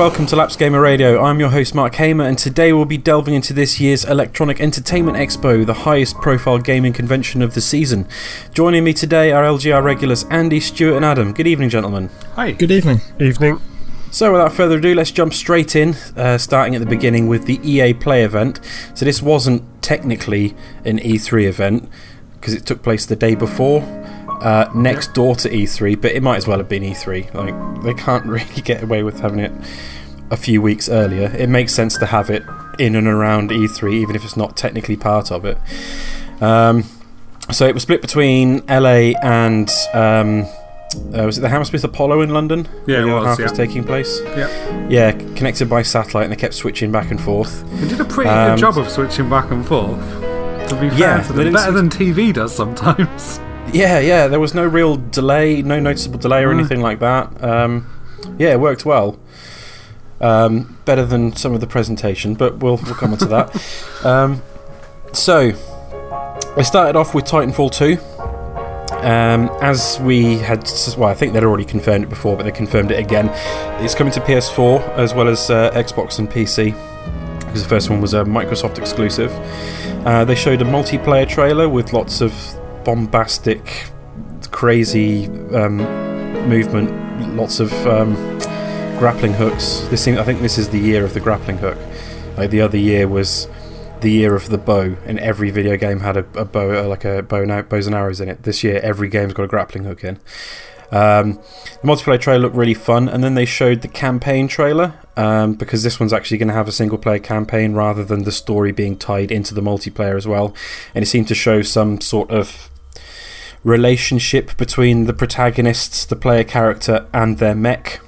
welcome to Lapsed Gamer Radio. I'm your host Mark Hamer, and today we'll be delving into this year's Electronic Entertainment Expo, the highest profile gaming convention of the season. Joining me today are LGR regulars Andy, Stuart, and Adam. Good evening, gentlemen. Hi. Good evening. Evening. So, without further ado, let's jump straight in, uh, starting at the beginning with the EA Play event. So, this wasn't technically an E3 event because it took place the day before uh, next door to E3, but it might as well have been E3. Like they can't really get away with having it a few weeks earlier. It makes sense to have it in and around E3, even if it's not technically part of it. Um, so it was split between LA and um, uh, was it the Hammersmith Apollo in London? Yeah, the it was, half yeah. was taking place. Yeah. Yeah, connected by satellite, and they kept switching back and forth. They did a pretty Um, good job of switching back and forth. To be fair Yeah, to them. Better than TV does sometimes. Yeah, yeah. There was no real delay, no noticeable delay or anything like that. Um, yeah, it worked well. Um, better than some of the presentation, but we'll we'll come on to that. Um, so, we started off with Titanfall 2. Um, as we had, well, I think they'd already confirmed it before, but they confirmed it again. It's coming to PS4 as well as uh, Xbox and PC. Because the first one was a Microsoft exclusive. Uh, they showed a multiplayer trailer with lots of bombastic, crazy um, movement, lots of um, grappling hooks. This seems, I think this is the year of the grappling hook. Like the other year was the year of the bow, and every video game had a, a bow, uh, like a bow and, bows and arrows in it. This year, every game's got a grappling hook in. Um, the multiplayer trailer looked really fun, and then they showed the campaign trailer um, because this one's actually going to have a single player campaign rather than the story being tied into the multiplayer as well. And it seemed to show some sort of relationship between the protagonists, the player character, and their mech.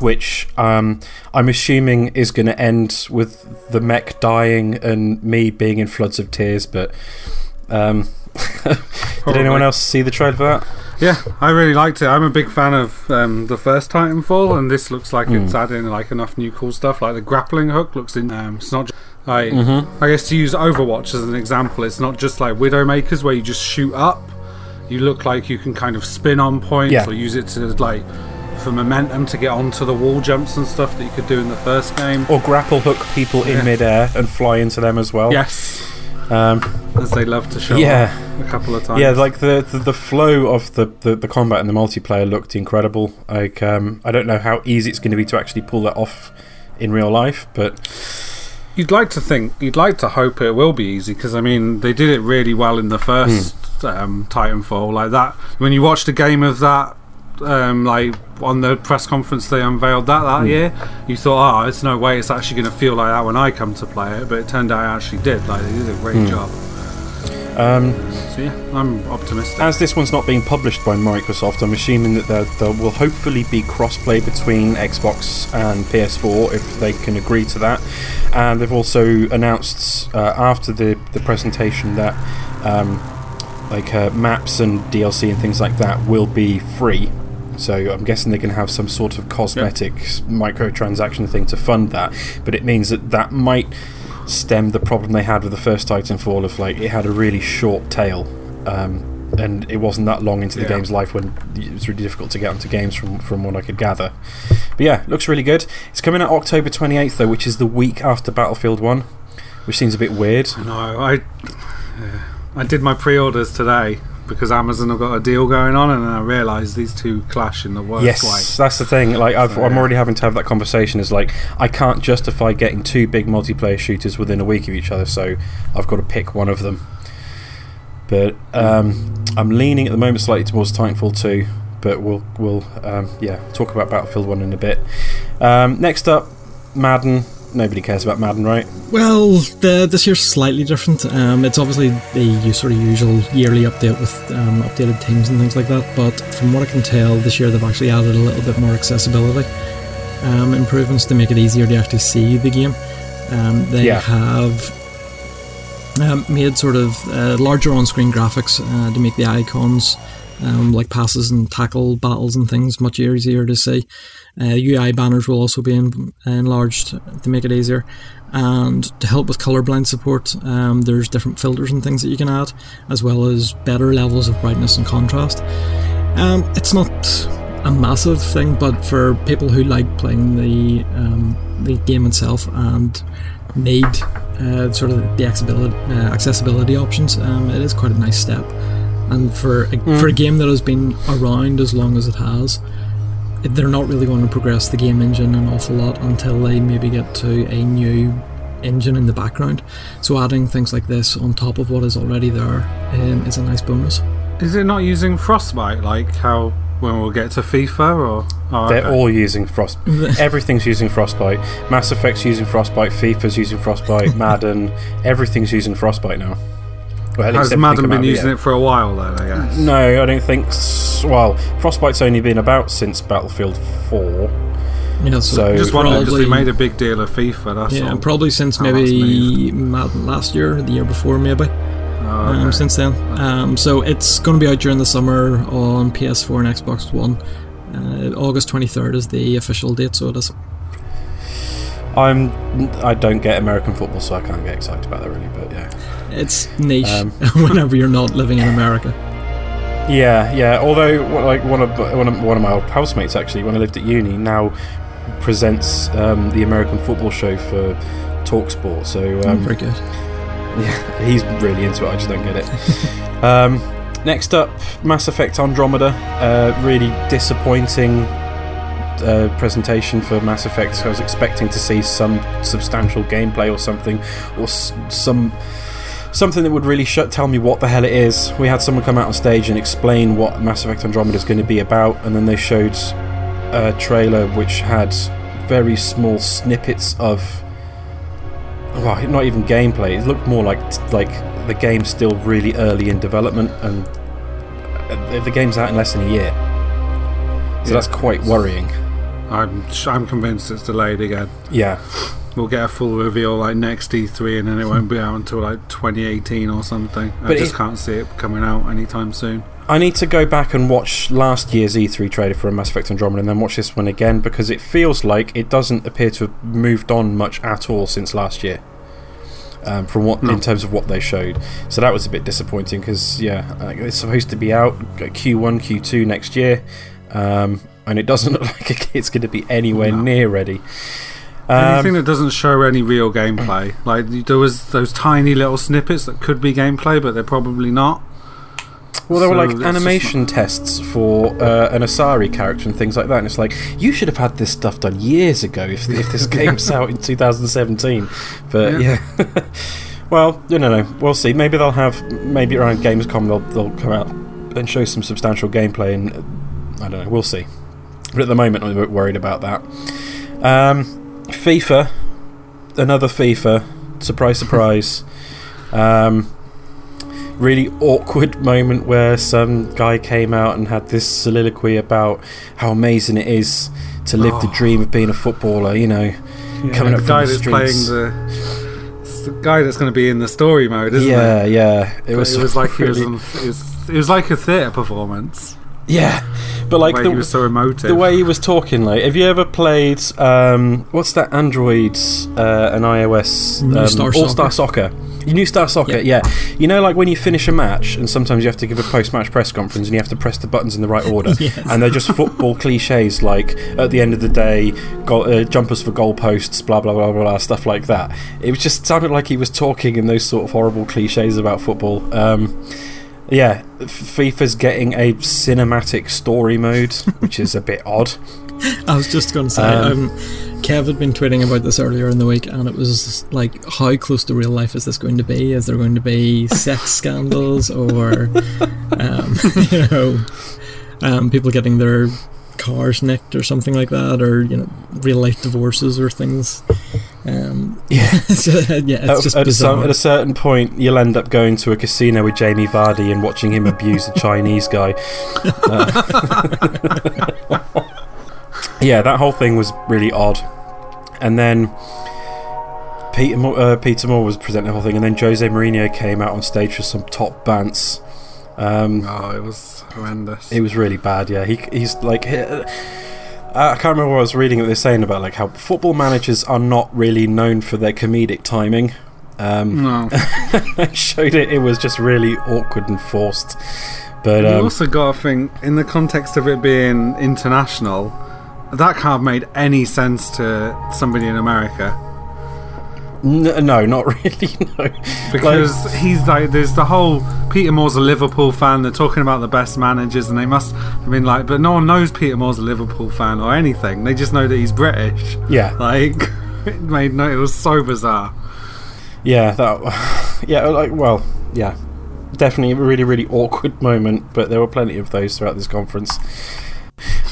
Which um, I'm assuming is going to end with the mech dying and me being in floods of tears. But um, did anyone else see the trailer for that? Yeah, I really liked it. I'm a big fan of um, the first Titanfall, and this looks like it's adding like enough new cool stuff. Like the grappling hook looks in. Um, it's not just, like Mm-hmm. I guess to use Overwatch as an example, it's not just like Widowmakers where you just shoot up. You look like you can kind of spin on points Yeah. or use it to like for momentum to get onto the wall jumps and stuff that you could do in the first game. Or grapple hook people in midair and fly into them as well. Yes, Um, as they love to show yeah. a couple of times. Yeah, like the, the, the flow of the, the, the combat in the multiplayer looked incredible. Like, um, I don't know how easy it's going to be to actually pull that off in real life, but You'd like to think, you'd like to hope it will be easy because I mean they did it really well in the first Hmm. um, Titanfall. Like that, when you watched a game of that, um, like on the press conference they unveiled that that year, you thought, oh, it's no way it's actually going to feel like that when I come to play it. But it turned out it actually did. Like they did a great Hmm. job. um, So yeah, I'm optimistic. as this one's not being published by Microsoft, I'm assuming that there, there will hopefully be crossplay between Xbox and PS4 if they can agree to that. And they've also announced uh, after the, the presentation that um, like uh, maps and DLC and things like that will be free. So I'm guessing they're going to have some sort of cosmetic microtransaction thing to fund that. But it means that that might stem the problem they had with the first Titanfall of like it had a really short tail. Um, and it wasn't that long into the Yeah. game's life when it was really difficult to get onto games from, from what I could gather. But yeah, looks really good. It's coming out October 28th, though, which is the week after Battlefield 1, which seems a bit weird. No, I yeah. I did my pre-orders today because Amazon have got a deal going on, and then I realised these two clash in the worst yes, way. that's the thing. Like, I've, So, I'm yeah. already having to have that conversation. Is like, I can't justify getting two big multiplayer shooters within a week of each other, so I've got to pick one of them. But um, I'm leaning at the moment slightly towards Titanfall 2, but we'll we'll um, yeah talk about Battlefield 1 in a bit. Um, next up, Madden. Nobody cares about Madden, right? Well, the, this year's slightly different. Um, it's obviously the sort of usual yearly update with um, updated teams and things like that. But from what I can tell, this year they've actually added a little bit more accessibility um, improvements to make it easier to actually see the game. Um, they Yeah. have um, made sort of uh, larger on-screen graphics uh, to make the icons um, like passes and tackle battles and things much easier to see. Uh, UI banners will also be en- enlarged to make it easier. And to help with colorblind support, um, there's different filters and things that you can add, as well as better levels of brightness and contrast. Um, it's not a massive thing, but for people who like playing the um, the game itself and need uh, sort of the accessibility, uh, accessibility options, um, it is quite a nice step. And for a, Mm. for a game that has been around as long as it has, they're not really going to progress the game engine an awful lot until they maybe get to a new engine in the background. So adding things like this on top of what is already there um, is a nice bonus. Is it not using Frostbite like how when we'll get to FIFA or? Oh, They're okay. all using frost. Everything's using frostbite. Mass Effect's using frostbite. FIFA's using frostbite. Madden. Everything's using frostbite now. Well, Has everything Madden been using yeah. it for a while then? I guess. No, I don't think. S- well, frostbite's only been about since Battlefield Four. Yeah, So- Just wondering because they probably- made a big deal of FIFA. That's Yeah, all. probably since maybe Madden last year, the year before, maybe. Oh, Um, since then, um, so it's going to be out during the summer on PS4 and Xbox One. Uh, August twenty third is the official date, so it is. I'm. I don't get American football, so I can't get excited about that really. But yeah. It's niche Um, whenever you're not living in America. Yeah, yeah. Although, like one of one of one of my old housemates actually, when I lived at uni, now presents um, the American football show for Talksport. So um, Very good. Yeah, he's really into it. I just don't get it. um, next up, Mass Effect Andromeda. Uh, really disappointing uh, presentation for Mass Effect. I was expecting to see some substantial gameplay or something, or s- some something that would really sh- tell me what the hell it is. We had someone come out on stage and explain what Mass Effect Andromeda is going to be about, and then they showed a trailer which had very small snippets of well, not even gameplay. It looked more like like the game's still really early in development, and uh, the game's out in less than a year. So Yeah. that's quite worrying. I'm I'm convinced it's delayed again. Yeah, We'll get a full reveal like next E3, and then it won't be out until like 2018 or something. I just it- can't see it coming out anytime soon. I need to go back and watch last year's E3 trailer for a Mass Effect Andromeda, and then watch this one again because it feels like it doesn't appear to have moved on much at all since last year. Um, from what No. in terms of what they showed, so that was a bit disappointing because yeah, it's supposed to be out Q1, Q2 next year, um, and it doesn't look like it's going to be anywhere No. near ready. Anything Um, that doesn't show any real gameplay, like there was those tiny little snippets that could be gameplay, but they're probably not. well, there were like animation tests for uh, an Asari character and things like that, and it's like you should have had this stuff done years ago if, if this game's out in 2017. But Yeah. yeah, well, you know, no, we'll see. Maybe they'll have maybe around Gamescom they'll they'll come out and show some substantial gameplay, and uh, I don't know, we'll see. But at the moment, I'm a bit worried about that. Um, FIFA, another FIFA. Surprise, surprise. um, really awkward moment where some guy came out and had this soliloquy about how amazing it is to live the Oh. dream of being a footballer. You know, coming the up from guy the that's streets. playing the, it's the guy that's going to be in the story mode, isn't yeah, it? yeah. It was, it was like he was, on, it was. It was like a theatre performance. Yeah, but like Like the, he was so emotive. the way he was talking. Like, have you ever played um, what's that Android uh, and iOS um, Star All Star Soccer? New Star Soccer, yeah. You know, like when you finish a match, and sometimes you have to give a post-match press conference, and you have to press the buttons in the right order, Yes. and they're just football cliches like at the end of the day, goal, uh, jumpers for goalposts, blah blah blah blah blah, stuff like that. It was just sounded like he was talking in those sort of horrible cliches about football. Um, yeah, FIFA's getting a cinematic story mode, which is a bit odd. I was just going to say, Um, um, Kev had been tweeting about this earlier in the week, and it was like, how close to real life is this going to be? Is there going to be sex scandals or, um, you know, um, people getting their cars nicked or something like that, or you know, real life divorces or things? Um, Yeah. so, yeah, it's At, just at, a, some- at a certain point, you'll end up going to a casino with Jamie Vardy and watching him abuse a Chinese guy. Uh, yeah, that whole thing was really odd. And then Peter Moore, uh, Peter Moore was presenting the whole thing, and then Jose Mourinho came out on stage for some top bants. Um, Oh, it was horrendous. it was really bad. Yeah, he he's like. he- uh, I can't remember what I was reading that they're saying about like how football managers are not really known for their comedic timing. Um, no, I showed it; it was just really awkward and forced. But You um, also got to think, in the context of it being international, that can't have made any sense to somebody in America. N- no, not really. No, Because he's like, there's the whole Peter Moore's a Liverpool fan. They're talking about the best managers, and they must have been like, but no one knows Peter Moore's a Liverpool fan or anything. They just know that he's British. yeah, Like, it made no. It was so bizarre. yeah, that, yeah, like, well, yeah, definitely a really, really awkward moment. But there were plenty of those throughout this conference.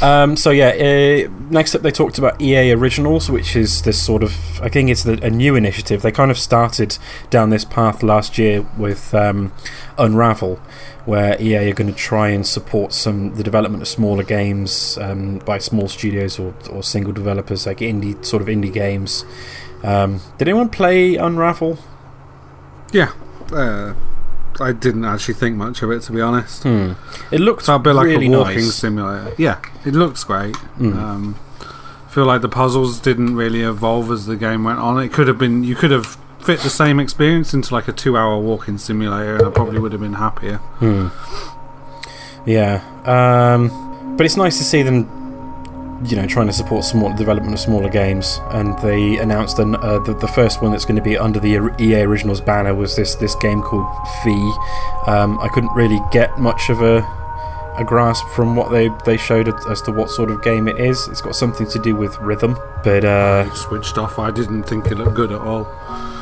Um, so yeah, uh, next up they talked about EA Originals, which is this sort of I think it's a new initiative. They kind of started down this path last year with um, Unravel, where EA are going to try and support some the development of smaller games um, by small studios or, or single developers, like indie sort of indie games. Um, did anyone play Unravel? Yeah. Uh, I didn't actually think much of it, to be honest. Hmm. It looks a bit like really a walking nice. simulator. Yeah, it looks great. Mm. Um, I feel like the puzzles didn't really evolve as the game went on. It could have been you could have fit the same experience into like a two-hour walking simulator, and I probably would have been happier. Hmm. Yeah, um, but it's nice to see them, you know, trying to support small development of smaller games. And they announced an, uh, the, the first one that's going to be under the EA Originals banner was this this game called Fe. Um, I couldn't really get much of a a grasp from what they they showed as to what sort of game it is. It's got something to do with rhythm, but uh, I switched off. I didn't think it looked good at all.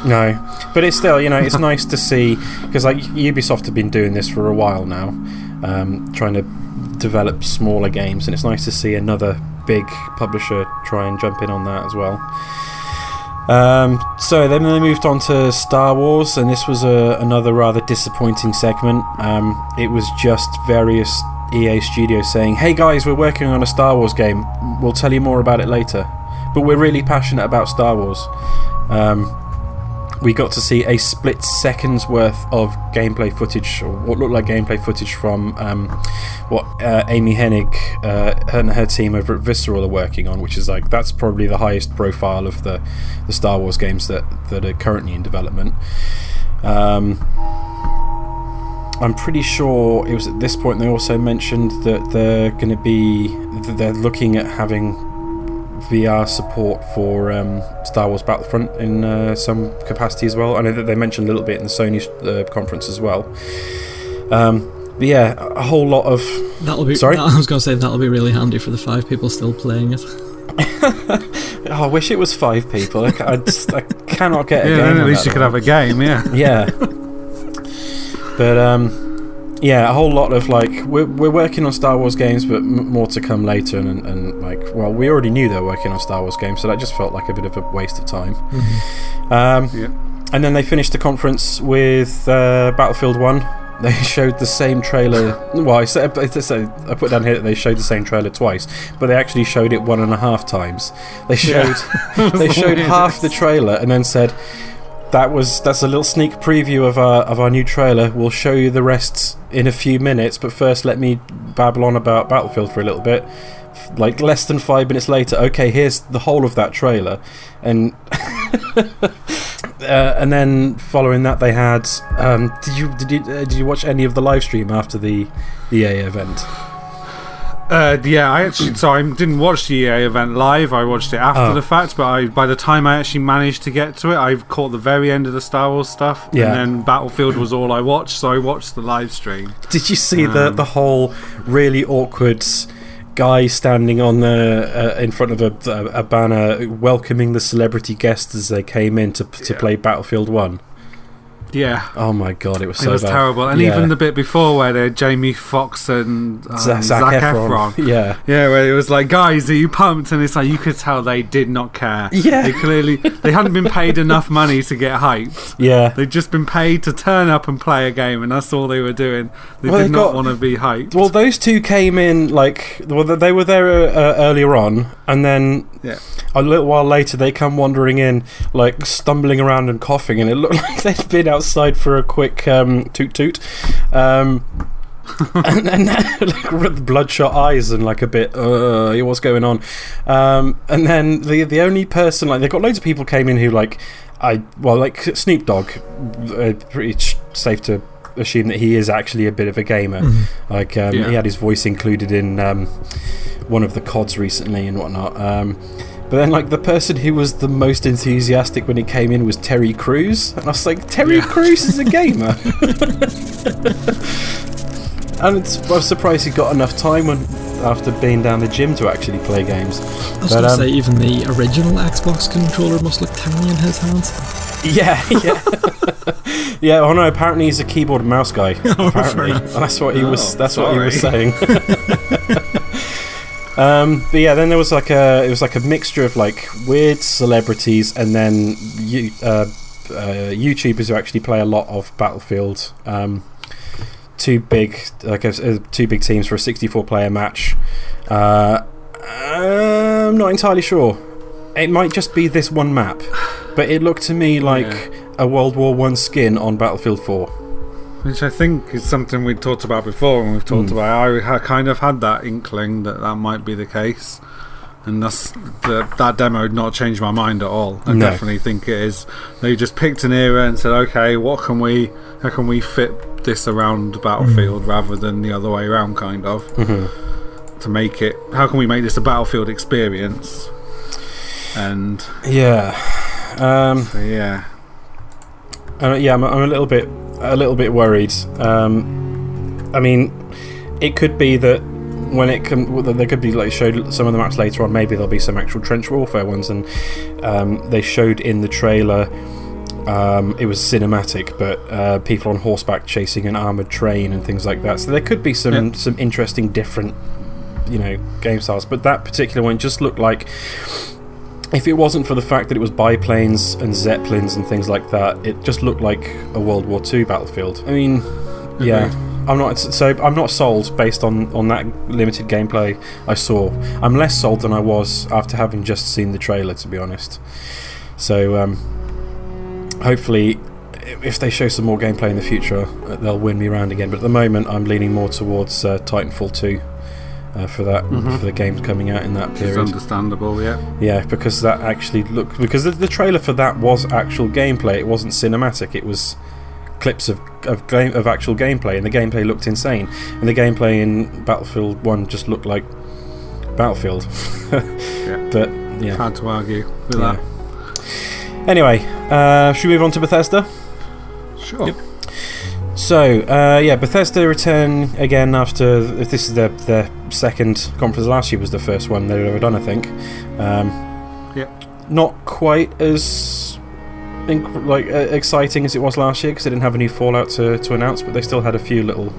no, but it's still, you know, it's nice to see because like Ubisoft have been doing this for a while now, um, trying to develop smaller games, and it's nice to see another big publisher try and jump in on that as well. Um, so then they moved on to Star Wars, and this was a, another rather disappointing segment. Um, it was just various EA studios saying, "Hey guys, we're working on a Star Wars game. We'll tell you more about it later." But we're really passionate about Star Wars. Um, we got to see a split second's worth of gameplay footage, or what looked like gameplay footage from um, what uh, Amy Hennig uh, and her team over at Visceral are working on, which is like that's probably the highest profile of the, the Star Wars games that, that are currently in development. Um, I'm pretty sure it was at this point they also mentioned that they're going to be they're looking at having VR support for um, Star Wars Battlefront in uh, some capacity as well. I know that they mentioned a little bit in the Sony uh, conference as well. Um, but yeah, a whole lot of That'll be. Sorry? I was going to say that'll be really handy for the five people still playing it. oh, I wish it was five people. I, I just I cannot get a Yeah, game. at least you could have a game. Yeah. yeah. but um, yeah, a whole lot of like we're we're working on Star Wars games, but m- more to come later. And, and like, well, we already knew they were working on Star Wars games, so that just felt like a bit of a waste of time. Um, Yeah. And then they finished the conference with uh, Battlefield One. They showed the same trailer. Well, I said I said- I put down here that they showed the same trailer twice, but they actually showed it one and a half times. They showed they showed half the trailer and then said that was that's a little sneak preview of our of our new trailer. We'll show you the rest in a few minutes, but first let me babble on about Battlefield for a little bit. Like less than five minutes later, okay, here's the whole of that trailer, and uh, and then following that they had. Um, did you did you uh, did you watch any of the live stream after the the EA event? Uh, yeah, I actually so I didn't watch the EA event live. I watched it after Oh. the fact, but I by the time I actually managed to get to it, I've caught the very end of the Star Wars stuff. Yeah. And then Battlefield was all I watched, so I watched the live stream. Did you see the Um, the whole really awkward guy standing on the uh, in front of a, a, a banner welcoming the celebrity guests as they came in to to play Battlefield One? Yeah. Oh my god, it was It so was bad. terrible, and Yeah. even the bit before where they had Jamie Foxx and um, Zac, Zac, Efron. Efron. Yeah. Yeah, where it was like, guys, are you pumped? And it's like you could tell they did not care. Yeah. they clearly they hadn't been paid enough money to get hyped. Yeah. They'd just been paid to turn up and play a game, and that's all they were doing. They Well, did they not got- want to be hyped. Well, those two came in like well, they were there uh, uh, earlier on, and then Yeah. a little while later they come wandering in, like stumbling around and coughing, and it looked like they'd been outside for a quick um, toot toot, um, and then like with bloodshot eyes and like a bit, uh, what's going on? Um, and then the the only person like they've got loads of people came in who like I well like Snoop Dogg, uh, pretty safe to assume that he is actually a bit of a gamer. Like um, Yeah. he had his voice included in um, one of the CODs recently and whatnot. Um, but then, like the person who was the most enthusiastic when he came in was Terry Crews, and I was like, Terry Yeah. Crews is a gamer. and it's, I was surprised he got enough time when, after being down the gym to actually play games. I was going to um, say, even the original Xbox controller must look tiny in his hands. Yeah, yeah, yeah. Oh no! Apparently he's a keyboard and mouse guy. Oh, apparently, that's what he was. Oh, That's what he was saying. Um, but yeah, then there was like a. It was like a mixture of like weird celebrities and then you, uh, uh, YouTubers who actually play a lot of Battlefield. Um, two big, like uh, two big teams for a 64 player match. Uh, I'm not entirely sure. It might just be this one map, but it looked to me like Yeah. a World War One skin on Battlefield 4. Which I think is something we talked about before, and we've talked Mm. about. I ha- kind of had that inkling that that might be the case, and that's the, that demo had not changed my mind at all. I No. definitely think it is. They just picked an era and said, "Okay, what can we? How can we fit this around Battlefield rather than the other way around?" Kind of to make it. How can we make this a Battlefield experience? And Yeah, um, so, yeah, uh, yeah, I'm, I'm a little bit, a little bit worried. Um, I mean, it could be that when it can, there could be like showed some of the maps later on. Maybe there'll be some actual trench warfare ones, and um, they showed in the trailer. Um, it was cinematic, but uh, people on horseback chasing an armored train and things like that. So there could be some Yeah. some interesting different, you know, game styles. But that particular one just looked like if it wasn't for the fact that it was biplanes and zeppelins and things like that, it just looked like a World War II battlefield. I mean, yeah, I'm not so I'm not sold based on on that limited gameplay I saw. I'm less sold than I was after having just seen the trailer, to be honest. So um, hopefully. If they show some more gameplay in the future, they'll win me round again. But at the moment, I'm leaning more towards uh, Titanfall 2 uh, for that Mhm. for the games coming out in that period. understandable. Yeah, Yeah, because that actually looked because the, the trailer for that was actual gameplay. It wasn't cinematic. It was clips of of game of actual gameplay, and the gameplay looked insane. And the gameplay in Battlefield One just looked like Battlefield. yeah. But yeah. hard to argue with yeah. that. Anyway, uh, should we move on to Bethesda? Sure. Yep. So, uh, yeah, Bethesda return again after if this is their their second conference. Last year was the first one they've ever done, I think. Um, Yep. Not quite as like uh, exciting as it was last year because they didn't have any Fallout to, to announce, but they still had a few little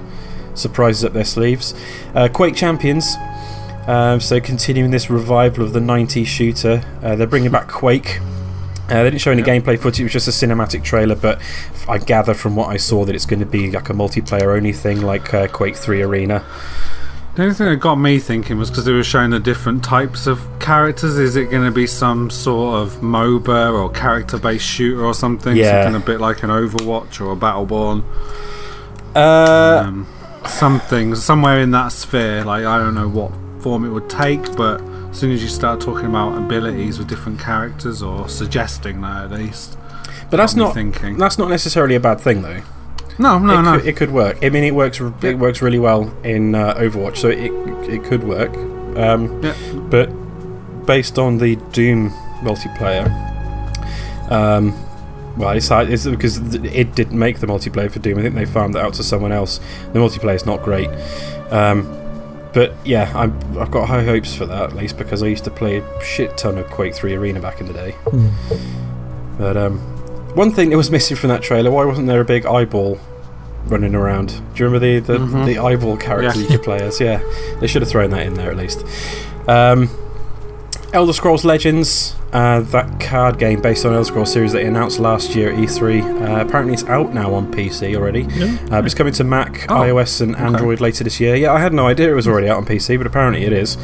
surprises up their sleeves. Uh, Quake Champions. Um, so continuing this revival of the 90s shooter, uh, they're bringing back Quake. Uh, they didn't show any Yep. gameplay footage; it was just a cinematic trailer. But I gather from what I saw that it's going to be like a multiplayer only thing, like uh, Quake Three Arena. The only thing that got me thinking was because they were showing the different types of characters. Is it going to be some sort of MOBA or character-based shooter or something? Yeah. Something a bit like an Overwatch or a Battleborn. Uh, Um, something somewhere in that sphere. Like I don't know what form it would take, but as soon as you start talking about abilities with different characters or suggesting that at least, but that's not thinking. that's not necessarily a bad thing, though. No, no, it, no. Could, it could work. I mean, it works. r- Yeah. It works really well in uh, Overwatch, so it it could work. Um, Yeah. But based on the Doom multiplayer, um, well, it's, it's because it didn't make the multiplayer for Doom. I think they farmed that out to someone else. The multiplayer is not great. Um, but yeah, I'm, I've got high hopes for that at least because I used to play a shit ton of Quake 3 Arena back in the day. Hmm. But um, one thing that was missing from that trailer, why wasn't there a big eyeball running around? Do you remember the the, Mhm. the eyeball character Yeah. you could play as? Yeah, they should have thrown that in there at least. Um, Elder Scrolls Legends, uh, that card game based on Elder Scrolls series that they announced last year at E3. Uh, apparently, it's out now on PC already. Yeah. Uh, it's coming to Mac, Oh, iOS, and Android later this year. Yeah, I had no idea it was already out on PC, but apparently it is.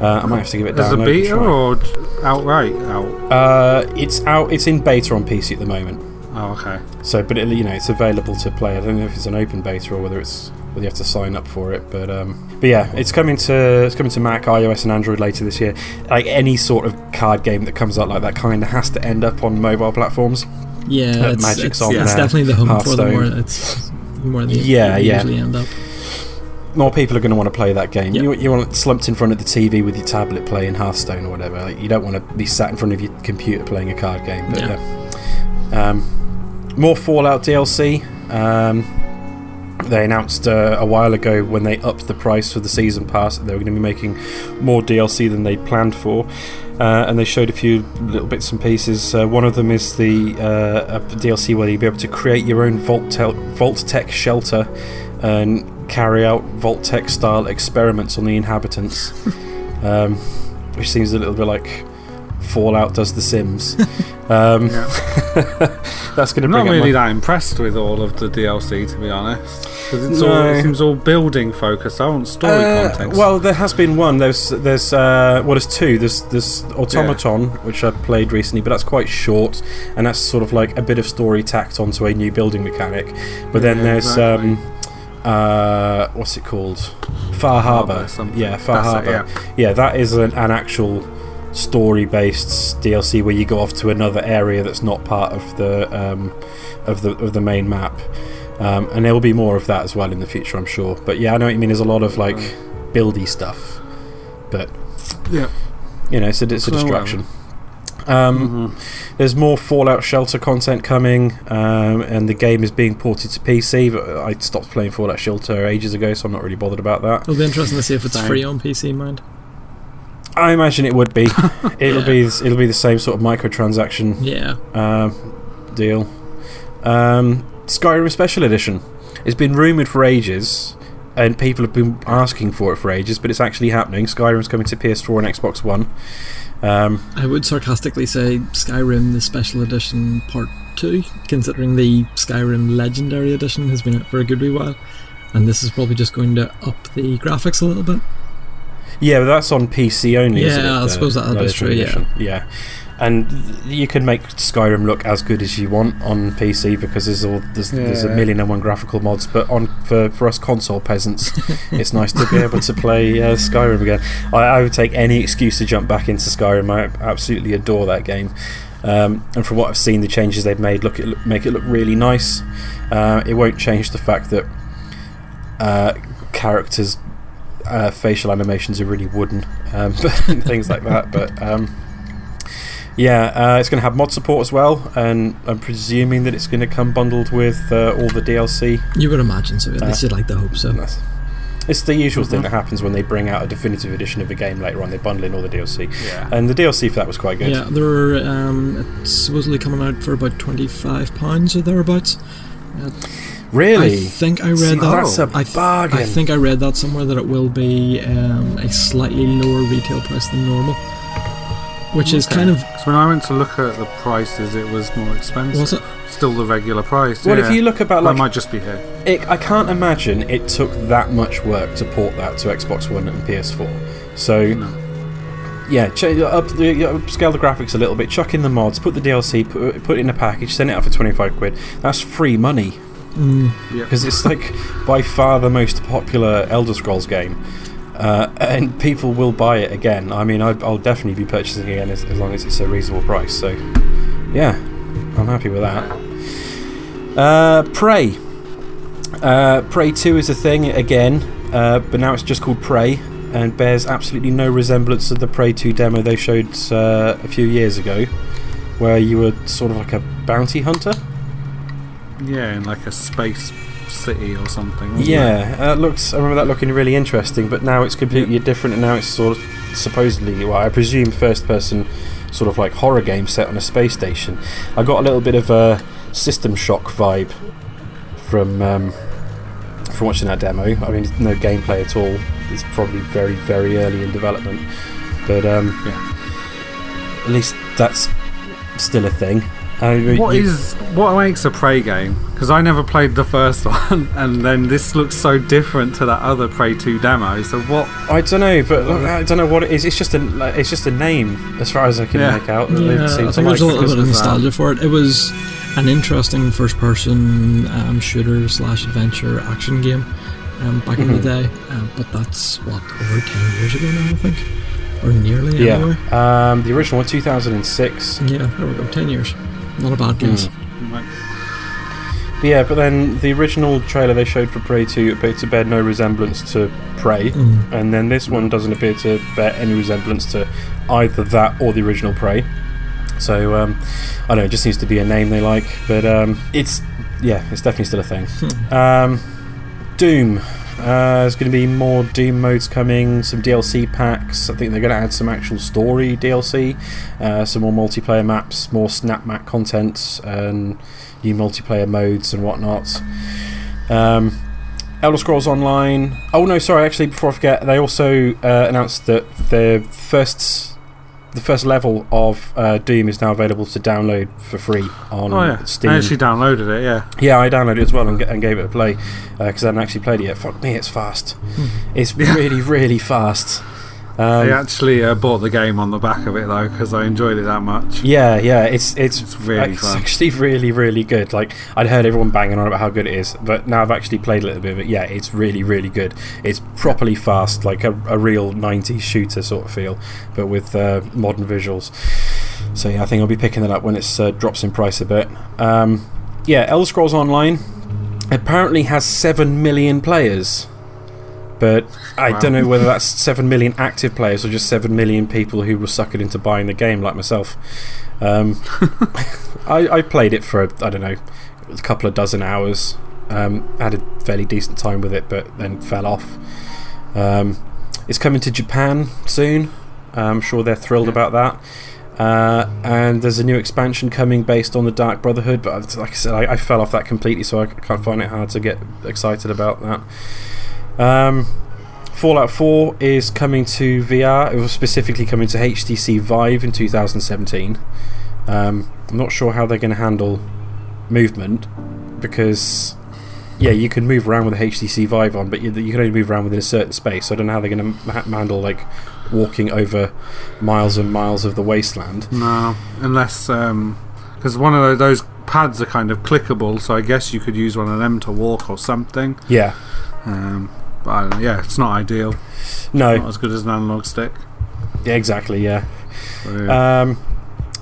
Uh, I might have to give it a download and beta or outright out? Uh, it's out. It's in beta on PC at the moment. Oh, okay. So, but it, you know, it's available to play. I don't know if it's an open beta or whether it's whether you have to sign up for it. But um, but yeah, it's coming to it's coming to Mac, iOS, and Android later this year. Like any sort of card game that comes out like that, kind of has to end up on mobile platforms. Yeah, Uh, it's, Magic's it's, on it's there, definitely the home for the more. It's where they Yeah, they yeah. usually end up. more people are going to want to play that game. Yep. You, you want slumped in front of the TV with your tablet playing Hearthstone or whatever. Like, you don't want to be sat in front of your computer playing a card game. But Yeah. yeah. Um, more Fallout DLC. Um, they announced uh, a while ago when they upped the price for the season pass that they were going to be making more DLC than they'd planned for. Uh, and they showed a few little bits and pieces. Uh, one of them is the uh, a DLC where you'll be able to create your own Vault, tel- Vault-Tec shelter and carry out Vault-Tec style experiments on the inhabitants, um, which seems a little bit like Fallout does The Sims. Um, that's going to not really that impressed with all of the DLC, to be honest. Because it's all, it seems all building focused. I want story Uh, context. Well, there has been one. There's there's uh, well, there's two. There's there's Automaton, which I played recently, but that's quite short, and that's sort of like a bit of story tacked onto a new building mechanic. But then there's exactly. um, uh, what's it called? Far Harbour. Yeah, Far Harbour. yeah. that is an, an actual story-based DLC where you go off to another area that's not part of the um, of the of the main map. Um, and there will be more of that as well in the future, I'm sure. But yeah, I know what you mean. There's a lot of like buildy stuff, but yeah. you know, it's a, it's a So, um, distraction. Um, There's more Fallout Shelter content coming, um, and the game is being ported to PC. But I stopped playing Fallout Shelter ages ago, so I'm not really bothered about that. It'll be interesting to see if it's Same. free on PC, mind. I imagine it would be. It'll Yeah. be it'll be the same sort of microtransaction Yeah. um, deal. Um, Skyrim Special Edition. It's been rumoured for ages, and people have been asking for it for ages, but it's actually happening. Skyrim's coming to PS4 and Xbox One. Um, I would sarcastically say Skyrim, the special edition part 2, considering the Skyrim Legendary Edition has been out for a good wee while. And this is probably just going to up the graphics a little bit. Yeah, but that's on PC only. isn't Yeah, I the suppose that- that's true, yeah. Edition? Yeah, and you can make Skyrim look as good as you want on PC because there's all there's, there's a million and one graphical mods. But on for for us console peasants, it's nice to be able to play uh, Skyrim again. I, I would take any excuse to jump back into Skyrim. I absolutely adore that game. Um, and from what I've seen, the changes they've made look it, make it look really nice. Uh, it won't change the fact that uh, characters' uh, facial animations are really wooden, um, and things like that. But um, yeah, uh, it's going to have mod support as well, and I'm presuming that it's going to come bundled with uh, all the DLC. You would imagine so, at least you'd like to hope so. And It's the usual thing that happens when they bring out a definitive edition of a game later on. They bundle in all the DLC, Yeah. and the DLC for that was quite good. Yeah, they're um, it's supposedly coming out for about £25 or thereabouts. Really? I think I read See, that. that's a I th- bargain. I think I read that somewhere that it will be um, a slightly lower retail price than normal, which is kind of So when I went to look at the prices, it was more expensive. was it? Still the regular price. well, yeah. if you look about that like, might just be here. it, I can't imagine it took that much work to port that to Xbox One and PS4. So No. yeah, ch- up the, upscale the graphics a little bit, chuck in the mods, put the DLC, put, put it in a package, send it out for twenty five quid. That's free money Mm, because it's like by far the most popular Elder Scrolls game. Uh, and people will buy it again. I mean, I, I'll definitely be purchasing it again as, as long as it's a reasonable price. So, yeah, I'm happy with that. Uh, Prey. Uh, Prey 2 is a thing again, uh, but now it's just called Prey and bears absolutely no resemblance to the Prey 2 demo they showed uh, a few years ago, where you were sort of like a bounty hunter. Yeah, in like a space city or something. wasn't it? Yeah, that looks. I remember that looking really interesting, but now it's completely different, and now it's sort of supposedly, well, I presume, first-person, sort of like horror game set on a space station. I got a little bit of a System Shock vibe from um, from watching that demo. I mean, no gameplay at all. It's probably very, very early in development, but um, Yeah. at least that's still a thing. I What you- is what makes a Prey game? Because I never played the first one, and then this looks so different to that other Prey 2 demo. So what? I don't know, but like, I don't know what it is. It's just a like, it's just a name, as far as I can Yeah. make out. yeah, It I seems think like there's a little bit of of that. nostalgia for it. It was an interesting first-person um, shooter slash adventure action game um, back in the Mhm. day, um, but that's what over ten years ago now, I think, or nearly anyway. Yeah, um, the original one, 2006. Yeah, there we go, ten years. Not a bad guess. Mm. But yeah, but then the original trailer they showed for Prey 2 appeared to bear no resemblance to Prey, Mm. and then this one doesn't appear to bear any resemblance to either that or the original Prey. So um, I don't know, it just seems to be a name they like, but um, it's yeah, it's definitely still a thing. Um, Doom. Uh, there's going to be more Doom modes coming, some DLC packs. I think they're going to add some actual story DLC, uh, some more multiplayer maps, more snap map content, and new multiplayer modes and whatnot. Um, Elder Scrolls Online. Oh no, sorry. Actually, before I forget, they also uh, announced that the first the first level of uh, Doom is now available to download for free on Oh yeah, Steam. I actually downloaded it. Yeah, Yeah, I downloaded it as well and, g- and gave it a play because I hadn't actually played it yet. Fuck me, it's fast. It's really, really fast. Um, I actually uh, bought the game on the back of it though because I enjoyed it that much. yeah, yeah, it's it's, It's really it's actually really, really good. Like I'd heard everyone banging on about how good it is, but now I've actually played a little bit of it. Yeah, it's really, really good. It's properly fast, like a, a real '90s shooter sort of feel, but with uh, modern visuals. So yeah, I think I'll be picking that up when it uh, drops in price a bit. Um, yeah, Elder Scrolls Online apparently has seven million players. But I Wow. don't know whether that's 7 million active players or just 7 million people who were suckered into buying the game, like myself. Um, I, I played it for, I don't know, a couple of dozen hours. Um, had a fairly decent time with it, but then fell off. Um, it's coming to Japan soon. I'm sure they're thrilled Yeah. about that. Uh, and there's a new expansion coming based on the Dark Brotherhood, but like I said, I, I fell off that completely, so I can't find it hard to get excited about that. Um, Fallout 4 is coming to VR. It was specifically coming to HTC Vive in 2017. Um, I'm not sure how they're going to handle movement because, yeah, you can move around with a HTC Vive on, but you, you can only move around within a certain space. So I don't know how they're going to ha- handle like walking over miles and miles of the wasteland. No, unless because one of those pads are kind of clickable, so I guess you could use one of them to walk or something. Yeah, Um, but I don't know, yeah, it's not ideal. no, Not as good as an analog stick. yeah, exactly, yeah. So, yeah. Um,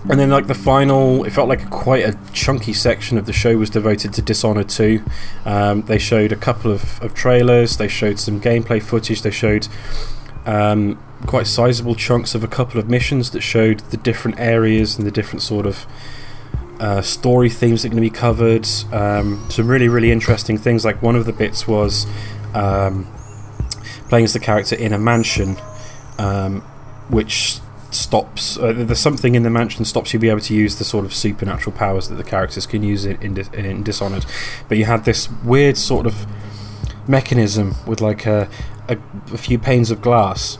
and then, like the final, it felt like quite a chunky section of the show was devoted to Dishonored 2. Um, they showed a couple of, of trailers, they showed some gameplay footage, they showed um, quite sizable chunks of a couple of missions that showed the different areas and the different sort of uh, story themes that are going to be covered. Um, some really, really interesting things. Like one of the bits was um, playing as the character in a mansion, um, which stops. Uh, there's something in the mansion stops you be able to use the sort of supernatural powers that the characters can use in, in, in Dishonored. But you had this weird sort of mechanism with like a, a, a few panes of glass,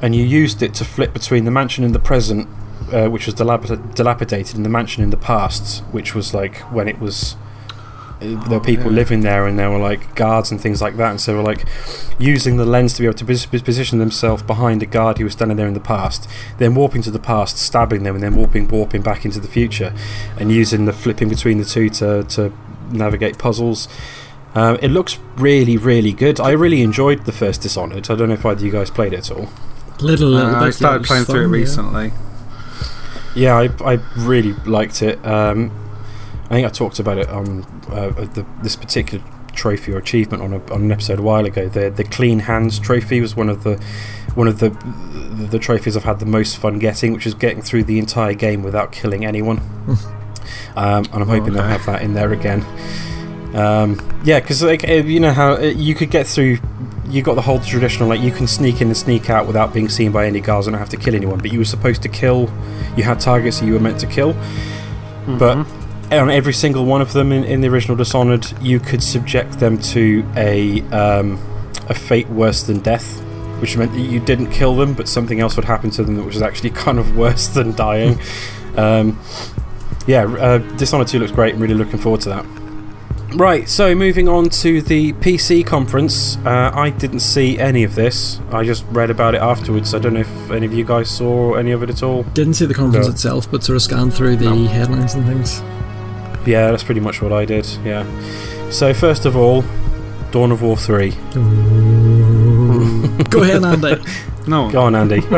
and you used it to flip between the mansion in the present, uh, which was dilapid- dilapidated, and the mansion in the past, which was like when it was. Uh, There were people yeah. living there, and there were like guards and things like that. And so, they were like using the lens to be able to position themselves behind a guard who was standing there in the past, then warping to the past, stabbing them, and then warping, warping back into the future, and using the flipping between the two to to navigate puzzles. Um, it looks really, really good. I really enjoyed the first Dishonored. I don't know if either of you guys played it at all. Little, little Uh, bit. I started was playing through it fun, yeah. recently. Yeah, I, I really liked it. Um, I think I talked about it on uh, the, this particular trophy or achievement on, a, on an episode a while ago. The the clean hands trophy was one of the one of the the, trophies I've had the most fun getting, which is getting through the entire game without killing anyone. um, and I'm hoping they'll Okay. have that in there again. Um, yeah, because like uh, you know how uh, you could get through. You got the whole traditional like you can sneak in and sneak out without being seen by any guards and not have to kill anyone. But you were supposed to kill. You had targets that you were meant to kill. But on every single one of them in, in the original Dishonored, you could subject them to a um, a fate worse than death, which meant that you didn't kill them, but something else would happen to them that was actually kind of worse than dying. um, yeah, uh, Dishonored 2 looks great. I'm really looking forward to that. Right, so moving on to the PC conference. Uh, I didn't see any of this. I just read about it afterwards. I don't know if any of you guys saw any of it at all. Didn't see the conference No. itself, but sort of scanned through the No. headlines and things. Yeah, that's pretty much what I did. Yeah. So first of all, Dawn of War three. Go ahead, Andy. No. Go on, Andy. Um,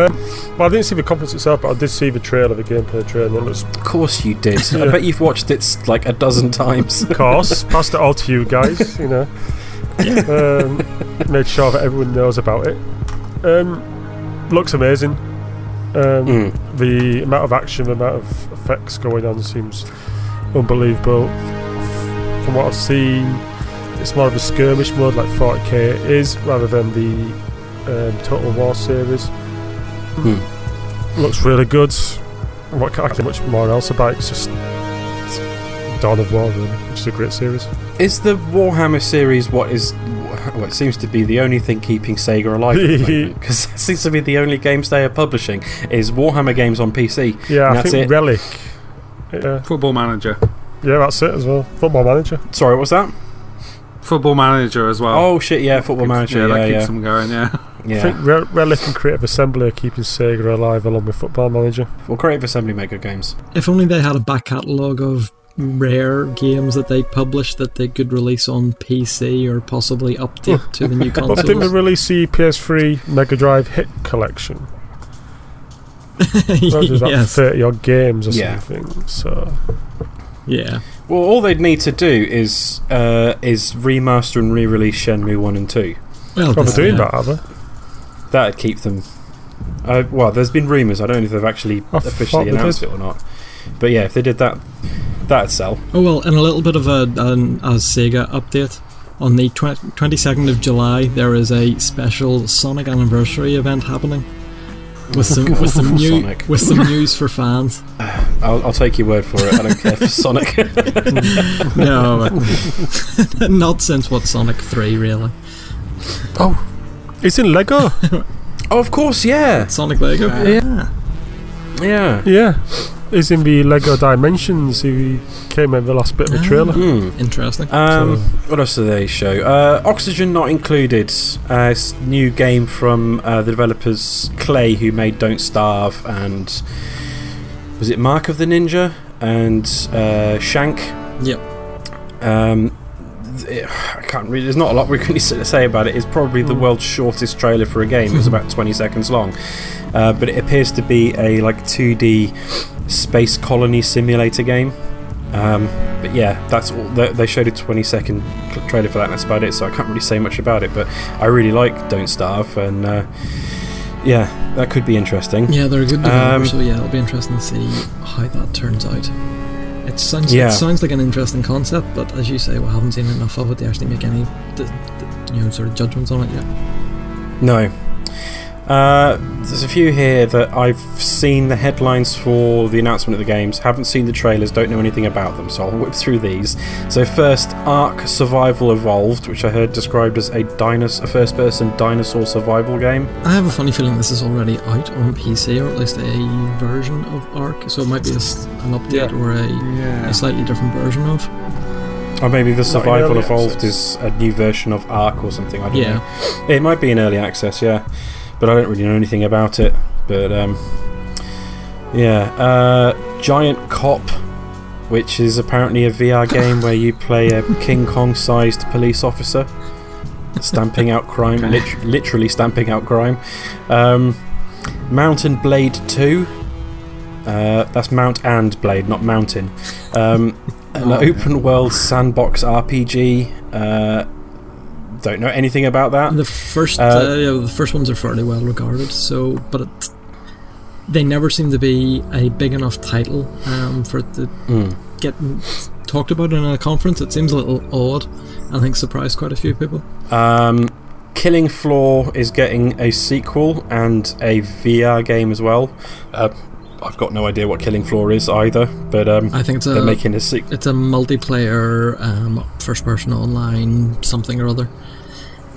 well, I didn't see the conference itself, but I did see the trailer, the gameplay trailer. And it looks, Of course you did. I bet you've watched it like a dozen times. of course, passed it all to you guys. You know, um, made sure that everyone knows about it. Um, looks amazing. Um, Mm. The amount of action, the amount of effects going on seems unbelievable. From what I've seen, it's more of a skirmish mode, like 40k is, rather than the um, Total War series. Hmm. Looks really good. What can I say much more else about it? It's just it's Dawn of War, really, which is a great series. Is the Warhammer series what is what seems to be the only thing keeping Sega alive? Because it seems to be the only games they are publishing is Warhammer games on PC. Yeah, And I that's think it. Relic. Yeah, Football manager. yeah, that's it as well. Football Manager. Sorry, what was that? Football manager as well. Oh shit, yeah, Football Keeps- Manager. Yeah, Yeah, that yeah, keeps them going. Yeah. Yeah. I think Re- Relic and Creative Assembly are keeping Sega alive along with Football Manager. Well, Creative Assembly make good games. If only they had a back catalogue of rare games that they published that they could release on PC or possibly update to the new But didn't they consoles. release the PS3 Mega Drive Hit Collection? That was about yes. 30 odd games or Yeah. something. So, Yeah. Well, all they'd need to do is uh, is remaster and re-release Shenmue one and two. Well, probably this- doing yeah. that, are they? That'd keep them. Uh, well, there's been rumours. I don't know if they've actually I officially announced it or not. But yeah, if they did that, that'd sell. Oh well, and a little bit of a, an, a Sega update. On the twenty second of July, there is a special Sonic anniversary event happening with some with some new Sonic. with some news for fans. I'll, I'll take your word for it. I don't care for Sonic. no, not since what Sonic Three really. Oh, it's in Lego. oh, of course, yeah, Sonic Lego. Yeah. Ah. yeah. yeah. It's in the Lego Dimensions. He came in the last bit of the trailer. Hmm. Interesting. Um, what else do they show? Uh, Oxygen not included. Uh, it's a new game from uh, the developers Klei, who made Don't Starve, and was it Mark of the Ninja and uh, Shank. Yep. Um, th- I can't really. There's not a lot we can say about it. It's probably the Hmm. world's shortest trailer for a game. It was about 20 seconds long, uh, but it appears to be a like 2D space colony simulator game. Um, but yeah, that's all. They, they showed a 20 second trailer for that, and that's about it. So I can't really say much about it. But I really like Don't Starve, and uh, yeah, that could be interesting. Yeah, they're a good developer, Um, so yeah, it'll be interesting to see how that turns out. It sounds Yeah. it sounds like an interesting concept, but as you say, we haven't seen enough of it to actually make any, you know, sort of judgments on it yet. No. Uh, there's a few here that I've seen the headlines for the announcement of the games, haven't seen the trailers, don't know anything about them, so I'll whip through these. So first, Ark Survival Evolved, which I heard described as a, dinos- a first-person dinosaur survival game. I have a funny feeling this is already out on PC, or at least a version of Ark, so it might be a s an update Yeah. or a, Yeah. a slightly different version of. Or maybe the Survival Evolved access. is a new version of Ark or something. I don't Yeah. know. It might be in early access, yeah, but I don't really know anything about it. But um, yeah, uh, Giant Cop, which is apparently a VR game where you play a King Kong-sized police officer, stamping out crime, Okay. lit- literally stamping out crime. Um, Mountain Blade Two. Uh, that's Mount and Blade, not Mountain. Um, an Oh. open world sandbox RPG. Uh, don't know anything about that. The first, Uh, uh, yeah, the first ones are fairly well regarded. So, but it, they never seem to be a big enough title um, for it to Mm. get talked about in a conference. It seems a little odd. I think surprised quite a few people. Um, Killing Floor is getting a sequel and a VR game as well. Uh, I've got no idea what Killing Floor is either, but um, I think it's they're a making a sequel. it's a multiplayer um, first-person online something or other.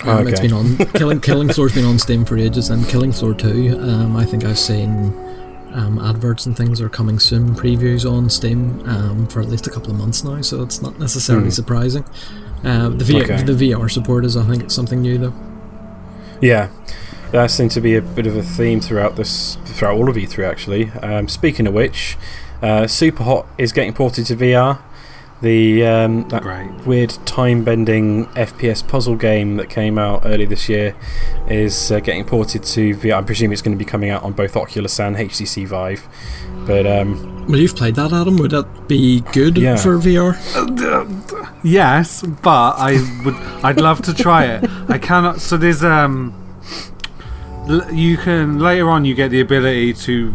Um, It's Okay. been on Killing Killing Floor's been on Steam for ages, and Killing Floor Two. Um, I think I've seen um, adverts and things are coming soon, previews on Steam um, for at least a couple of months now. So it's not necessarily Hmm. surprising. Uh, the v- Okay. the VR support is, I think, it's something new though. Yeah, that seems to be a bit of a theme throughout this, throughout all of E3 actually. Um, speaking of which, uh, Super Hot is getting ported to VR. The um, that Great. weird time-bending FPS puzzle game that came out early this year is uh, getting ported to VR. I'm presuming it's going to be coming out on both Oculus and HTC Vive. But um, Well, you've played that, Adam. Would that be good Yeah. for VR? Yes, but I would. I'd love to try it. I cannot. So there's um. You can later on. You get the ability to.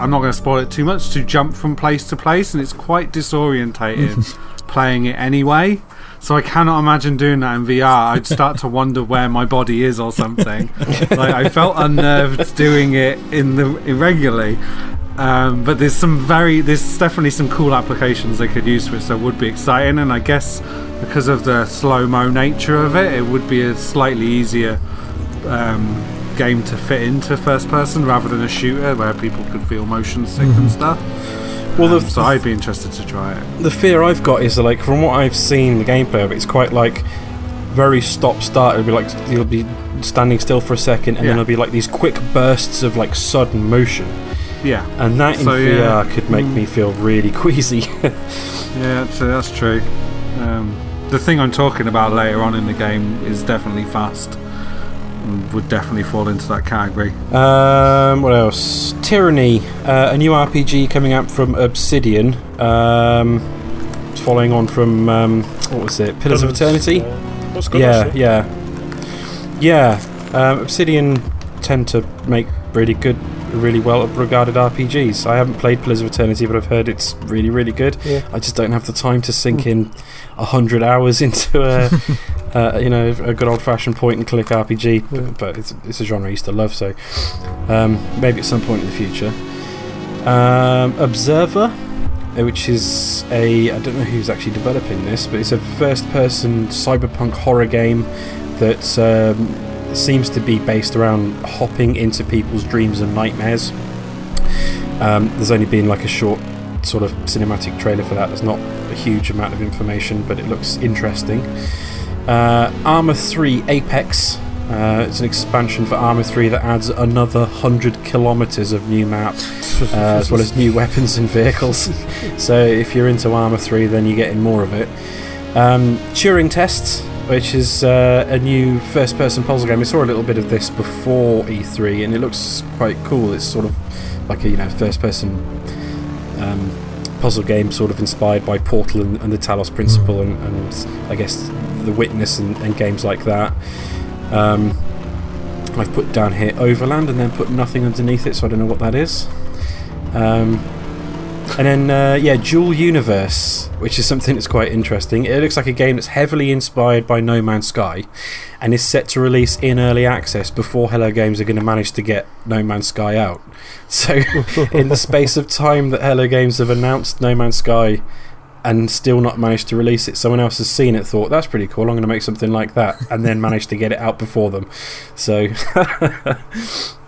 I'm not going to spoil it too much. To jump from place to place, and it's quite disorientating playing it anyway. So I cannot imagine doing that in VR. I'd start to wonder where my body is or something. like I felt unnerved doing it in the irregularly. Um, but there's some very there's definitely some cool applications they could use for it, so it would be exciting. And I guess because of the slow mo nature of it, it would be a slightly easier um, game to fit into first person rather than a shooter where people could feel motion sick and stuff. well, Um, the, so I'd be interested to try it. the fear I've got is that, like from what I've seen, the gameplay of it, it's quite like very stop start. It'll be like you'll be standing still for a second, and Yeah. then it'll be like these quick bursts of like sudden motion, Yeah, and that in So, yeah. VR could make me feel really queasy. yeah, so that's true. Um, the thing I'm talking about later on in the game is definitely fast. And Would definitely fall into that category. Um, what else? Tyranny, uh, a new RPG coming out from Obsidian. Um, following on from um, what was it? Pillars of Eternity. Uh, what's good, Yeah, yeah, yeah. Um, Obsidian tend to make really good, really well regarded RPGs. I haven't played Pillars of Eternity, but I've heard it's really, really good. Yeah. I just don't have the time to sink in a hundred hours into a, uh, you know, a good old-fashioned point-and-click RPG. But, but it's, it's a genre I used to love, so um, maybe at some point in the future. Um, Observer, uh, which is a I don't know who's actually developing this, but it's a first-person cyberpunk horror game that um, seems to be based around hopping into people's dreams and nightmares. Um, there's only been like a short sort of cinematic trailer for that. There's not a huge amount of information, but it looks interesting. Uh, Arma 3 Apex. Uh, it's an expansion for Arma 3 that adds another 100 kilometers of new map, uh, as well as new weapons and vehicles. so if you're into Arma 3, then you're getting more of it. Um, Turing Tests, which is uh, a new first person puzzle game. We saw a little bit of this before E3, and it looks quite cool. It's sort of like a you know first person um, puzzle game, sort of inspired by Portal and, and the Talos Principle, and, and I guess the Witness and, and games like that. Um, I've put down here Overland and then put nothing underneath it, so I don't know what that is. Um, and then, uh, yeah, Dual Universe, which is something that's quite interesting. It looks like a game that's heavily inspired by No Man's Sky and is set to release in early access before Hello Games are going to manage to get No Man's Sky out. So, in the space of time that Hello Games have announced No Man's Sky and still not managed to release it, someone else has seen it, thought, that's pretty cool, I'm going to make something like that, and then managed to get it out before them. So,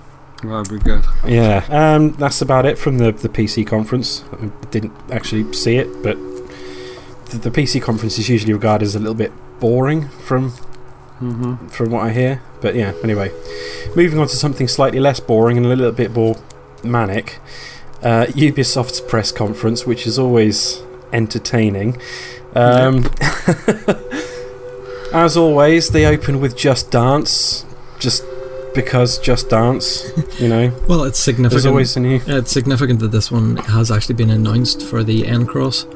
That'd be good. yeah, um, that's about it from the, the PC conference. I didn't actually see it, but the, the PC conference is usually regarded as a little bit boring from Mm-hmm. from what I hear. But yeah, anyway, moving on to something slightly less boring and a little bit more manic. Uh, Ubisoft's press conference, which is always entertaining. Um, as always, they open with Just Dance, just because Just Dance, you know. Well, it's significant. There's always a new. It's significant that this one has actually been announced for the N Cross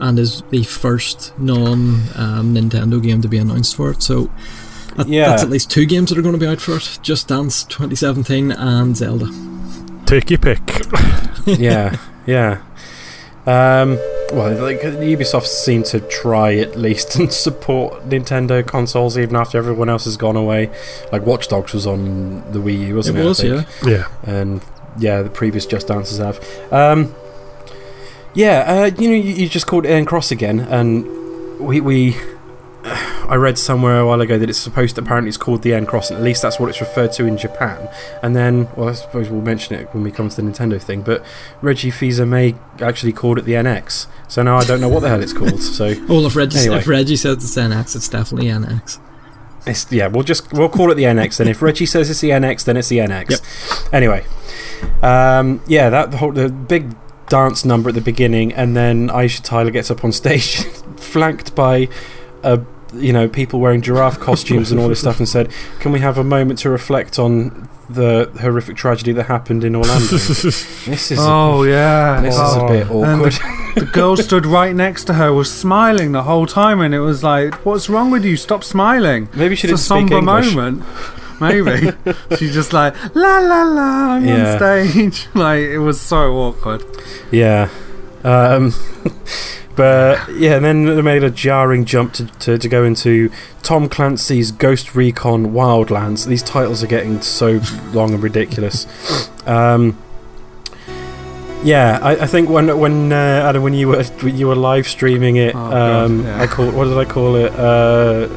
and is the first non um, Nintendo game to be announced for it. So that, Yeah. that's at least two games that are going to be out for it Just Dance 2017 and Zelda. Take your pick. yeah, yeah. Um, well, like Ubisoft seem to try at least and support Nintendo consoles even after everyone else has gone away. Like Watch Dogs was on the Wii U, wasn't it? it was, yeah. Yeah. and yeah, the previous Just Dances have. Um, yeah, uh, you know, you, you just called it Cross again, and we we. I read somewhere a while ago that it's supposed to apparently it's called the N Cross, and at least that's what it's referred to in Japan. And then, well, I suppose we'll mention it when we come to the Nintendo thing. But Reggie Fils-Aime actually called it the NX, so now I don't know what the hell it's called. So All if Reggie, Anyway. if Reggie says it's NX, it's definitely NX. It's, yeah, we'll just we'll call it the NX. Then if Reggie says it's the NX, then it's the NX. Anyway, um, yeah, that the whole the big dance number at the beginning, and then Aisha Tyler gets up on stage, flanked by a you know people wearing giraffe costumes and all this stuff, and said, "Can we have a moment to reflect on the horrific tragedy that happened in Orlando?" this is Oh yeah. this is Oh. a bit And awkward. the, the girl stood right next to her, was smiling the whole time, and it was like, "What's wrong with you? Stop smiling." Maybe she It's didn't a speak somber English. moment. Maybe she's just like la la la. I'm Yeah. on stage. Like it was so awkward. Yeah. Um, but yeah, and then they made a jarring jump to, to, to go into Tom Clancy's Ghost Recon Wildlands. These titles are getting so long and ridiculous. Um, yeah, I, I think when when uh, Adam, when you were when you were live streaming it, Oh, God, um, yeah. I call what did I call it? Uh,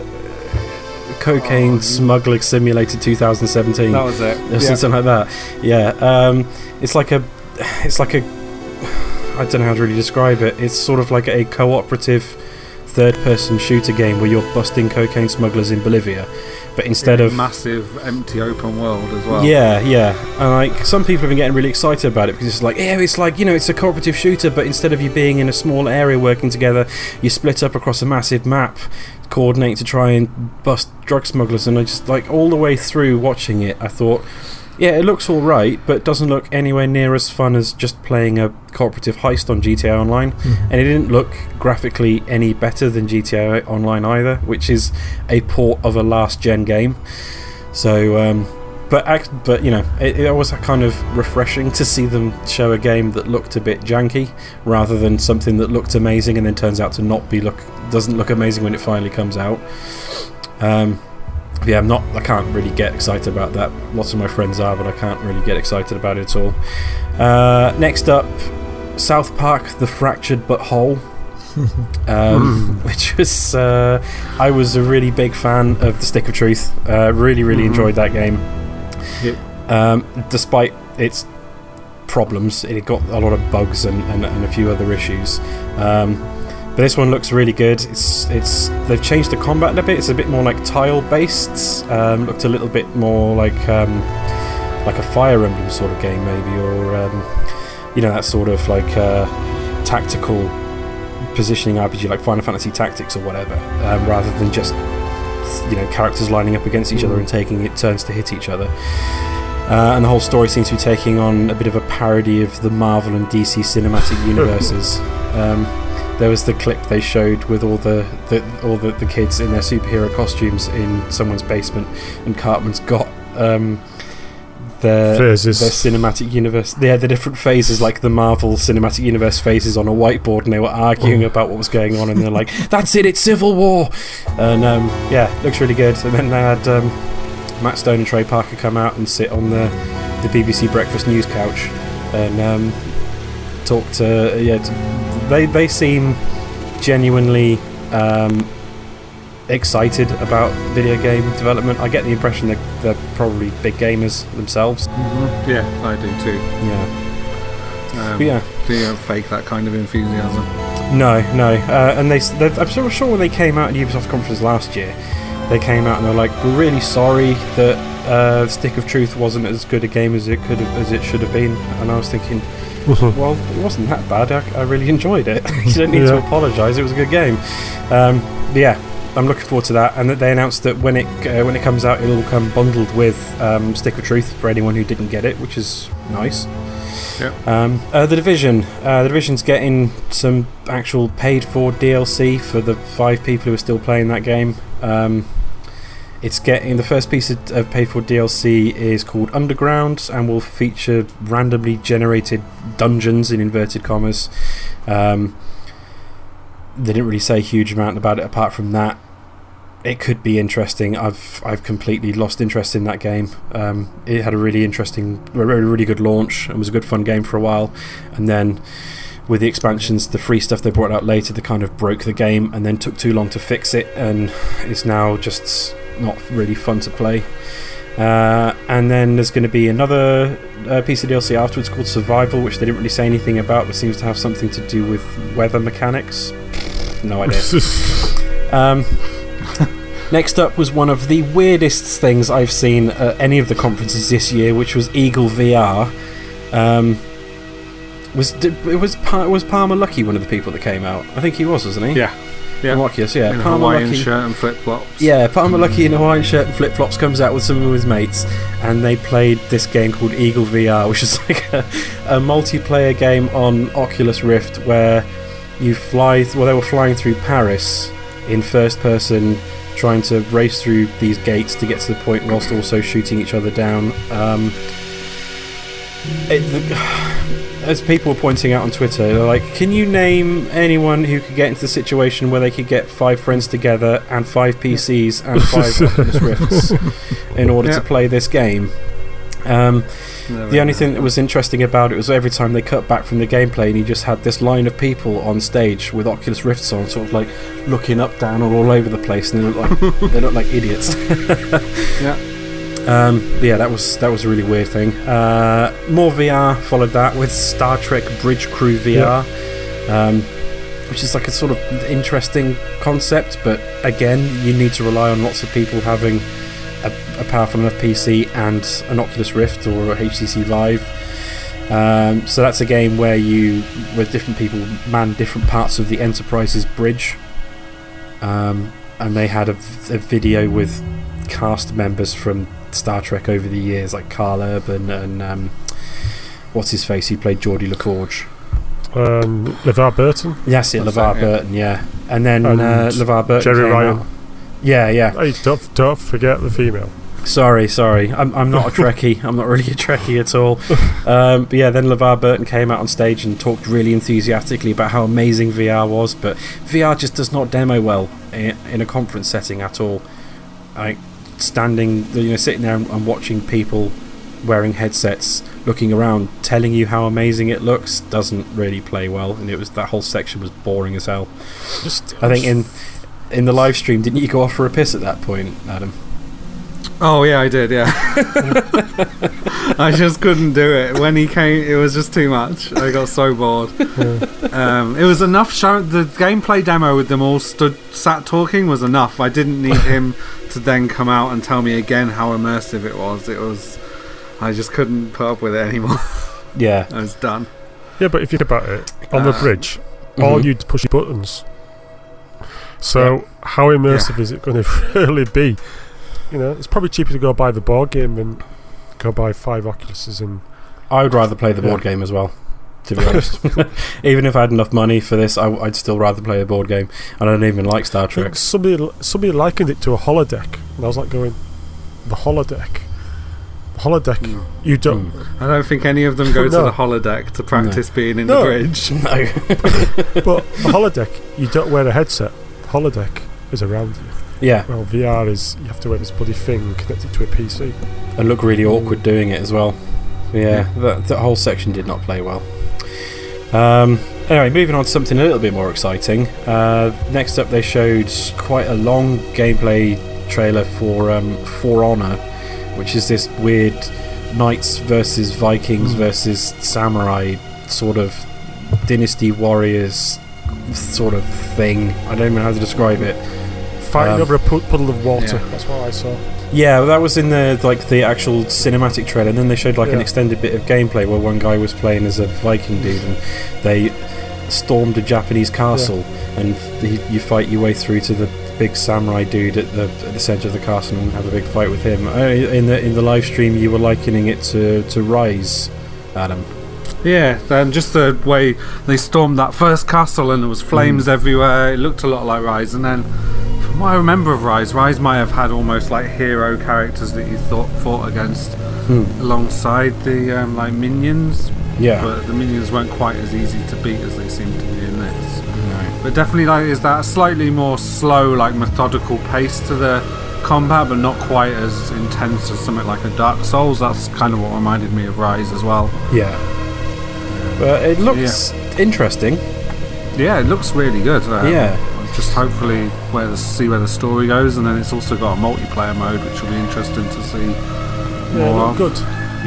Cocaine Oh, Smuggler Simulator 2017 That was it. or something like that. Yeah, um, it's like a, it's like a, I don't know how to really describe it. It's sort of like a cooperative third-person shooter game where you're busting cocaine smugglers in Bolivia, but instead In of massive empty open world as well. yeah, yeah, and like some people have been getting really excited about it because it's like, yeah, it's like you know, it's a cooperative shooter, but instead of you being in a small area working together, you split up across a massive map, coordinate to try and bust drug smugglers. And I just like all the way through watching it, I thought, yeah, it looks all right, but doesn't look anywhere near as fun as just playing a cooperative heist on GTA Online. And it didn't look graphically any better than GTA Online either, which is a port of a last gen game. So, um, but but you know, it, it was kind of refreshing to see them show a game that looked a bit janky, rather than something that looked amazing and then turns out to not be look doesn't look amazing when it finally comes out. Um, yeah, I'm not. I can't really get excited about that. Lots of my friends are, but I can't really get excited about it at all. Uh, next up, South Park: The Fractured But Whole. um, which was uh, I was a really big fan of the Stick of Truth. Uh, really, really Mhm. enjoyed that game. Yep. Um, despite its problems, it got a lot of bugs and, and, and a few other issues. Um, but this one looks really good. It's it's they've changed the combat a bit. It's a bit more like tile based. Um, looked a little bit more like um, like a Fire Emblem sort of game, maybe, or um, you know that sort of like uh, tactical positioning RPG, like Final Fantasy Tactics or whatever, um, rather than just you know characters lining up against each other and taking it turns to hit each other. Uh, and the whole story seems to be taking on a bit of a parody of the Marvel and DC cinematic universes. Um, there was the clip they showed with all the, the all the, the kids in their superhero costumes in someone's basement, and Cartman's got um, their Phases. their cinematic universe. They had the different phases, like the Marvel cinematic universe phases, on a whiteboard, and they were arguing about what was going on. And they're like, "That's it, it's Civil War," and um, yeah, looks really good. And then they had um, Matt Stone and Trey Parker come out and sit on the the BBC Breakfast News couch and um, talk to yeah. To, they they seem genuinely. Um, excited about video game development. I get the impression that they're probably big gamers themselves. Mhm. Yeah, I do too. Yeah. Um, yeah. Don't fake that kind of enthusiasm. No, no. Uh, and they, I'm sort of sure when they came out at Ubisoft conference last year, they came out and they're like, "We're really sorry that uh, Stick of Truth wasn't as good a game as it could have, as it should have been." And I was thinking, well, it wasn't that bad. I, I really enjoyed it. you don't need to apologise. It was a good game. Um, yeah, I'm looking forward to that. And that they announced that when it uh, when it comes out, it'll come bundled with um, Stick of Truth for anyone who didn't get it, which is nice. Yep. Um, uh, the division. Uh, the division's getting some actual paid for DLC for the five people who are still playing that game. Um, it's getting the first piece of, of paid for DLC is called Underground and will feature randomly generated dungeons in inverted commas. Um, they didn't really say a huge amount about it apart from that. It could be interesting. I've I've completely lost interest in that game. Um, it had a really interesting, really, really good launch and was a good fun game for a while, and then with the expansions, the free stuff they brought out later, they kind of broke the game and then took too long to fix it, and it's now just not really fun to play. Uh, and then there's going to be another uh, piece of DLC afterwards called Survival, which they didn't really say anything about, but seems to have something to do with weather mechanics. No idea. Um, next up was one of the weirdest things I've seen at any of the conferences this year, which was Eagle VR. Um, Was it was was Palmer Luckey one of the people that came out? I think he was, wasn't he? Yeah. Yeah. Oculus, yeah. In a Hawaiian Luckey. shirt and flip flops. Yeah, Palmer Luckey in a Hawaiian shirt and flip flops comes out with some of his mates, and they played this game called Eagle VR, which is like a, a multiplayer game on Oculus Rift where you fly. Well, they were flying through Paris in first person, trying to race through these gates to get to the point, whilst also shooting each other down. Um, it, the, as people were pointing out on Twitter, they're like, "Can you name anyone who could get into the situation where they could get five friends together and five PCs and five Oculus Rifts in order Yeah. to play this game?" Um, the only thing that was interesting about it was every time they cut back from the gameplay, and you just had this line of people on stage with Oculus Rifts on, sort of like looking up, down, or all over the place, and they look like they look like idiots. Yeah. Um, yeah, that was that was a really weird thing. Uh, more VR followed that with Star Trek Bridge Crew VR, um, which is like a sort of interesting concept, but again, you need to rely on lots of people having a, a powerful enough PC and an Oculus Rift or a HTC Vive. Um, so that's a game where you, where different people man different parts of the Enterprise's bridge, um, and they had a video with cast members from Star Trek over the years, like Karl Urban and um, what's his face, He played Geordi LaForge. Um, LeVar Burton. Yes, yeah, LeVar it, yeah. Burton, yeah. And then And uh, LeVar Burton. Jeri came Ryan. out. Yeah, yeah. Hey, don't, don't forget the female. Sorry, sorry. I'm, I'm not a Trekkie. I'm not really a Trekkie at all. Um, but yeah, then LeVar Burton came out on stage and talked really enthusiastically about how amazing VR was. But VR just does not demo well in, in a conference setting at all. Like standing, you know, sitting there and, and watching people wearing headsets, looking around, telling you how amazing it looks, doesn't really play well. And it was that whole section was boring as hell. Just, I think in in the live stream, didn't you go off for a piss at that point, Adam? Oh yeah, I did. Yeah, I just couldn't do it when he came. It was just too much. I got so bored. Um, it was enough. Show the gameplay demo with them all stood sat talking was enough. I didn't need him to then come out and tell me again how immersive it was. It was. I just couldn't put up with it anymore. Yeah. I was done. yeah, but if you think about it, on the Uh, bridge, all Mhm. you do is push your buttons. So how immersive is it going to really be? You know, it's probably cheaper to go buy the board game than go buy five Oculuses and I would rather play the Yeah. board game as well. To be honest, even if I had enough money for this, I, would still rather play a board game. And I don't even like Star Trek. think somebody somebody likened it to a holodeck, and I was like going, the holodeck. Holodeck, Mm. you don't. I don't think any of them go to the holodeck to practice being in No. the bridge. No. But the holodeck, you don't wear a headset. The holodeck is around you. Yeah, Well, VR is you have to wear this bloody thing connected to a PC. and look really awkward doing it as well. Yeah, that, that whole section did not play well. Um, anyway, moving on to something a little bit more exciting. Uh, next up, they showed quite a long gameplay trailer for um, For Honor, which is this weird knights versus Vikings versus samurai sort of dynasty warriors sort of thing. I don't even know how to describe it. Fighting Um, over a pu- puddle of water. Yeah. That's what I saw. Yeah, that was in the like the actual cinematic trailer, and then they showed like an extended bit of gameplay where one guy was playing as a Viking dude, and they stormed a Japanese castle, and the, you fight your way through to the big samurai dude at the at the center of the castle and have a big fight with him. Uh, In the in the live stream, you were likening it to to Ryse, Adam. Yeah, then just the way they stormed that first castle and there was flames everywhere. It looked a lot like Ryse, and then from what I remember of Ryse, Ryse might have had almost like hero characters that you thought fought against Hmm. alongside the um, like minions, Yeah. but the minions weren't quite as easy to beat as they seem to be in this. No. But definitely, like, is that a slightly more slow, like methodical pace to the combat, but not quite as intense as something like a Dark Souls. That's kind of what reminded me of Ryse as well. Yeah. But it looks interesting. Yeah, it looks really good. Um, Yeah. Just hopefully where the, see where the story goes, and then it's also got a multiplayer mode, which will be interesting to see Yeah, more look of. good.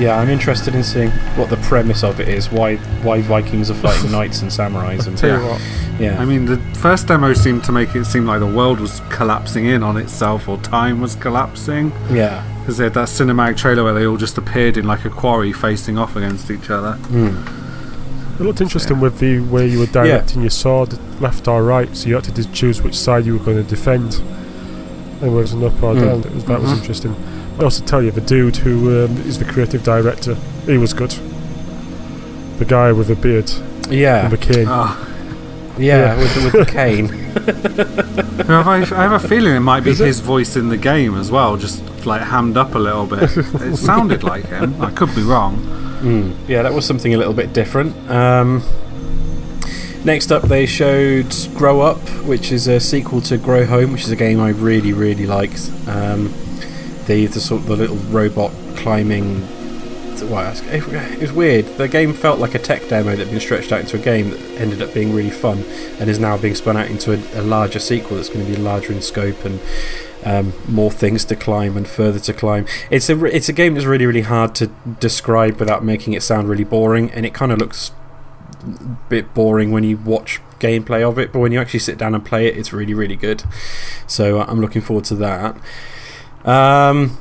Yeah, I'm interested in seeing what the premise of it is. Why why Vikings are fighting knights and samurais and Tell you Yeah. what, yeah. I mean, the first demo seemed to make it seem like the world was collapsing in on itself, or time was collapsing. yeah. Because they had that cinematic trailer where they all just appeared in like a quarry facing off against each other. Hmm. It looked interesting with the way you were directing your sword left or right, so you had to just choose which side you were going to defend. And whether it was an up or Mm. down. It was, that was Mhm. interesting. I also tell you, the dude who um, is the creative director, he was good. The guy with the beard Yeah, and the cane. Oh, yeah, Yeah. with, the- with the cane. I have- I have a feeling it might be Is it? his voice in the game as well, just like hammed up a little bit. it sounded like him. I could be wrong. Mm. Yeah, that was something a little bit different. Um, next up, they showed Grow Up, which is a sequel to Grow Home, which is a game I really, really liked. Um, the the sort of the little robot climbing. Well, it was weird. The game felt like a tech demo that had been stretched out into a game that ended up being really fun, and is now being spun out into a, a larger sequel that's going to be larger in scope and um, more things to climb and further to climb. It's a it's a game that's really really hard to describe without making it sound really boring, and it kind of looks a bit boring when you watch gameplay of it, but when you actually sit down and play it, it's really really good. So uh, I'm looking forward to that. Um,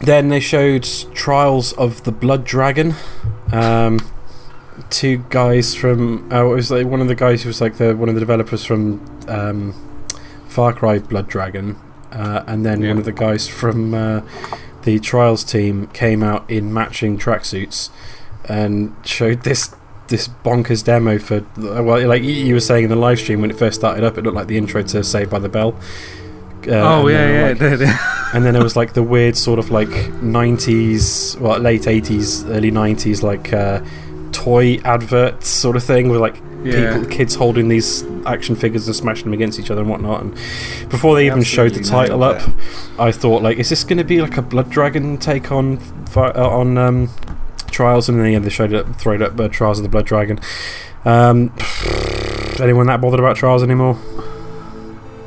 then they showed Trials of the Blood Dragon. Um, two guys from uh, was like one of the guys who was like the one of the developers from um, Far Cry Blood Dragon, uh, and then Yeah. one of the guys from uh, the Trials team came out in matching tracksuits and showed this this bonkers demo for well, like you- were saying in the live stream when it first started up, it looked like the intro to Saved by the Bell. Uh, oh yeah, yeah, like, it and then there was like the weird sort of like 90s well late 80s early 90s like uh, toy adverts sort of thing with like yeah. people kids holding these action figures and smashing them against each other and whatnot and before they even showed the title up i thought like is this going to be like a blood dragon take on uh, on um, trials and then yeah, they showed it up throwed up uh, trials of the blood dragon um, anyone that bothered about trials anymore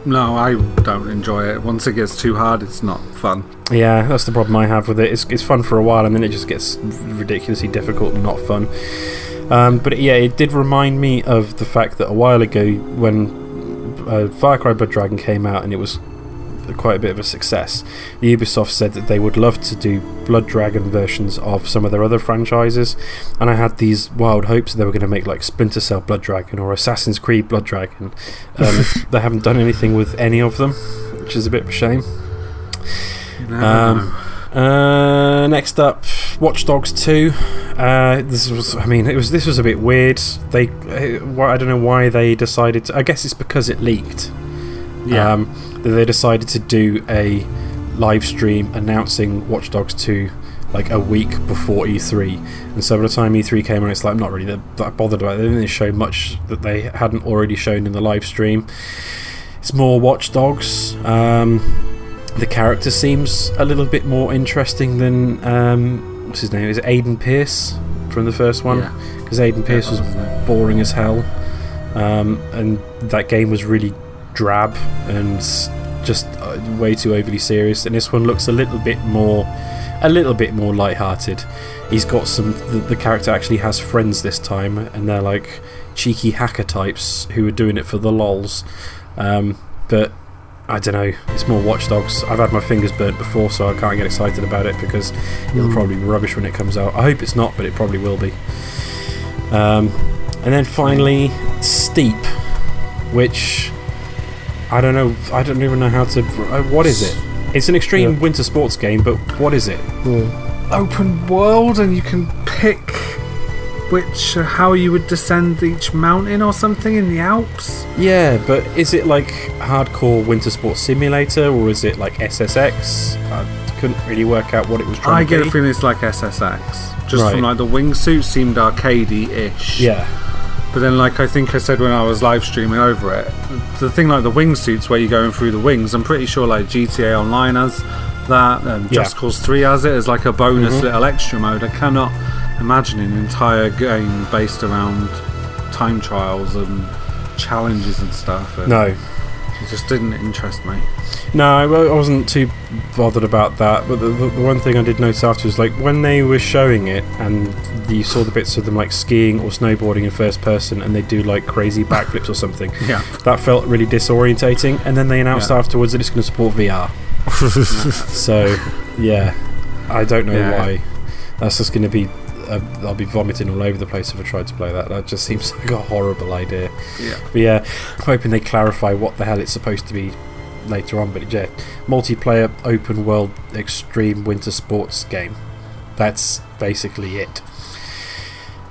No, I don't enjoy it. Once it gets too hard, it's not fun. Yeah, that's the problem I have with it. It's, it's fun for a while and then it just gets ridiculously difficult and not fun. Um, but yeah, it did remind me of the fact that a while ago when uh, Far Cry Blood Dragon came out and it was quite a bit of a success, Ubisoft said that they would love to do Blood Dragon versions of some of their other franchises. And I had these wild hopes that they were going to make like Splinter Cell Blood Dragon or Assassin's Creed Blood Dragon. Um, they haven't done anything with any of them, which is a bit of a shame. Um. Uh, next up, Watch Dogs Two. Uh, this was, I mean, it was this was a bit weird. They, uh, I don't know why they decided. To, I guess it's because it leaked. Yeah. Um, that they decided to do a live stream announcing Watch Dogs Two like a week before E3, and so by the time E3 came around, it's like I'm not really that, that bothered about it. They didn't show much that they hadn't already shown in the live stream. It's more Watch Dogs. Um, the character seems a little bit more interesting than um, what's his name? Is it Aiden Pearce from the first one? Yeah. Because Aiden Pearce Yeah, was boring as hell, um, and that game was really drab and just uh, way too overly serious. And this one looks a little bit more, a little bit more light-hearted. He's got some. The, the character actually has friends this time, and they're like cheeky hacker types who are doing it for the lols. Um, but I don't know. It's more Watch Dogs. I've had my fingers burnt before, so I can't get excited about it because it'll Mm. probably be rubbish when it comes out. I hope it's not, but it probably will be. Um, and then finally, Steep, which I don't know. I don't even know how to. Uh, what is it? It's an extreme Yeah. winter sports game, but what is it? Yeah. Open world, and you can pick which uh, how you would descend each mountain or something in the Alps. Yeah, but is it like hardcore winter sports simulator or is it like SSX? I couldn't really work out what it was trying I to get a feeling it's like SSX. Just Right. from like the wingsuit seemed arcadey-ish. yeah, But then, like I think I said when I was live streaming over it, the thing like the wingsuits where you're going through the wings, I'm pretty sure like GTA Online has that, and Yeah. Just Cause 3 has it as like a bonus Mhm. little extra mode. I cannot imagine an entire game based around time trials and challenges and stuff. And no, it just didn't interest me. no, I wasn't too bothered about that. But the, the, the one thing I did notice after was like when they were showing it and you saw the bits of them like skiing or snowboarding in first person, and they do like crazy backflips or something. Yeah, That felt really disorientating. And then they announced Yeah. afterwards that it's going to support VR. So, yeah, I don't know Yeah. why. That's just going to be I'll be vomiting all over the place if I tried to play that. That just seems like a horrible idea. Yeah. But yeah, I'm hoping they clarify what the hell it's supposed to be later on. But yeah, multiplayer open world extreme winter sports game. That's basically it.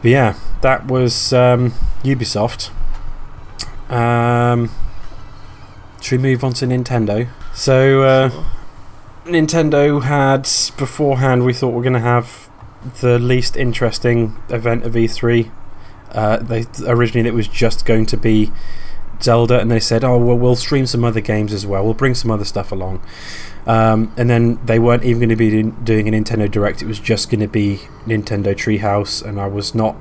But yeah, that was um, Ubisoft. Um, should we move on to Nintendo? So, uh, Nintendo had beforehand, we thought we are going to have the least interesting event of E3. Uh, they originally it was just going to be Zelda, and they said, "Oh, well, we'll stream some other games as well. We'll bring some other stuff along." Um, and then they weren't even going to be doing a Nintendo Direct. It was just going to be Nintendo Treehouse, and I was not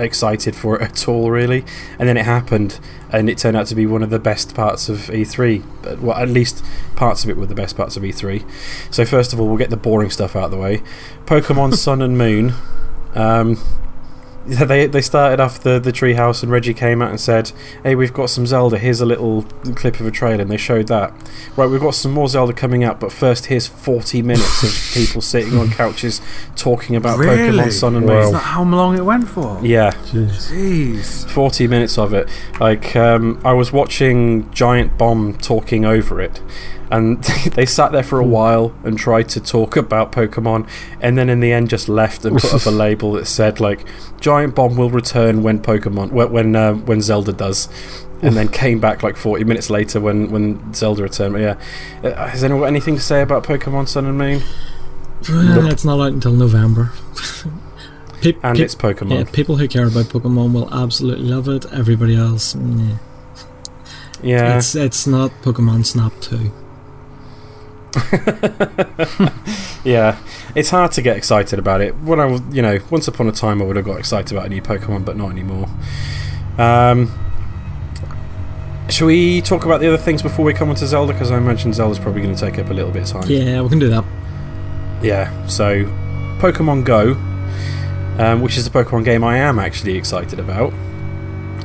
excited for it at all, really. And then it happened, and it turned out to be one of the best parts of E3. Well, at least parts of it were the best parts of E3. So, first of all, we'll get the boring stuff out of the way. Pokemon Sun and Moon. Um, they they started off the the treehouse and Reggie came out and said, "Hey, we've got some Zelda. Here's a little clip of a trailer." And they showed that. Right, we've got some more Zelda coming out, but first, here's 40 minutes of people sitting on couches talking about really? Pokemon Sun and Moon. Is that how long it went for? Yeah, jeez, 40 minutes of it. Like um, I was watching Giant Bomb talking over it, and they sat there for a while and tried to talk about Pokemon, and then in the end just left and put up a label that said like Giant Bomb will return when Pokemon when uh, when Zelda does. And then came back like 40 minutes later when, when Zelda returned. But yeah, uh, has anyone got anything to say about Pokemon Sun and Moon? Nope. It's not out until November. Pe- and it's Pokemon. Yeah, people who care about Pokemon will absolutely love it. Everybody else, yeah. Yeah, it's it's not Pokemon Snap two. yeah, it's hard to get excited about it. When I was, you know, once upon a time I would have got excited about a new Pokemon, but not anymore. Um, shall we talk about the other things before we come on to Zelda? Because I imagine Zelda's probably going to take up a little bit of time. Yeah, we can do that. Yeah, so Pokemon Go, um, which is a Pokemon game I am actually excited about.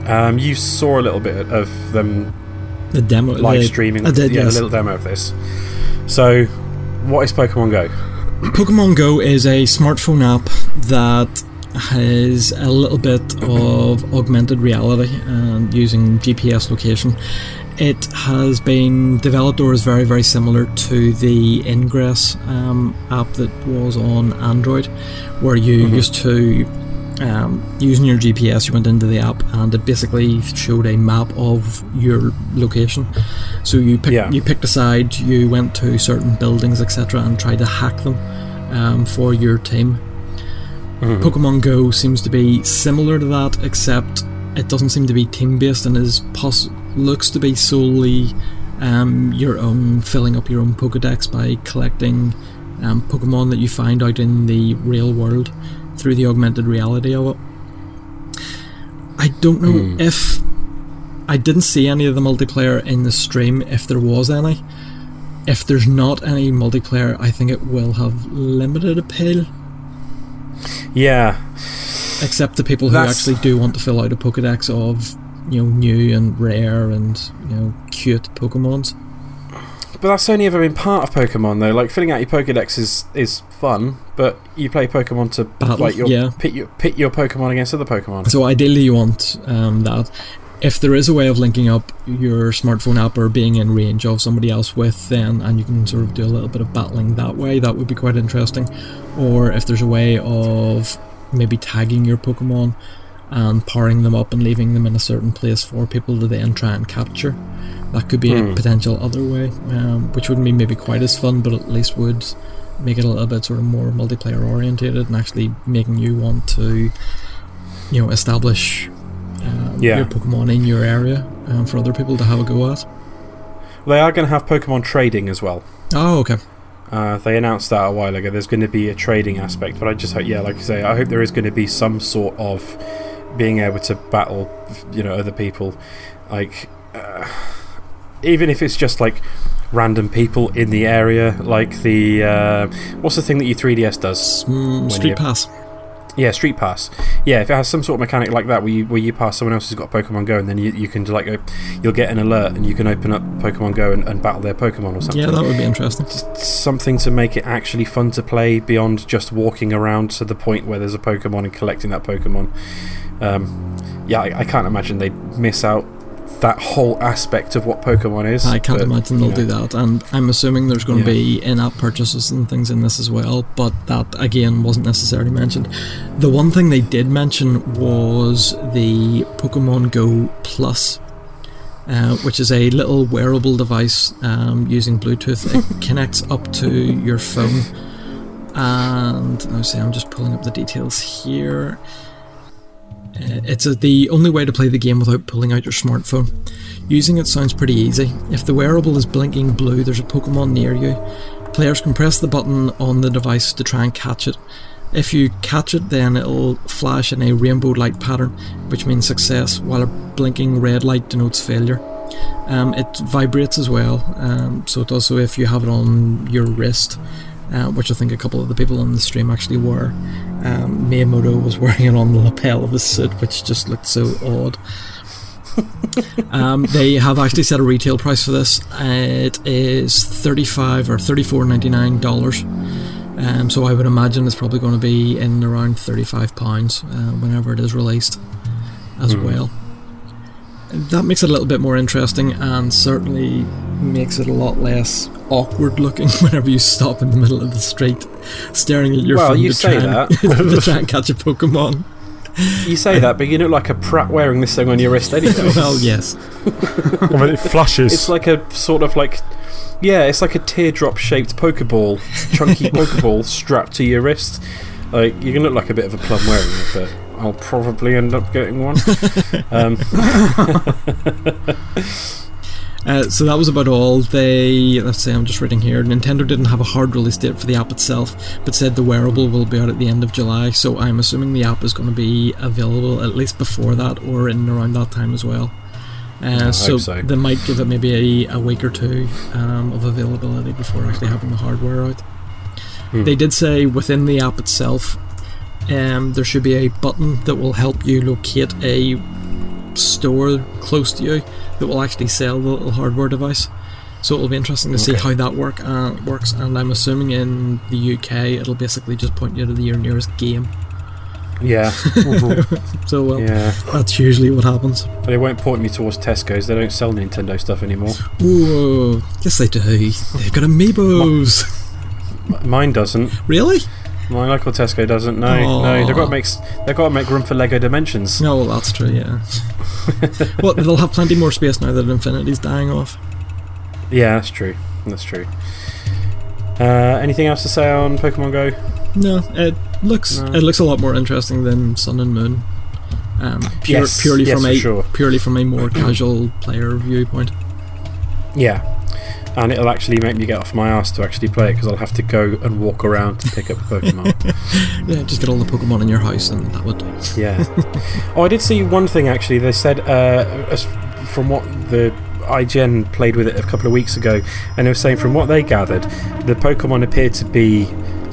Um, you saw a little bit of them the demo live the, streaming. I did, yeah, yes. a little demo of this. So, what is Pokemon Go? Pokemon Go is a smartphone app that has a little bit of augmented reality and using GPS location. It has been developed or is very, very similar to the Ingress um, app that was on Android, where you mm-hmm. used to um, using your GPS, you went into the app and it basically showed a map of your location. So you pick, yeah. you picked a side, you went to certain buildings, etc., and tried to hack them um, for your team. Mm-hmm. Pokemon Go seems to be similar to that, except it doesn't seem to be team based and is poss- looks to be solely um, your own filling up your own Pokedex by collecting um, Pokemon that you find out in the real world through the augmented reality of it. I don't know mm. if I didn't see any of the multiplayer in the stream, if there was any. If there's not any multiplayer, I think it will have limited appeal. Yeah. Except the people who That's... actually do want to fill out a Pokedex of, you know, new and rare and, you know, cute Pokemons. But that's only ever been part of Pokemon, though. Like filling out your Pokedex is is fun, but you play Pokemon to Battle, like your, yeah. pit your pit your Pokemon against other Pokemon. So ideally, you want um, that. If there is a way of linking up your smartphone app or being in range of somebody else with, then and you can sort of do a little bit of battling that way, that would be quite interesting. Or if there's a way of maybe tagging your Pokemon and powering them up and leaving them in a certain place for people to then try and capture. That could be hmm. a potential other way, um, which wouldn't be maybe quite as fun, but at least would make it a little bit sort of more multiplayer orientated and actually making you want to, you know, establish um, yeah. your Pokemon in your area um, for other people to have a go at. They are going to have Pokemon trading as well. Oh, okay. Uh, they announced that a while ago. There's going to be a trading aspect, but I just hope, yeah, like I say, I hope there is going to be some sort of being able to battle, you know, other people, like. Uh, even if it's just like random people in the area, like the uh, what's the thing that your 3DS does? Mm, Street Pass. Yeah, Street Pass. Yeah, if it has some sort of mechanic like that where you, where you pass someone else who's got Pokemon Go and then you, you can, like, go, you'll get an alert and you can open up Pokemon Go and, and battle their Pokemon or something. Yeah, that would be interesting. Just something to make it actually fun to play beyond just walking around to the point where there's a Pokemon and collecting that Pokemon. Um, yeah, I, I can't imagine they'd miss out that whole aspect of what Pokemon is. I can't but, imagine they'll know. do that, and I'm assuming there's going to Yeah. be in-app purchases and things in this as well. But that again wasn't necessarily mentioned. The one thing they did mention was the Pokemon Go Plus, uh, which is a little wearable device um, using Bluetooth. It connects up to your phone, and let me see. I'm just pulling up the details here. It's a, the only way to play the game without pulling out your smartphone. Using it sounds pretty easy. If the wearable is blinking blue, there's a Pokemon near you. Players can press the button on the device to try and catch it. If you catch it, then it'll flash in a rainbow light pattern, which means success, while a blinking red light denotes failure. Um, it vibrates as well, um, so it does so if you have it on your wrist, uh, which I think a couple of the people on the stream actually were. Um, Miyamoto was wearing it on the lapel of his suit, which just looked so odd. um, they have actually set a retail price for this. It is thirty-five or thirty-four ninety-nine dollars. Um, so I would imagine it's probably going to be in around thirty-five pounds uh, whenever it is released, as Hmm. well. That makes it a little bit more interesting, and certainly makes it a lot less awkward looking whenever you stop in the middle of the street, staring at your Well, phone you to, say try and, to try and catch a Pokemon. You say that, but you look like a prat wearing this thing on your wrist anyway. well, yes. I mean, it flashes. It's like a sort of like. Yeah, it's like a teardrop shaped Pokeball, chunky Pokeball strapped to your wrist. Like, you can look like a bit of a plum wearing it, but I'll probably end up getting one. um, Uh, so that was about all. They, let's say, I'm just reading here. Nintendo didn't have a hard release date for the app itself, but said the wearable will be out at the end of July. So I'm assuming the app is going to be available at least before that or in and around that time as well. Uh, so, so. they might give it maybe a, a week or two um, of availability before actually having the hardware out. Hmm. They did say within the app itself, um, there should be a button that will help you locate a store close to you that will actually sell the little hardware device. So it'll be interesting to see how that work uh, works. And I'm assuming in the UK it'll basically just point you to the, your nearest game. yeah, So well, yeah. that's usually what happens. But it won't point me towards Tesco's. They don't sell Nintendo stuff anymore. Ooh, yes they do. They've got amiibos. M- Mine doesn't. really? My local Tesco doesn't. No, no. They've got to make they've got to make room for Lego Dimensions. No, well, that's true. Yeah. well, they'll have plenty more space now that Infinity's dying off. Yeah, that's true. That's true. Uh, anything else to say on Pokemon Go? No, it looks No. it looks a lot more interesting than Sun and Moon. Um, pure, Yes, purely yes, from a sure. purely from a more casual player viewpoint. Yeah, and it'll actually make me get off my ass to actually play it because I'll have to go and walk around to pick up Pokemon. Yeah, just get all the Pokemon in your house, and that would do. yeah. Oh, I did see one thing actually. They said uh, as from what the IGN played with it a couple of weeks ago, and they were saying from what they gathered, the Pokemon appeared to be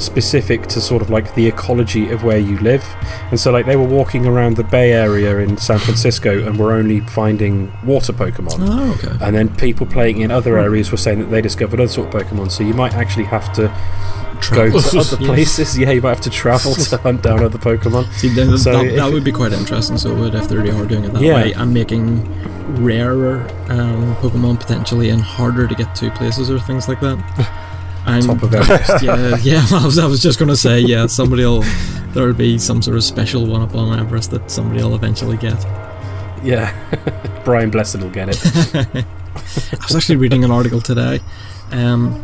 specific to sort of like the ecology of where you live. And so, like, they were walking around the Bay Area in San Francisco and were only finding water Pokemon. Oh, okay. And then people playing in other areas were saying that they discovered other sort of Pokemon. So you might actually have to go to other places. Yeah, you might have to travel to hunt down other Pokemon. See, then So that, that would be quite interesting. So it would if they really are doing it that Yeah. way and making rarer um, Pokemon potentially and harder to get to places or things like that. I'm, Top of Everest. yeah, yeah. I was, I was just gonna say, yeah, somebody will. There'll be some sort of special one up on Everest that somebody will eventually get. Yeah, Brian Blessed will get it. I was actually reading an article today. Um,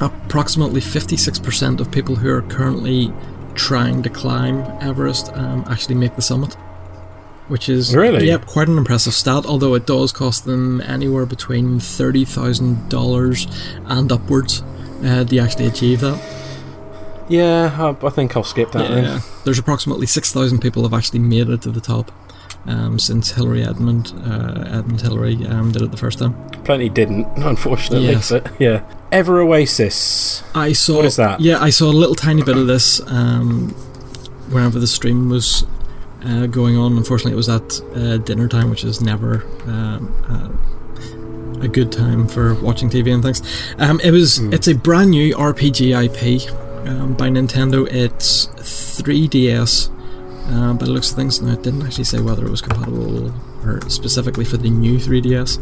approximately 56% of people who are currently trying to climb Everest um, actually make the summit. Which is Really? yep, quite an impressive stat. Although it does cost them anywhere between thirty thousand dollars and upwards uh, you actually achieve that. Yeah, I, I think I'll skip that then. Yeah, there's approximately six thousand people have actually made it to the top um, since Hillary Edmund, uh, Edmund Hillary um, did it the first time. Plenty didn't, unfortunately. Yes. But yeah, Ever Oasis. I saw. What is that? Yeah, I saw a little tiny bit of this. Um, whenever the stream was uh, going on. Unfortunately, it was at uh, dinner time, which is never um, uh, a good time for watching TV and things. Um, it was. It's a brand new RPG IP um, by Nintendo. It's 3DS. Um, by the looks of things, now it didn't actually say whether it was compatible or specifically for the new 3DS.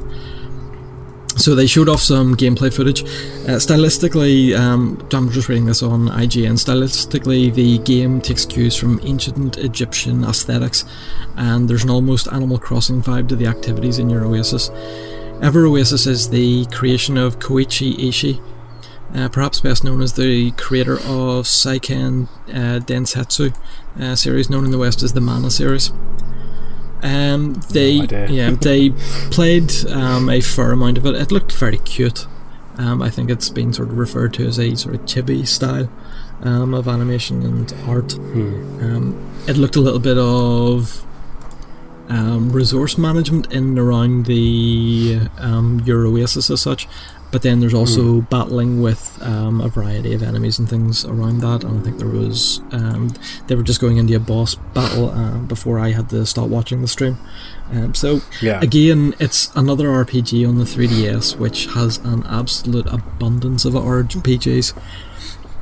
So they showed off some gameplay footage. Uh, stylistically, um, I'm just reading this on IGN. Stylistically, the game takes cues from ancient Egyptian aesthetics, and there's an almost Animal Crossing vibe to the activities in your Oasis. Ever Oasis is the creation of Koichi Ishii, uh, perhaps best known as the creator of Seiken uh, Densetsu uh, series, known in the West as the Mana series. Um, they idea. yeah they played um, a fair amount of it. It looked very cute. Um, I think it's been sort of referred to as a sort of chibi style um, of animation and art. Hmm. Um, it looked a little bit of um, resource management in and around the um, your Oasis as such, but then there's also battling with um, a variety of enemies and things around that. And I think there was um, they were just going into a boss battle uh, before I had to stop watching the stream. Um, so Yeah. again, it's another RPG on the 3DS, which has an absolute abundance of RPGs.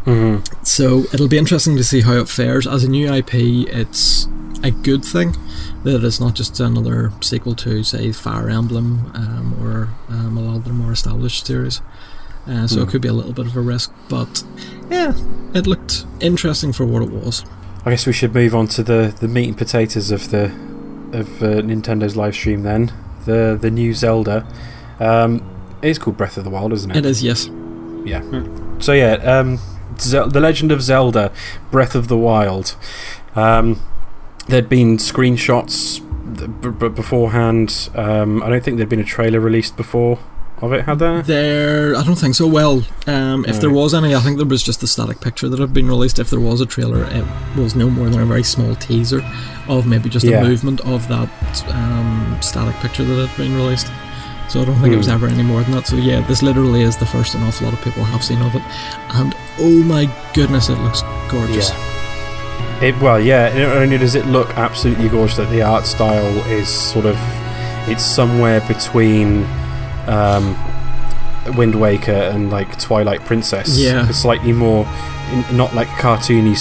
hmm So it'll be interesting to see how it fares. As a new IP, it's a good thing that it's not just another sequel to, say, Fire Emblem um, or um, a lot of the more established series. Uh, so it Hmm. could be a little bit of a risk, but yeah, it looked interesting for what it was. I guess we should move on to the, the meat and potatoes of the of uh, Nintendo's live stream then. The the new Zelda. Um, it's called Breath of the Wild, isn't it? It is, yes. Yeah. So yeah, um, Zel- the Legend of Zelda: Breath of the Wild. Um, there'd been screenshots b- b- beforehand. Um, I don't think there'd been a trailer released before of it, had there? There, I don't think so. Well, um, if there was any, I think there was just a static picture that had been released. If there was a trailer, it was no more than a very small teaser of maybe just Yeah. a movement of that um, static picture that had been released. So I don't think it was Hmm. ever any more than that. So yeah, this literally is the first an awful lot of people have seen of it, and oh my goodness, it looks gorgeous. It well, yeah. Not only does it look absolutely gorgeous, that the art style is sort of it's somewhere between um, Wind Waker and like Twilight Princess. Yeah. it's slightly more in, not like cartoony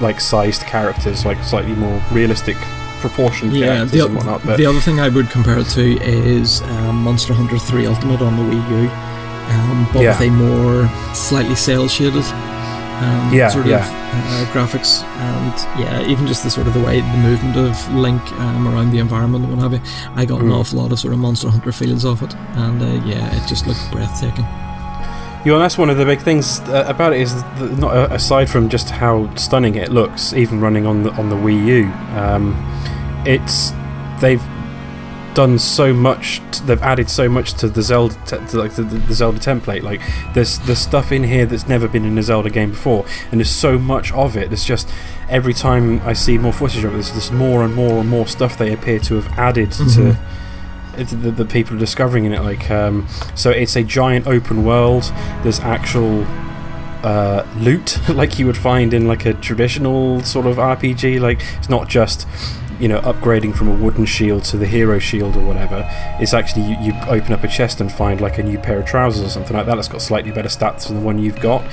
like sized characters, like slightly more realistic proportioned Yeah, characters the, and whatnot. But the other thing I would compare it to is um, Monster Hunter 3 Ultimate on the Wii U, um, but Yeah. with a more slightly cell shaded um, Yeah, sort yeah. of uh, graphics, and yeah, even just the sort of the way the movement of Link um, around the environment and what have you. I got an Mm. awful lot of sort of Monster Hunter feels off it, and uh, yeah, it just looked breathtaking. You know, that's one of the big things uh, about it is not uh, aside from just how stunning it looks, even running on the on the Wii U, um, it's they've done so much. T- they've added so much to the Zelda, te- to like the, the, the Zelda template. Like there's there's stuff in here that's never been in a Zelda game before, and there's so much of it. There's just every time I see more footage of it, there's just more and more and more stuff they appear to have added Mhm. to it's the, the people are discovering in it like um, so it's a giant open world there's actual uh, loot like you would find in like a traditional sort of RPG like it's not just you know upgrading from a wooden shield to the hero shield or whatever it's actually you, you open up a chest and find like a new pair of trousers or something like that that's got slightly better stats than the one you've got.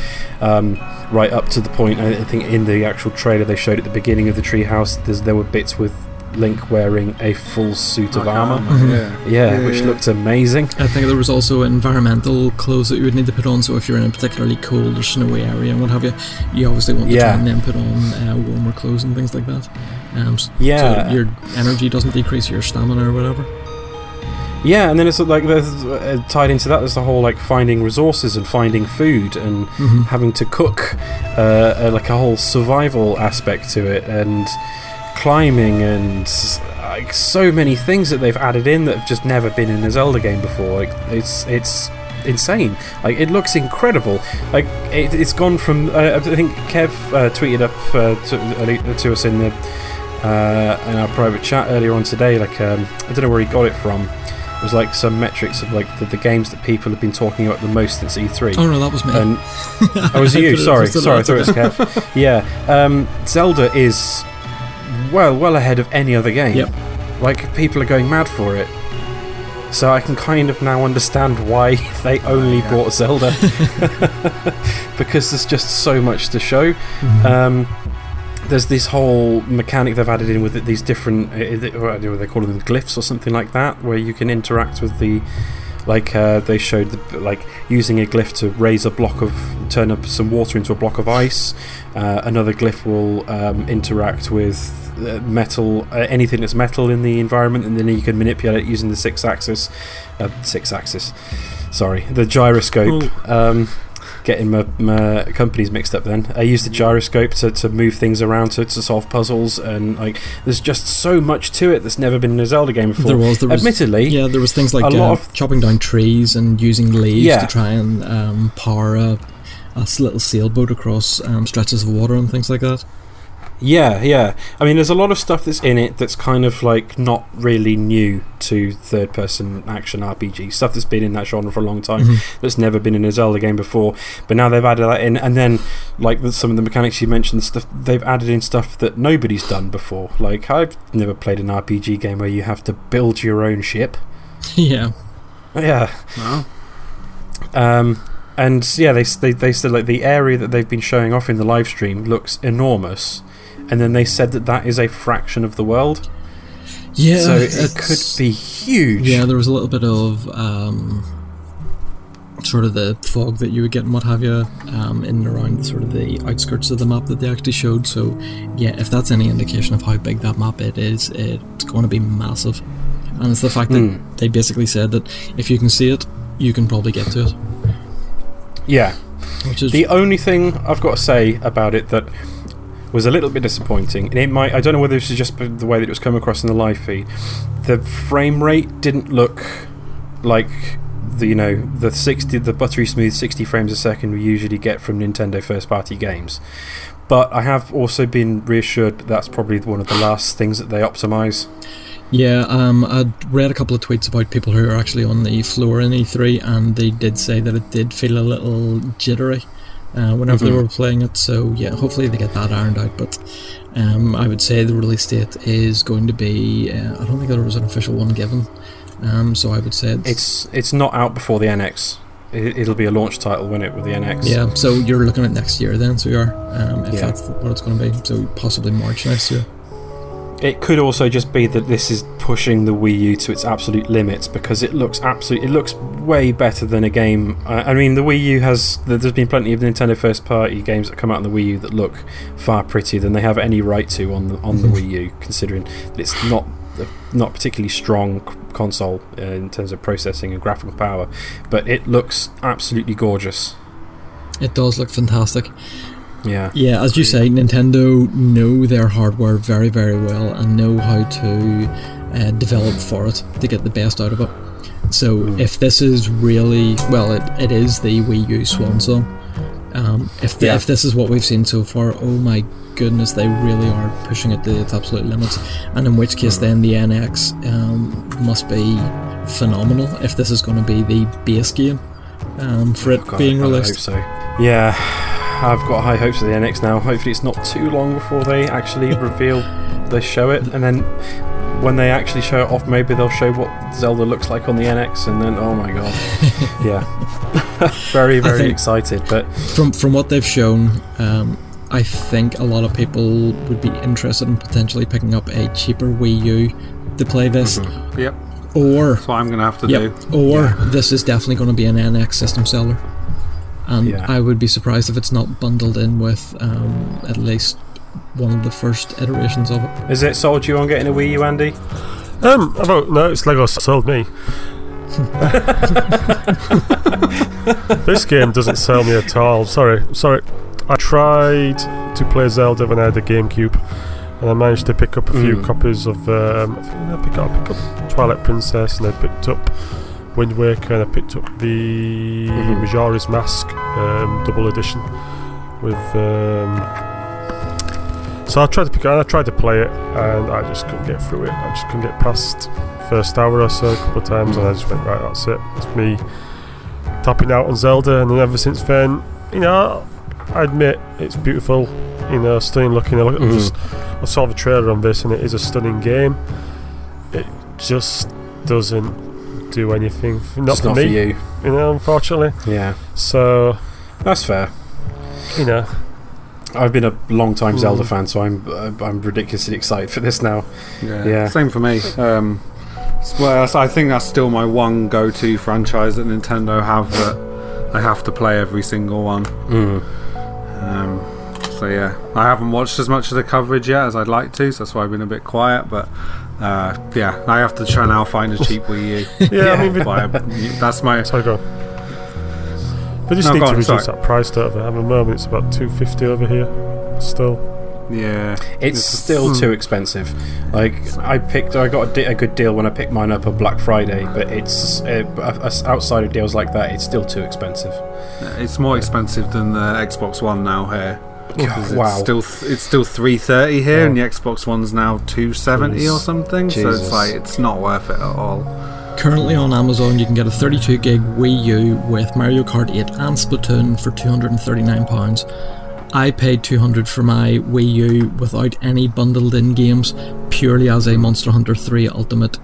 Um, right up to the point I I think in the actual trailer they showed at the beginning of the treehouse there were bits with Link wearing a full suit of Like armor Mhm. Yeah. yeah, Yeah, which yeah. looked amazing. I think there was also environmental clothes that you would need to put on. So if you're in a particularly cold or snowy area and what have you, you obviously want to Yeah. try and then put on uh, warmer clothes and things like that. Um, s- so your energy doesn't decrease your stamina or whatever. yeah, and then it's like there's uh, tied into that. There's the whole like finding resources and finding food and hmm having to cook, uh, uh, like a whole survival aspect to it, and climbing and like so many things that they've added in that have just never been in a Zelda game before. Like it's it's insane. Like it looks incredible. Like it, it's gone from uh, I think Kev uh, tweeted up uh, to, uh, to us in the uh, in our private chat earlier on today. Like um, I don't know where he got it from. It was like some metrics of like the, the games that people have been talking about the most since E3. Oh no, that was me. And oh, was you? Sorry, sorry, I thought it was Kev. Yeah, um, Zelda is well, well ahead of any other game. Yep. Like people are going mad for it. So I can kind of now understand why they only Yeah. bought Zelda because there's just so much to show. Mhm. Um, there's this whole mechanic they've added in with it, these different, uh, I don't know what they call them, glyphs or something like that, where you can interact with the, like uh, they showed, the, like using a glyph to raise a block of, turn up some water into a block of ice. Uh, another glyph will um, interact with uh, metal, uh, anything that's metal in the environment, and then you can manipulate it using the Sixaxis, uh, Sixaxis. Sorry, the gyroscope. Um, getting my, my companies mixed up then. I use the gyroscope to, to move things around to, to solve puzzles, and like there's just so much to it that's never been in a Zelda game before. there was, there was, Admittedly, yeah, there was things like a lot uh, of- chopping down trees and using leaves Yeah. to try and um, power a, a little sailboat across um, stretches of water and things like that. Yeah, yeah. I mean, there's a lot of stuff that's in it that's kind of like not really new to third person action RPG. Stuff that's been in that genre for a long time, Mhm. that's never been in a Zelda game before. But now they've added that in. And then, like some of the mechanics you mentioned, stuff they've added in stuff that nobody's done before. Like, I've never played an RPG game where you have to build your own ship. yeah, Yeah. Well, Um, and yeah, they, they they said like the area that they've been showing off in the live stream looks enormous, and then they said that that is a fraction of the world, yeah. so it could be huge. Yeah, there was a little bit of um, sort of the fog that you would get and what have you um, in and around sort of the outskirts of the map that they actually showed. So, yeah, if that's any indication of how big that map it is, it's going to be massive. And it's the fact that Hmm. they basically said that if you can see it, you can probably get to it, Yeah. which is The only thing I've got to say about it that was a little bit disappointing, and it might I don't know whether this is just the way that it was come across in the live feed. The frame rate didn't look like the you know the 60 the buttery smooth 60 frames a second we usually get from Nintendo first party games. But I have also been reassured that that's probably one of the last things that they optimize. Yeah, um, I'd read a couple of tweets about people who are actually on the floor in E3, and they did say that it did feel a little jittery uh, whenever Mhm. they were playing it. So yeah, hopefully they get that ironed out. But um, I would say the release date is going to be. Uh, I don't think there was an official one given. Um, so I would say it's, It's it's not out before the NX. It, it'll be a launch title, won't it, with the NX? yeah. So you're looking at next year then. So you are, um, if Yeah. that's what it's going to be. So possibly March next year. It could also just be that this is pushing the Wii U to its absolute limits because it looks absolute. It looks way better than a game. I I mean, the Wii U has. there- There's been plenty of Nintendo first-party games that come out on the Wii U that look far prettier than they have any right to on the on the Wii U, considering that it's not a not particularly strong console uh, in terms of processing and graphical power, but it looks absolutely gorgeous. It does look fantastic. Yeah. Yeah, as you say, Nintendo know their hardware very, very well and know how to uh, develop for it to get the best out of it. So Mm. if this is really well, it, it is the Wii U swan song. Um, if the, Yeah. if this is what we've seen so far, oh my goodness, they really are pushing it to its absolute limits. And in which case, Mm. then the NX um, must be phenomenal. If this is going to be the base game um, for it Oh, God, being released. so. Yeah, I've got high hopes for the NX now. Hopefully, it's not too long before they actually reveal, they show it, and then when they actually show it off, maybe they'll show what Zelda looks like on the NX, and then oh my god, yeah, very very excited. But from from what they've shown, um, I think a lot of people would be interested in potentially picking up a cheaper Wii U to play this, Mhm. Yep, or that's what I'm going to have to yep, do. or Yeah. this is definitely going to be an NX system seller, and Yeah. I would be surprised if it's not bundled in with um, at least one of the first iterations of it. is it sold you on getting a Wii U, Andy? Um, about no, it's Lego sold me. this game doesn't sell me at all. Sorry, sorry. I tried to play Zelda when I had a GameCube, and I managed to pick up a few Mm. copies of. Um, I think I picked up, I picked up Twilight Princess, and I picked up Wind Waker, and I picked up the Mhm. Majora's Mask um, double edition with. Um, so I tried to pick it, and I tried to play it, and I just couldn't get through it. I just couldn't get past first hour or so a couple of times, and I just went right. That's it. It's me tapping out on Zelda, and then ever since then, you know, I admit it's beautiful. You know, stunning looking. I look at Mhm. just I saw the trailer on this, and it is a stunning game. It just doesn't do anything. f- Not Just for not me, for you. you know. Unfortunately, Yeah, so that's fair. you know, I've been a long time Zelda Mm. fan, so I'm I'm ridiculously excited for this now. Yeah, Yeah. same for me. Um, well, I think that's still my one go-to franchise that Nintendo have that I have to play every single one. Mm. Um, so yeah, I haven't watched as much of the coverage yet as I'd like to, so that's why I've been a bit quiet. But uh, yeah, I have to try now find a cheap Wii U. yeah. I mean, we- Buy that's my sorry, go. on. They just No, need go to on, reduce sorry. that price, don't they? At the moment, it's about two fifty over here. Still, yeah. It's It's- still Hmm. too expensive. Like I picked, I got a, di- a good deal when I picked mine up on Black Friday, but it's uh, outside of deals like that, it's still too expensive. It's more expensive than the Xbox One now here. 'Cause wow. It's still th- it's still three thirty here, Oh. and the Xbox One's now two seventy or Jeez. something. So it's like it's not worth it at all. Currently on Amazon, you can get a 32 gig Wii U with Mario Kart 8 and Splatoon for £239. I paid 200 for my Wii U without any bundled in games, purely as a Monster Hunter 3 Ultimate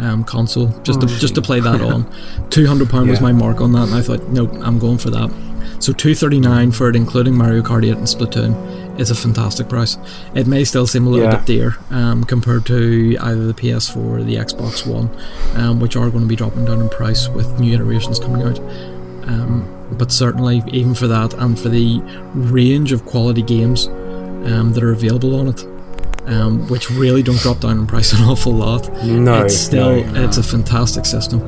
um, console, just to, just to play that on. 200 pound was my mark on that, and I thought, nope, I'm going for that. So 239 for it, including Mario Kart 8 and Splatoon, is a fantastic price. It may still seem a little Yeah. bit dear um, compared to either the PS4 or the Xbox One, um, which are going to be dropping down in price with new iterations coming out. Um, but certainly, even for that and for the range of quality games um, that are available on it, um, which really don't drop down in price an awful lot, No, it's still no. it's a fantastic system.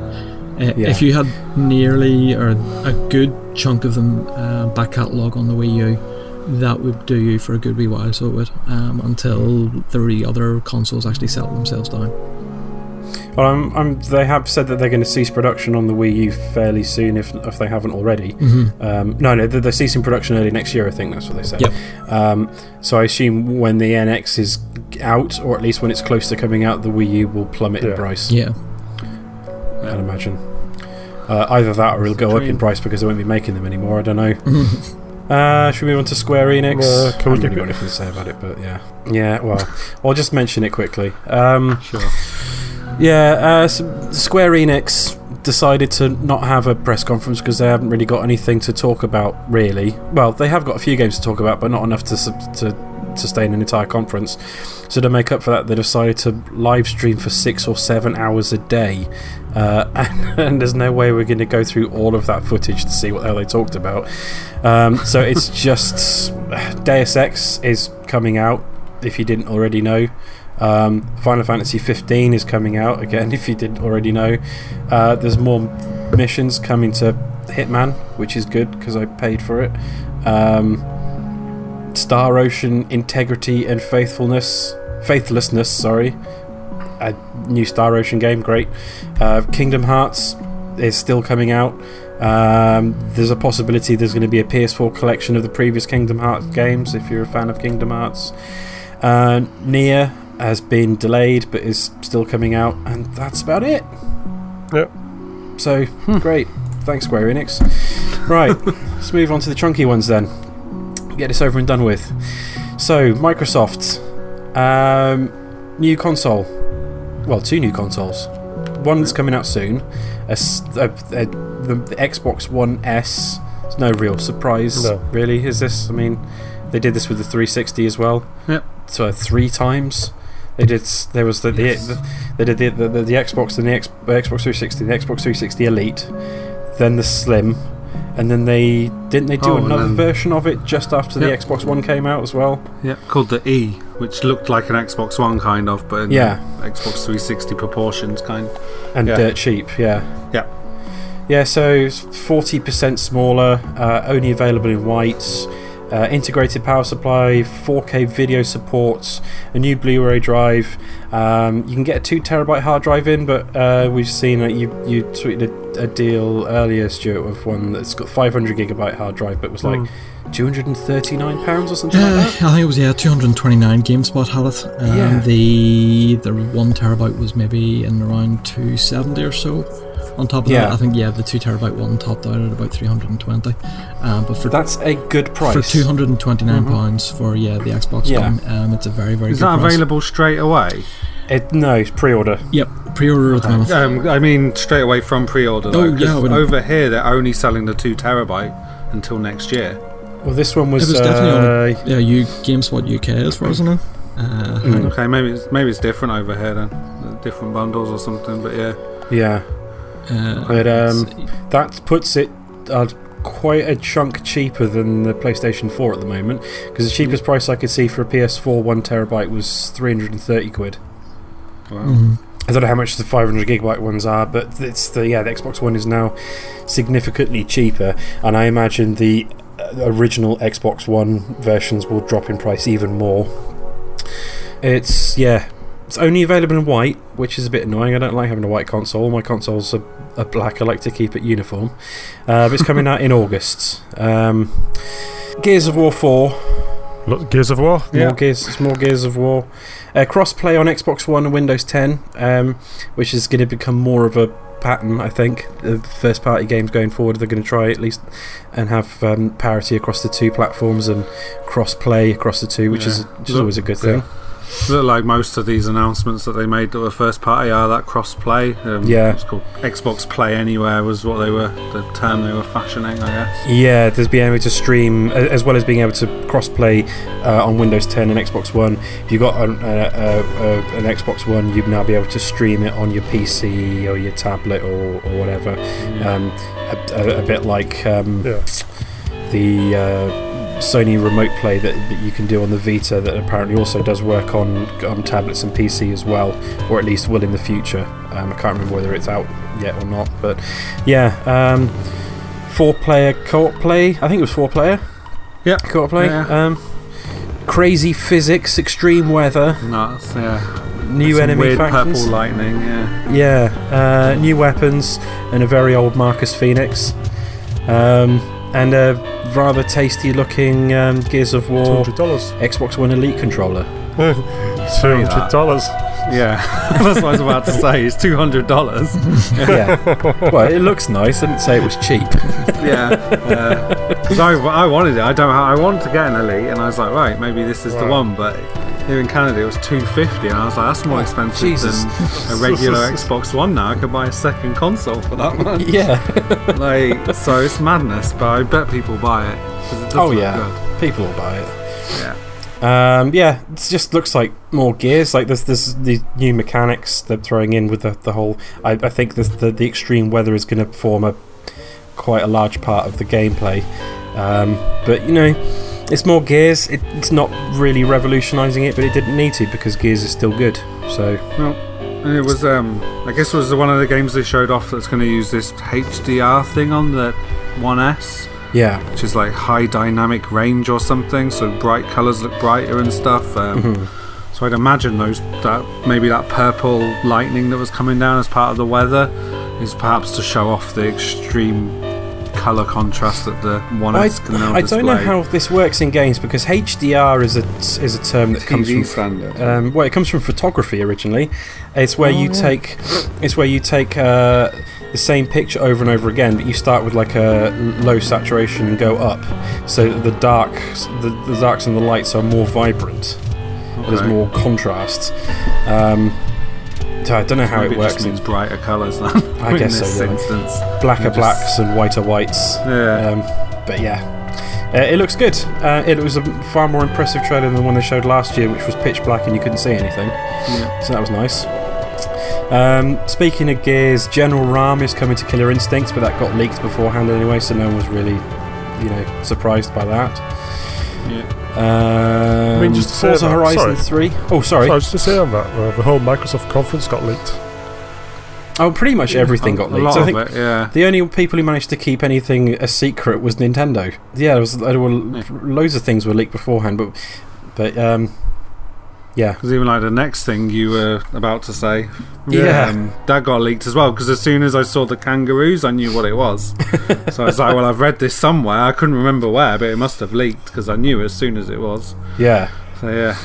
Uh, Yeah. If you had nearly or a good chunk of the uh, back catalogue on the Wii U, that would do you for a good wee while. So it would um, until the other consoles actually settle themselves down. Well, I'm, I'm, they have said that they're going to cease production on the Wii U fairly soon, if if they haven't already. Mm-hmm. Um, no, no, they're, they're ceasing production early next year. I think that's what they said. Yep. Um, so I assume when the NX is out, or at least when it's close to coming out, the Wii U will plummet in price. Yeah. I'd imagine. Uh, either that, or it'll go up in price because they won't be making them anymore. I don't know. Uh, should we move on to Square Enix? Uh, can I we haven't really got it- anything to say about it, but yeah, yeah. Well, I'll just mention it quickly. Um, Sure. yeah, uh, s Square Enix decided to not have a press conference because they haven't really got anything to talk about. Really, well, they have got a few games to talk about, but not enough to sub- to sustain an entire conference. So to make up for that, they decided to live stream for six or seven hours a day, uh, and, and there's no way we're going to go through all of that footage to see what the hell they talked about. Um, so it's just Deus Ex is coming out. If you didn't already know, um, Final Fantasy 15 is coming out again. If you didn't already know, uh, there's more missions coming to Hitman, which is good because I paid for it. Um, Star Ocean Integrity and Faithfulness, Faithlessness, sorry, a new Star Ocean game, great. Uh, Kingdom Hearts is still coming out. Um, there's a possibility there's going to be a PS4 collection of the previous Kingdom Hearts games if you're a fan of Kingdom Hearts. Uh, NieR has been delayed but is still coming out, and that's about it. Yep. So, great. Thanks, Square Enix. Right, let's move on to the chunky ones then. Get this over and done with. So, Microsoft. Um, new console. Well, two new consoles. One's coming out soon. A a- a- the, the Xbox One S. It's no real surprise, No. really, is this? I mean, they did this with the 360 as well. Yep. So, three times. They did. There was the, Yes. the, they did the, the, the, the Xbox and the X, the Xbox 360, the Xbox 360 Elite, then the Slim, and then they didn't they do Oh, another version of it just after the Xbox One came out as well. Yeah, called the E, which looked like an Xbox One kind of, but in Yeah. Xbox 360 proportions kind. and Yeah. dirt cheap. Yeah, Yeah. yeah. So forty percent smaller, uh, only available in white. Uh, integrated power supply, 4K video supports, a new Blu-ray drive. Um, you can get a two terabyte hard drive in, but uh, we've seen that you you tweeted a, a deal earlier, Stuart, of one that's got 500 gigabyte hard drive, but was like Mm. 239 pounds or something Uh, like that. I think it was yeah, 229 GameSpot had it. Um, Yeah. The the one terabyte was maybe in around 270 or so. On top of Yeah. that, I think yeah, the two terabyte one topped out at about 320. Um, but for That's a good price. for 229 Mhm. pounds for yeah the Xbox Yeah. One, um, it's a very very Is good that price. available straight away? It, no, it's pre-order. Yep, pre-order at the moment. Um, I mean, straight away from pre-order. Oh, yeah, I over here they're only selling the two terabyte until next year. Well, this one was. It was definitely uh, Yeah, you GameSpot UK as far as I know. Uh, Mm. Okay, maybe it's maybe it's different over here then, different bundles or something. But yeah, yeah, uh, But, um, that puts it uh, quite a chunk cheaper than the PlayStation 4 at the moment. Because the cheapest price I could see for a PS4 one terabyte was 330 quid. wow. mhm. I don't know how much the 500 gigabyte ones are, but it's the yeah the Xbox One is now significantly cheaper, and I imagine the uh, original Xbox One versions will drop in price even more. It's yeah, it's only available in white, which is a bit annoying. I don't like having a white console. My consoles are, are black. I like to keep it uniform. Uh, but it's coming out in August. Um, Gears of War 4 Look, Gears of War. more Yeah. Gears, it's more Gears of War. Uh, cross-play on Xbox One and Windows 10, um, which is going to become more of a pattern. I think the first-party games going forward, they're going to try at least and have um, parity across the two platforms and cross-play across the two, which is which is always a good Yeah. Thing. Look like most of these announcements that they made that were first party are that cross play. Um, Yeah. it's called Xbox Play Anywhere was what they were the term they were fashioning, I guess. Yeah, there's being able to stream as well as being able to cross-play uh, on Windows 10 and Xbox One. If you've got an, a, a, a, an Xbox One, you'd now be able to stream it on your PC or your tablet or, or whatever. um, a, a, a bit like um, Yeah. the uh, Sony Remote Play that, that you can do on the Vita, that apparently also does work on on tablets and PC as well, or at least will in the future. Um, I can't remember whether it's out yet or not, but yeah, um, four-player co-op play. I think it was four-player. Yeah. co-op play. Yeah. Um, crazy physics, extreme weather, Nuts, yeah. new enemy weird factions. purple lightning, yeah. Yeah, uh, new weapons and a very old Marcus Fenix, um, and a rather tasty looking um, Gears of War $200. Xbox One Elite controller. $200. Yeah, that's what I was about to say. It's two hundred dollars. yeah, well, it looks nice. I didn't say it was cheap. yeah, because I, I wanted it. I don't. I wanted to get an elite, and I was like, right, maybe this is the one. But here in Canada, it was two fifty, and I was like, that's more expensive Jesus. than a regular Xbox One. Now I could buy a second console for that one. yeah, like, so it's madness. But I bet people buy it. it does Oh, yeah. good. people will buy it. Yeah. Um, yeah, it just looks like more gears. Like there's there's the new mechanics they're throwing in with the, the whole. I, I think this, the the extreme weather is going to form a quite a large part of the gameplay. Um, but you know, it's more gears. It, it's not really revolutionising it, but it didn't need to because gears is still good. So Well, And it was, um, I guess, it was one of the games they showed off that's going to use this HDR thing on the 1S. yeah, which is like high dynamic range or something, so bright colours look brighter and stuff. Um, Mhm. So I'd imagine those that maybe that purple lightning that was coming down as part of the weather is perhaps to show off the extreme colour contrast that the One I, S can now I display. don't know how this works in games because HDR is a is a term that comes from standard. Um, well, it comes from photography originally. It's where Oh, you yeah. take, it's where you take uh, the same picture over and over again, but you start with like a low saturation and go up, so the dark, the, the darks and the lights are more vibrant. There's more contrast. Um, so I don't know how Maybe it works. just means brighter colours then. I in guess this so. Yeah. instance. Blacker just- blacks and whiter whites. Yeah. Um, but yeah, uh, it looks good. Uh, it was a far more impressive trailer than the one they showed last year, which was pitch black and you couldn't see anything. yeah. So that was nice. Um, speaking of Gears, General RAAM is coming to Killer Instincts, but that got leaked beforehand anyway, so no one was really, you know, surprised by that. Yeah. Um, I mean, just Forza that- Horizon sorry. 3. Oh, sorry. So I was just to say on that, uh, the whole Microsoft conference got leaked. Oh, pretty much everything got A leaked. lot I of think it, yeah. the only people who managed to keep anything a secret was Nintendo. Yeah, there, was, there were Yeah. loads of things were leaked beforehand, but but um, yeah, Because even like the next thing you were about to say, Yeah. um, that got leaked as well. Because as soon as I saw the kangaroos, I knew what it was. so I was like, well, I've read this somewhere. I couldn't remember where, but it must have leaked because I knew as soon as it was. yeah. So yeah,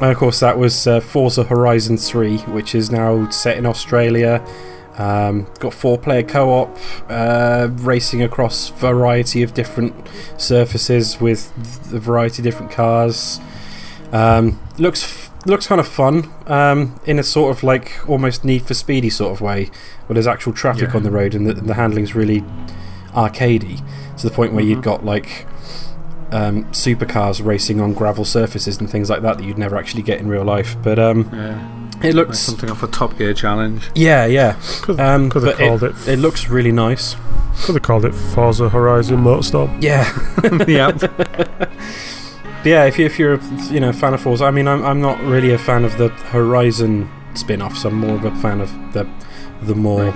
And of course, that was uh, Forza Horizon 3, which is now set in Australia. Um, got four player co op, uh, racing across variety of different surfaces with a variety of different cars. Um, looks f- looks kind of fun um, in a sort of like almost Need for Speedy sort of way, where there's actual traffic Yeah. on the road and the, the handling's really arcadey to the point where you've Mhm. got like um, supercars racing on gravel surfaces and things like that that you'd never actually get in real life. But um, yeah. it Like looks, something off a Top Gear challenge. yeah, yeah. Could, Um, could have but it, called it. it looks really nice. Could have called it Forza Horizon Motorstorm. Yeah, yeah, But yeah. If you if you're a you know fan of Forza, I mean, I'm I'm not really a fan of the Horizon spin-offs. I'm more of a fan of the the more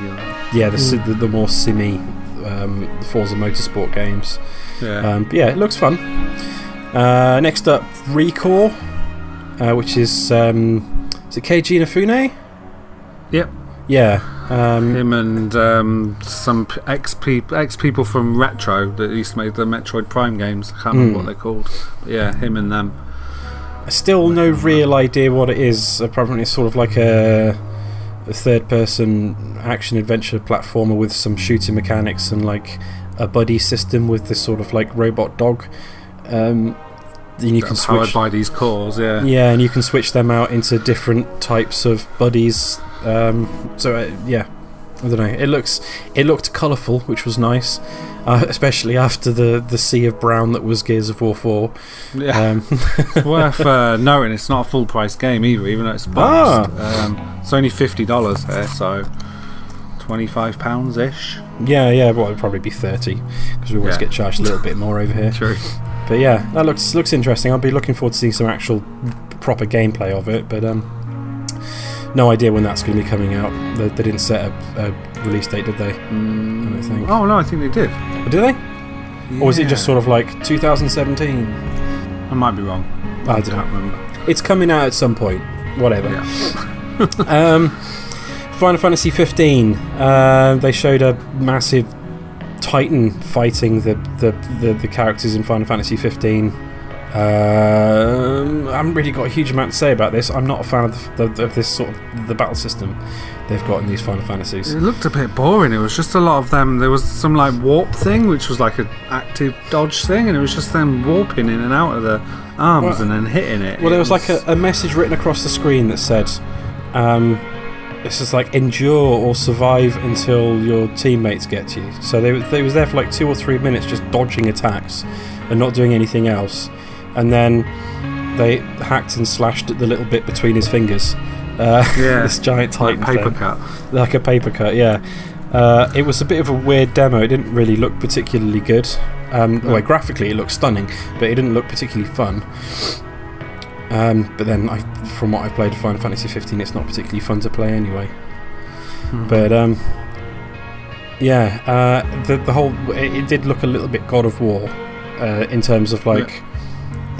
yeah the si- Mm. the, the more simmy um, Forza Motorsport games. yeah. Um, but yeah, it looks fun. Uh, next up, ReCore, uh, which is um, is it Keiji Inafune? Yep. Yeah. Um, Him and um, some p- ex people ex people from Retro that used to make the Metroid Prime games. I can't remember Mm. what they're called. But yeah, him and them. Still no real idea what it is. Apparently, it's sort of like a, a third-person action-adventure platformer with some shooting mechanics and like a buddy system with this sort of like robot dog. Um, then you can That's switch. by these cores. Yeah. Yeah, and you can switch them out into different types of buddies. Um, so uh, yeah, I don't know. It looks it looked colourful, which was nice, uh, especially after the the sea of brown that was Gears of War Four. Yeah. Um, worth uh, noting it's not a full price game either, even though it's bonused. Um, it's only fifty dollars here, so twenty five pounds ish. yeah, yeah. Well, it'd probably be thirty because we always Yeah. get charged a little bit more over here. True. But yeah, that looks looks interesting. I'll be looking forward to seeing some actual proper gameplay of it. But um, no idea when that's going to be coming out. They, they didn't set a, a release date, did they? Mm, I think. Oh no, I think they did. Or did they? Or was it just sort of like 2017? I might be wrong. I I don't know. remember. It's coming out at some point. Whatever. Yeah. um, Final Fantasy 15. Uh, they showed a massive Titan fighting the, the, the, the characters in Final Fantasy 15. Um, I haven't really got a huge amount to say about this. I'm not a fan of, the, the, of this sort of the battle system they've got in these Final Fantasies. It looked a bit boring. It was just a lot of them. There was some like warp thing, which was like an active dodge thing, and it was just them warping in and out of the arms Well- and then hitting it. Well, there It was like a, a message written across the screen that said, um, "This is like endure or survive until your teammates get to you." So they they was there for like two or three minutes just dodging attacks and not doing anything else, and then they hacked and slashed at the little bit between his fingers. Uh, Yeah, this giant like paper thing. cut. like a paper cut. Yeah, uh, it was a bit of a weird demo. It didn't really look particularly good. Um, well, graphically it looked stunning, but it didn't look particularly fun. Um, but then, I, from what I've played of Final Fantasy 15, it's not particularly fun to play anyway. Mhm. But um, yeah, uh, the the whole it, it did look a little bit God of War uh, in terms of like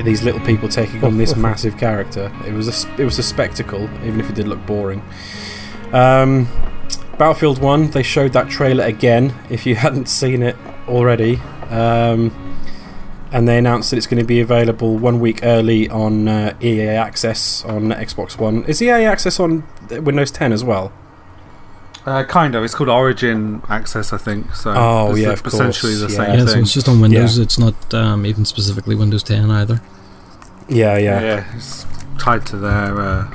these little people taking on this massive character. It was a it was a spectacle, even if it did look boring. Um, Battlefield One, they showed that trailer again. If you hadn't seen it already, um, and they announced that it's going to be available one week early on uh, EA Access on Xbox One. Is EA Access on Windows 10 as well? Uh, kind of. It's called Origin Access, I think. So Oh, it's yeah, the- of essentially course, the yeah. same Yeah, so it's just on Windows. It's not um, even specifically Windows 10 either. Yeah, yeah. yeah, it's tied to their uh,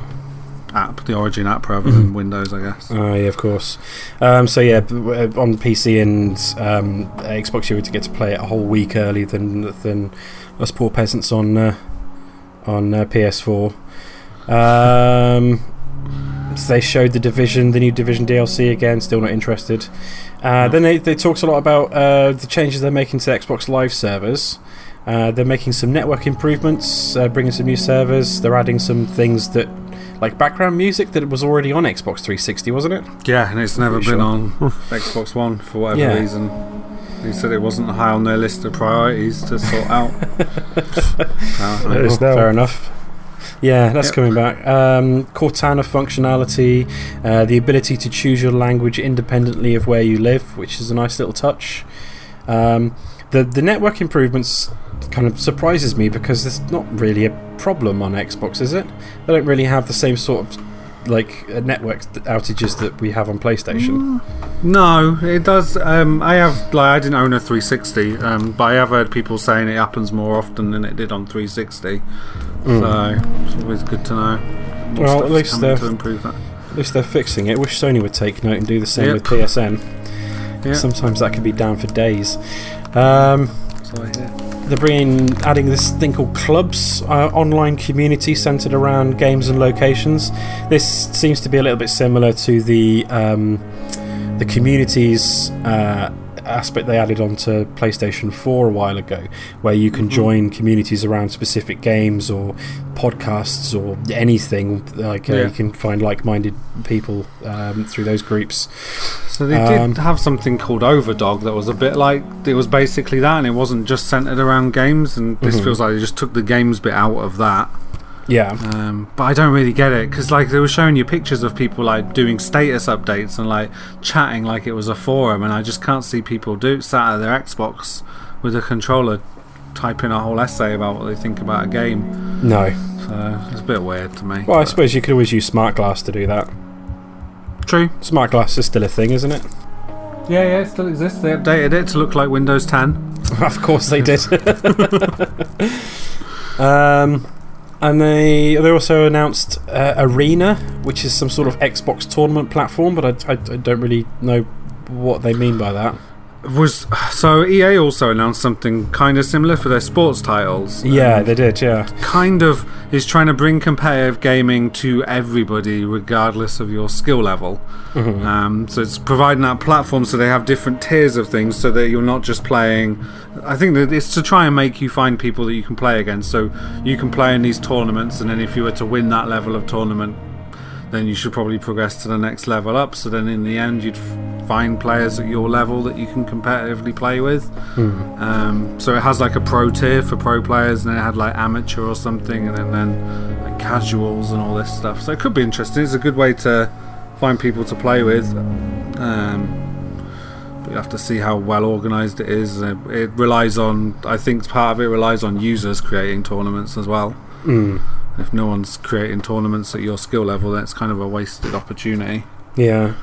app, the Origin app, rather than Windows, I guess. Oh, yeah, of course. Um, so yeah, on PC and um, Xbox, you were to get to play it a whole week early than than us poor peasants on uh, on uh, PS4. Um, so they showed the Division, the new Division DLC again. Still not interested. Uh, then they they talked a lot about uh, the changes they're making to Xbox Live servers. Uh, they're making some network improvements, uh, bringing some new servers. They're adding some things that like background music that was already on Xbox 360, wasn't it? Yeah, and it's never been sure. on Xbox One for whatever Yeah. reason. He said it wasn't high on their list of priorities to sort out. Apparently. It is now. Fair enough. Yeah, that's Yep. coming back. Um, Cortana functionality, uh, the ability to choose your language independently of where you live, which is a nice little touch. Um, the the network improvements kind of surprises me because it's not really a problem on Xbox, is it? They don't really have the same sort of like uh, network outages that we have on PlayStation. No, it does. Um, I have like I didn't own a 360, um, but I have heard people saying it happens more often than it did on 360. So it's always good to know. Hmm. Well, at least they're- to improve that. At least they're fixing it. Wish Sony would take note and do the same Yep. with PSN. Yeah. Sometimes that can be down for days. Um, So I hear. they're bringing adding this thing called clubs uh, online community centered around games and locations this seems to be a little bit similar to the um, the communities uh, aspect they added onto PlayStation 4 a while ago where you can join communities around specific games or podcasts or anything like uh, Yeah. you can find like-minded people um, through those groups So they Um, did have something called Overdog that was a bit like it was basically that, and it wasn't just centered around games. And this Mhm. feels like they just took the games bit out of that. Yeah Um, but I don't really get it because like they were showing you pictures of people like doing status updates and like chatting like it was a forum, and I just can't see people do sat at their Xbox with a controller typing a whole essay about what they think about a game. no So it's a bit weird to me. well I suppose you could always use smart glass to do that true. smart glass is still a thing isn't it Yeah, yeah, it still exists. They updated it to look like Windows 10. of course they did. um, and they they also announced uh, Arena, which is some sort of Xbox tournament platform, but I, I, I don't really know what they mean by that. Was so EA also announced something kind of similar for their sports titles. Yeah, they did. Yeah, kind of is trying to bring competitive gaming to everybody, regardless of your skill level. Mhm. Um, so it's providing that platform so they have different tiers of things, so that you're not just playing. I think that it's to try and make you find people that you can play against. So you can play in these tournaments, and then if you were to win that level of tournament, then you should probably progress to the next level up. So then in the end, you'd find players at your level that you can competitively play with. Hmm. Um, so it has like a pro tier for pro players, and then it had like amateur or something, and then, then like casuals and all this stuff. So it could be interesting. It's a good way to find people to play with. Um, but you have to see how well organised it is. Uh, It relies on, I think, part of it relies on users creating tournaments as well. Mm. If no one's creating tournaments at your skill level, then it's kind of a wasted opportunity. yeah.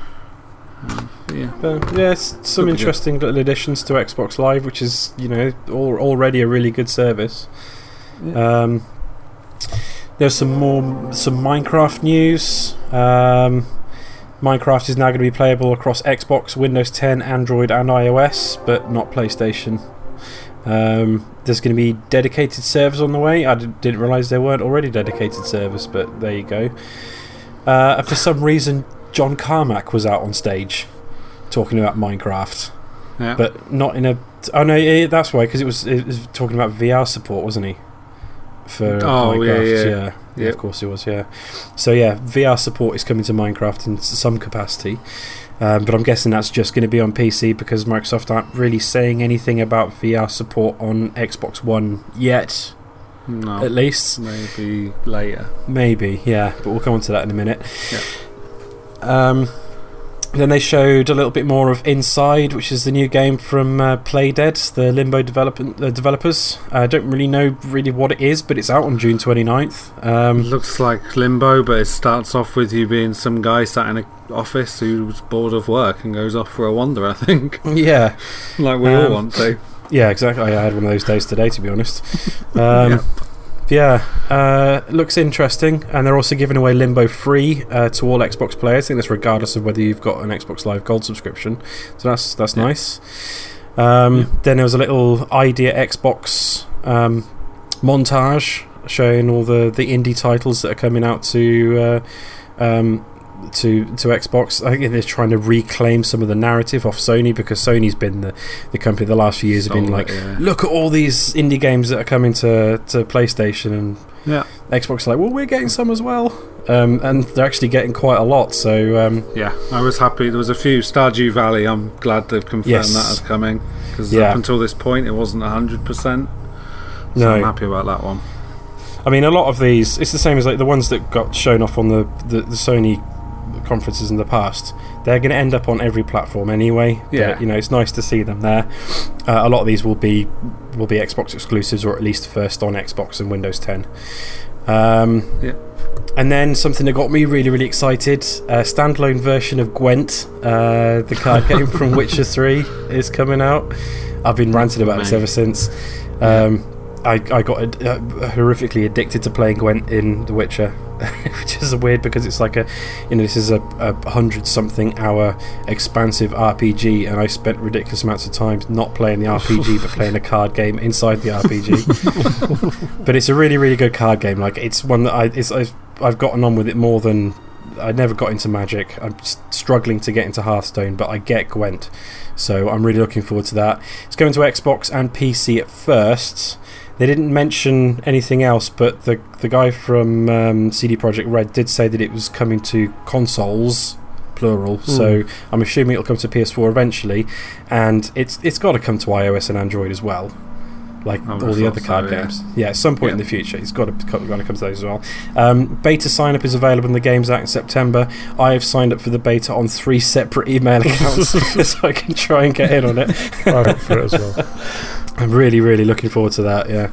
But yeah, But yeah, some interesting little additions to Xbox Live, which is you know al- already a really good service. Um, there's some more some Minecraft news. Um, Minecraft is now going to be playable across Xbox, Windows 10, Android, and iOS, but not PlayStation. Um, there's going to be dedicated servers on the way. I did, didn't realise there weren't already dedicated servers, but there you go. Uh, for some reason, John Carmack was out on stage talking about Minecraft, yeah. but not in a. Oh no, yeah, that's why because it was it was talking about VR support, wasn't he? For Oh, yeah, Minecraft, yeah. yeah, yeah, Yep. of course it was, yeah. So yeah, VR support is coming to Minecraft in some capacity, um, but I'm guessing that's just going to be on PC because Microsoft aren't really saying anything about VR support on Xbox One yet, no, at least. maybe later. Maybe, yeah, but we'll come on to that in a minute. Yeah. Um, then they showed a little bit more of Inside, which is the new game from uh, Playdead, the Limbo develop- uh, developers. I don't really know really what it is, but it's out on June 29th. Um, Looks like Limbo, but it starts off with you being some guy sat in an office who's bored of work and goes off for a wander. I think, yeah, like we all Um, want to. yeah, exactly. I had one of those days today, to be honest. Um, yeah, uh, looks interesting, and they're also giving away Limbo free uh, to all Xbox players. I think that's regardless of whether you've got an Xbox Live Gold subscription. So that's that's Yeah. nice. Um, Then there was a little idea Xbox um, montage showing all the, the indie titles that are coming out to uh, um, to to Xbox. I think they're trying to reclaim some of the narrative off Sony because Sony's been the, the company the last few years have been like, it, yeah. look at all these indie games that are coming to, to PlayStation and Yeah. Xbox like, well, we're getting some as well. um, and they're actually getting quite a lot. So um, Yeah, I was happy. There was a few Stardew Valley. I'm glad they've confirmed Yes. that as coming because Yeah. up until this point it wasn't hundred percent. So no, I'm happy about that one. I mean, a lot of these, it's the same as like the ones that got shown off on the, the, the Sony conferences in the past. They're going to end up on every platform anyway. but, Yeah. you know, it's nice to see them there. Uh, a lot of these will be will be Xbox exclusives, or at least first on Xbox and Windows 10. Um, Yeah. And then something that got me really, really excited: a standalone version of Gwent, uh, the card game from Witcher Three, is coming out. I've been ranting about this ever since. Um, I, I got uh, horrifically addicted to playing Gwent in The Witcher, which is weird because it's like a, you know, this is a, a hundred something hour expansive RPG, and I spent ridiculous amounts of time not playing the RPG but playing a card game inside the RPG. but it's a really, really good card game. Like it's one that I, it's, I've, I've gotten on with it more than I never got into Magic. I'm struggling to get into Hearthstone, but I get Gwent, so I'm really looking forward to that. It's going to Xbox and PC at first. They didn't mention anything else, but the the guy from um, CD Projekt Red did say that it was coming to consoles, plural. So I'm assuming it'll come to PS4 eventually, and it's it's got to come to iOS and Android as well, like all the thought other so, card yeah. games. Yeah, at some point in the future, it's got to got to come to those as well. Um, beta sign up is available in the Games Act in September. I have signed up for the beta on three separate email accounts, so I can try and get in on it. I'm up for it as well. I'm really, really looking forward to that. Yeah,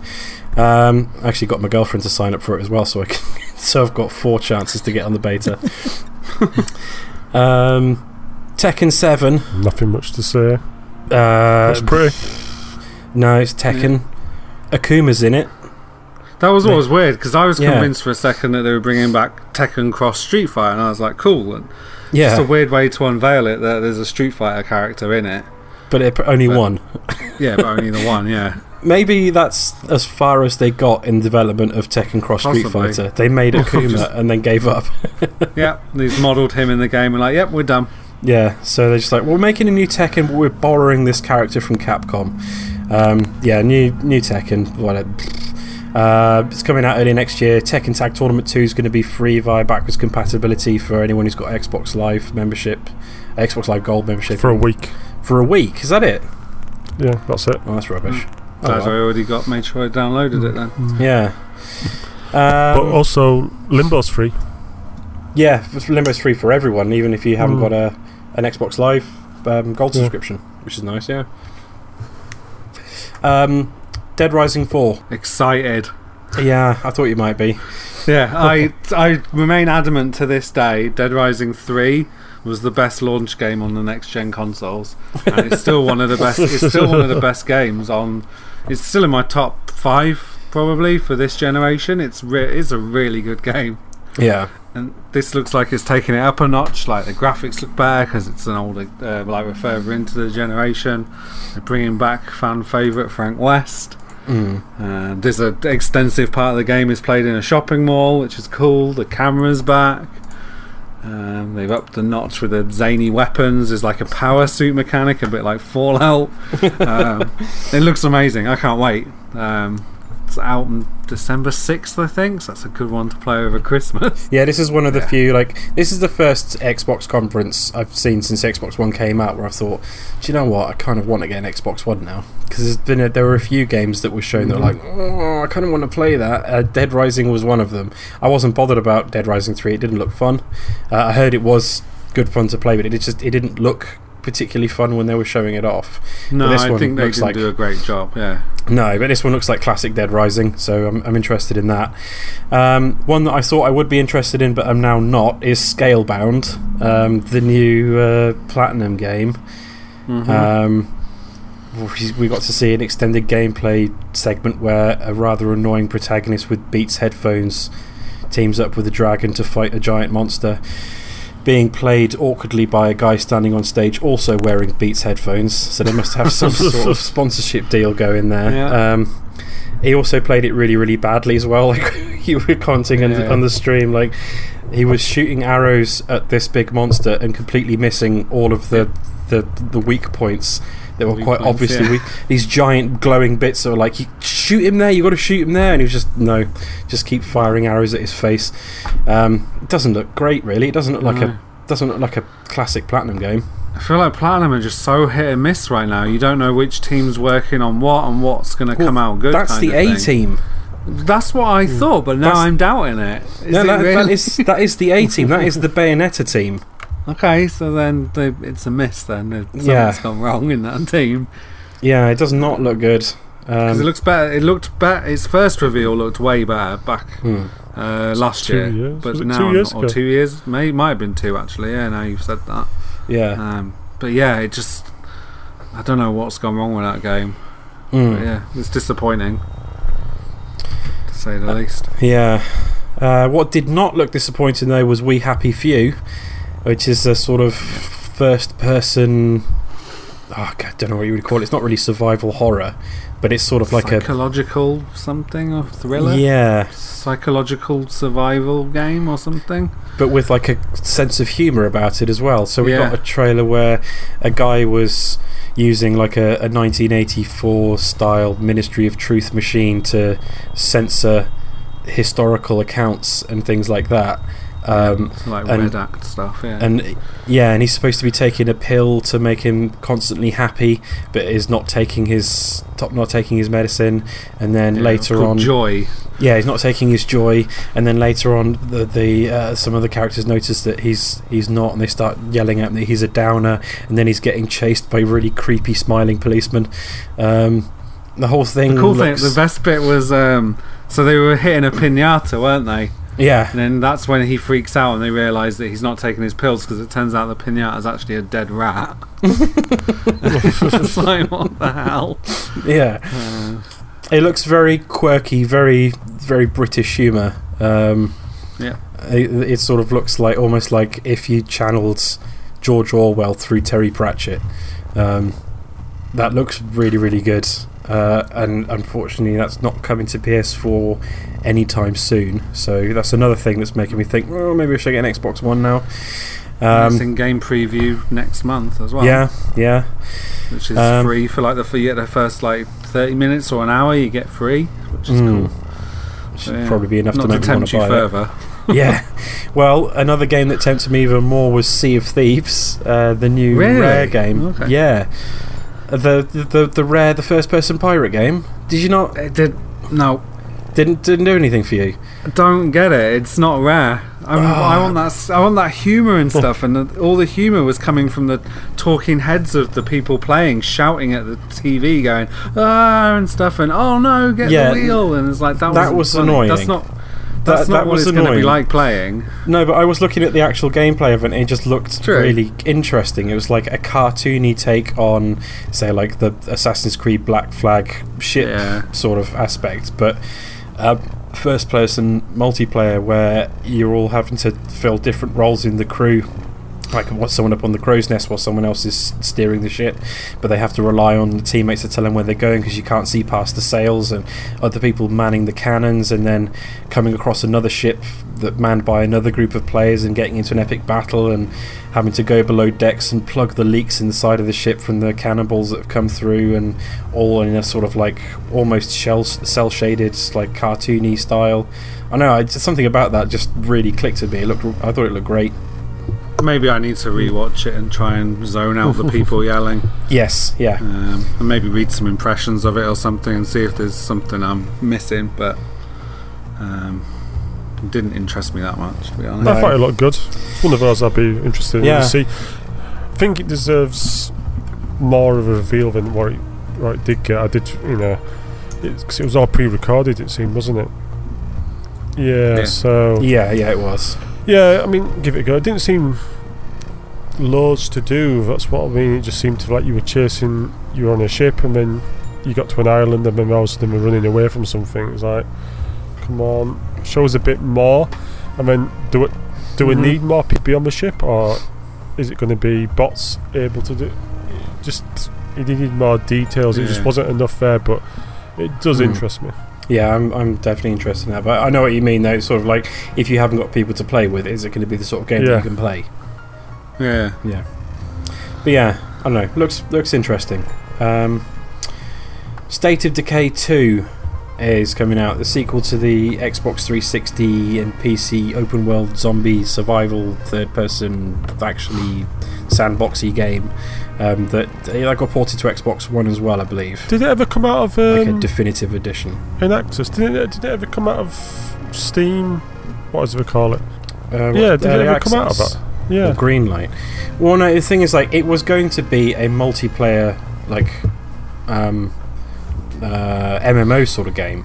um, I actually got my girlfriend to sign up for it as well, so I can, so I've got four chances to get on the beta. um, Tekken Seven. Nothing much to say. Uh, Looks pretty. no, it's Tekken. Akuma's in it. That was always Yeah. weird because I was Yeah. convinced for a second that they were bringing back Tekken Cross Street Fighter, and I was like, cool. And Yeah, It's a weird way to unveil it that there's a Street Fighter character in it. But it, only but- one. Yeah, but only the one. Yeah, Maybe that's as far as they got in development of Tekken Cross Street Possibly. Fighter. They made Akuma Just- and then gave up. yeah. They've modelled him in the game and like, yep, we're done. Yeah, so they're just like, we're making a new Tekken, but we're borrowing this character from Capcom. Um, yeah, new new Tekken. Whatever. Uh, it's coming out early next year. Tekken Tag Tournament 2 is going to be free via backwards compatibility for anyone who's got Xbox Live membership, Xbox Live Gold membership. For a week. For a week, is that it? Yeah, that's it. Oh, that's rubbish. Oh, Glad I already got made sure I downloaded it then. Yeah. But Um, also, Limbo's free. yeah, Limbo's free for everyone, even if you haven't Mm. got a an Xbox Live um, Gold Yeah. subscription, which is nice. Yeah. Um, Dead Rising 4. Excited. Yeah, I thought you might be. Yeah, I I remain adamant to this day. Dead Rising Three was the best launch game on the next gen consoles, and it's still one of the best. It's still one of the best games on. It's still in my top five probably for this generation. It's re- it's a really good game, Yeah. and this looks like it's taking it up a notch. Like the graphics look better because it's an older, uh, like we're further into the generation. They're bringing back fan favorite Frank West. Mm. Uh, there's an extensive part of the game is played in a shopping mall, which is cool. The camera's back. Um, they've upped the notch with the zany weapons. There's like a power suit mechanic, a bit like Fallout. um, it looks amazing. I can't wait. Um, it's out on December 6th, I think. So that's a good one to play over Christmas. Yeah, this is one of the Yeah. few, like, this is the first Xbox conference I've seen since Xbox One came out where I've thought, do you know what? I kind of want to get an Xbox One now. Because there's been a, there were a few games that were shown that were like, oh, I kind of want to play that. Uh, Dead Rising was one of them. I wasn't bothered about Dead Rising 3, it didn't look fun. Uh, I heard it was good fun to play, but it just it didn't look particularly fun when they were showing it off. No, this I one think they looks like- do a great job. Yeah. No, but this one looks like classic Dead Rising, so I'm, I'm interested in that. Um, one that I thought I would be interested in, but I'm now not, is Scalebound, um, the new uh, Platinum game. Mhm. Um, we- we got to see an extended gameplay segment where a rather annoying protagonist with Beats headphones teams up with a dragon to fight a giant monster. Being played awkwardly by a guy standing on stage also wearing Beats headphones, so they must have some sort of sponsorship deal going there. Yeah. Um, he also played it really, really badly as well. Like you were commenting on, the, Yeah. on the stream, like he was shooting arrows at this big monster and completely missing all of the the, the weak points. They were quite Viewpoints, obviously yeah. These giant glowing bits that were like, you shoot him there, you got to shoot him there, and he was just no, just keep firing arrows at his face. Um, it doesn't look great, really. It doesn't look like No. a doesn't look like a classic platinum game. I feel like Platinum are just so hit and miss right now. You don't know which team's working on what and what's going to Well, come out good. That's the A team. That's what I thought, but now That's- I'm doubting it. Is No, it that, that really? is that is the A team. That is the Bayonetta team. Okay. So then the, it's a miss. Then Something's Yeah. gone wrong in that team Yeah, it does not look good. because it Um, looks better. It looked better. Its first reveal looked way better back hmm. uh, last two year, years. but Was now two years or ago? two years. May might have been two actually. Yeah, now you've said that. Yeah. Um, but yeah, it just I don't know what's gone wrong with that game. Mm. But yeah, it's disappointing to say the least. Yeah. Uh, what did not look disappointing though was We Happy Few, which is a sort of first person. Oh, God, I don't know what you would call it. It's not really survival horror, but it's sort of like a psychological something or thriller. Yeah, Psychological survival game or something. but with like a sense of humour about it as well. So we Yeah. got a trailer where a guy was using like a, a 1984 style Ministry of Truth machine to censor historical accounts and things like that. Um, like and- Red Act stuff. Yeah. and yeah, and he's supposed to be taking a pill to make him constantly happy, but is not taking his top, not taking his medicine, and then Yeah, later on, Joy. yeah, he's not taking his joy, and then later on, the the uh, some of the characters notice that he's he's not, and they start yelling at him that he's a downer, and then he's getting chased by really creepy smiling policemen. Um, the whole thing. The cool looks, thing, the best bit was um, so they were hitting a pinata, weren't they? Yeah, And then that's when he freaks out and they realise that he's not taking his pills because it turns out the pinata is actually a dead rat. it's like, what the hell? yeah. Uh, It looks very quirky, very very British humour. Um, Yeah. It, it sort of looks like almost like if you channeled George Orwell through Terry Pratchett. Um, that looks really really good, uh, and unfortunately that's not coming to PS4 anytime soon. So that's another thing that's making me think, well, maybe I should get an Xbox One now. it's Um, in game preview next month as well. yeah, yeah. which is Um, free for like the for you get the first like thirty minutes or an hour you get free, which is Mm. cool. Should Yeah. probably be enough to to make me want tempt to you buy it. further. yeah. Well, another game that tempted me even more was Sea of Thieves, uh, the new Really? Rare game. Okay. Yeah. The, the the Rare the first person pirate game. Did you not It did no. didn't didn't do anything for you? Don't get it. It's not rare. I, I Ah. want that. I want that humor and stuff, and the, all the humor was coming from the talking heads of the people playing, shouting at the TV, going ah and stuff, and oh no, get Yeah, the wheel, and it's like that. that was funny. annoying. That's not. That's That- not that what was it's going to be like playing. No, but I was looking at the actual gameplay of it and it just looked True. really interesting. It was like a cartoony take on say like the Assassin's Creed Black Flag ship Yeah. sort of aspect, but uh, first person multiplayer where you're all having to fill different roles in the crew. Like what someone up on the crow's nest while someone else is steering the ship, but they have to rely on the teammates to tell them where they're going because you can't see past the sails, and other people manning the cannons, and then coming across another ship that manned by another group of players and getting into an epic battle, and having to go below decks and plug the leaks in the side of the ship from the cannonballs that have come through, and all in a sort of like almost shell cell shaded like cartoony style. I know, I, something about that just really clicked at me. It looked, I thought it looked great. Maybe I need to rewatch it and try and zone out the people yelling, Yes, yeah. um, and maybe read some impressions of it or something, and see if there's something I'm missing. But um, it didn't interest me that much, to be honest. No. I thought it looked good. It's one of those I'd be interested Yeah. in to see. I think it deserves more of a reveal than what it, what it did get. I did, you know, because it was all pre-recorded. It seemed, wasn't it? Yeah. Yeah. So Yeah, yeah, it was. Yeah, I mean, give it a go. It didn't seem loads to do. That's what I mean. It just seemed to like you were chasing. You were on a ship, and then you got to an island, and then most of them were running away from something. It's like, come on, show us a bit more. I mean, do it? Do we Mhm. need more people on the ship, or is it going to be bots able to do? Just you need more details. It just wasn't enough there, but it does Mm. interest me. Yeah, I'm, I'm definitely interested in that. But I know what you mean, though. It's sort of like if you haven't got people to play with, is it going to be the sort of game that you can play? Yeah, Yeah. But yeah, I don't know. Looks looks interesting. Um, State of Decay 2 is coming out, the sequel to the Xbox 360 and PC open world zombie survival third person, actually sandboxy game um, that that got ported to Xbox One as well, I believe. Did it ever come out of Like a um, definitive edition. in Access? Did it, did it ever come out of Steam? What does it call it? Uh, yeah, did it ever come out of that? Yeah. Green light. Well, no. The thing is, like, it was going to be a multiplayer, like, um, uh, MMO sort of game,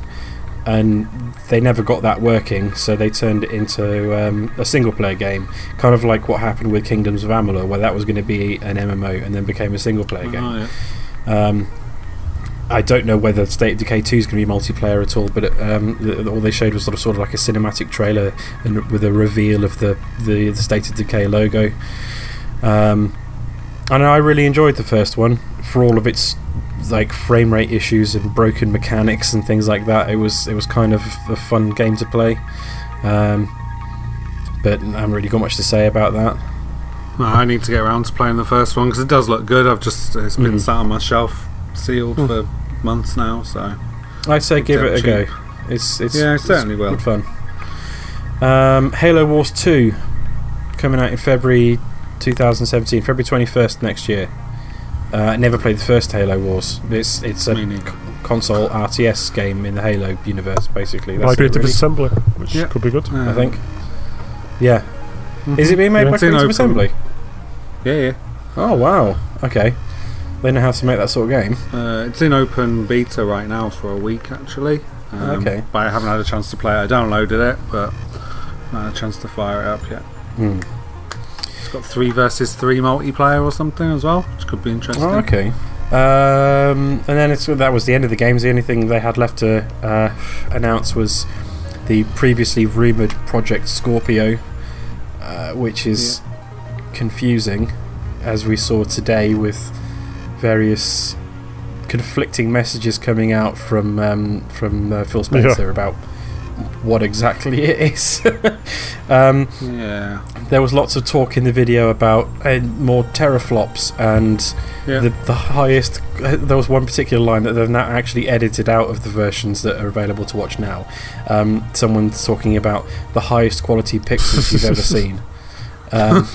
and they never got that working. So they turned it into um, a single-player game, kind of like what happened with Kingdoms of Amalur, where that was going to be an MMO and then became a single-player game. Oh, yeah. Um, I don't know whether State of Decay 2 is going to be multiplayer at all, but it, um, the, all they showed was sort of, sort of like a cinematic trailer and with a reveal of the, the, the State of Decay logo. Um, and I really enjoyed the first one for all of its like frame rate issues and broken mechanics and things like that. It was it was kind of a fun game to play. Um, but I haven't really got much to say about that. No, I need to get around to playing the first one because it does look good. I've just it's been Mhm. sat on my shelf, sealed Hmm. for months now. So I'd say give it a Cheap. go. It's it's Yeah, I it's certainly will. good fun. Um, Halo Wars Two coming out in February 2017, February 21st next year. Uh, I never played the first Halo Wars. It's it's a Me neither. c- console RTS game in the Halo universe, basically. That's it, Migrated really, Assembly, which Yeah. could be good. I think. Yeah. Is it being made Yeah. by It's Creative. Assembly? Yeah, yeah. Oh wow. Okay. They know how to make that sort of game. Uh, it's in open beta right now for a week actually. Um, Okay. But I haven't had a chance to play it. I downloaded it, but not had a chance to fire it up yet. Hmm. It's got three versus three multiplayer or something as well, which could be interesting. Oh, okay. Um, and then it's, that was the end of the games. The only thing they had left to uh, announce was the previously rumoured Project Scorpio, uh, which is confusing, as we saw today with various conflicting messages coming out from um, from uh, Phil Spencer about what exactly it is. um, Yeah. there was lots of talk in the video about uh, more teraflops and Yeah. the, the highest. Uh, there was one particular line that they've now actually edited out of the versions that are available to watch now. Um, someone's talking about the highest quality pixels you've ever seen. Um,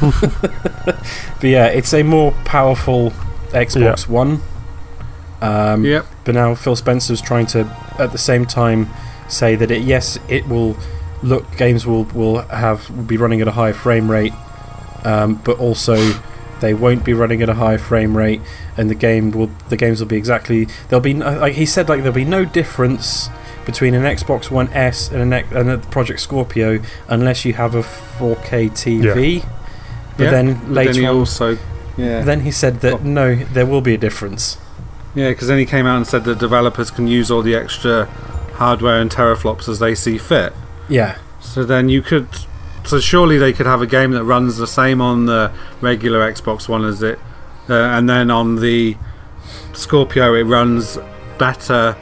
but yeah, it's a more powerful Xbox One. Um, Yep. but now Phil Spencer's trying to, at the same time, say that it yes, it will look games will will have will be running at a high frame rate, um, but also they won't be running at a high frame rate, and the game will the games will be exactly there'll be like he said like there'll be no difference between an Xbox One S and an and a Project Scorpio unless you have a 4K TV. But Yeah, then But later then he on, also. Yeah. then he said that Oh. no, there will be a difference. Yeah, because then he came out and said that developers can use all the extra hardware and teraflops as they see fit. Yeah, So then you could. So surely they could have a game that runs the same on the regular Xbox One as it, uh, and then on the Scorpio it runs better,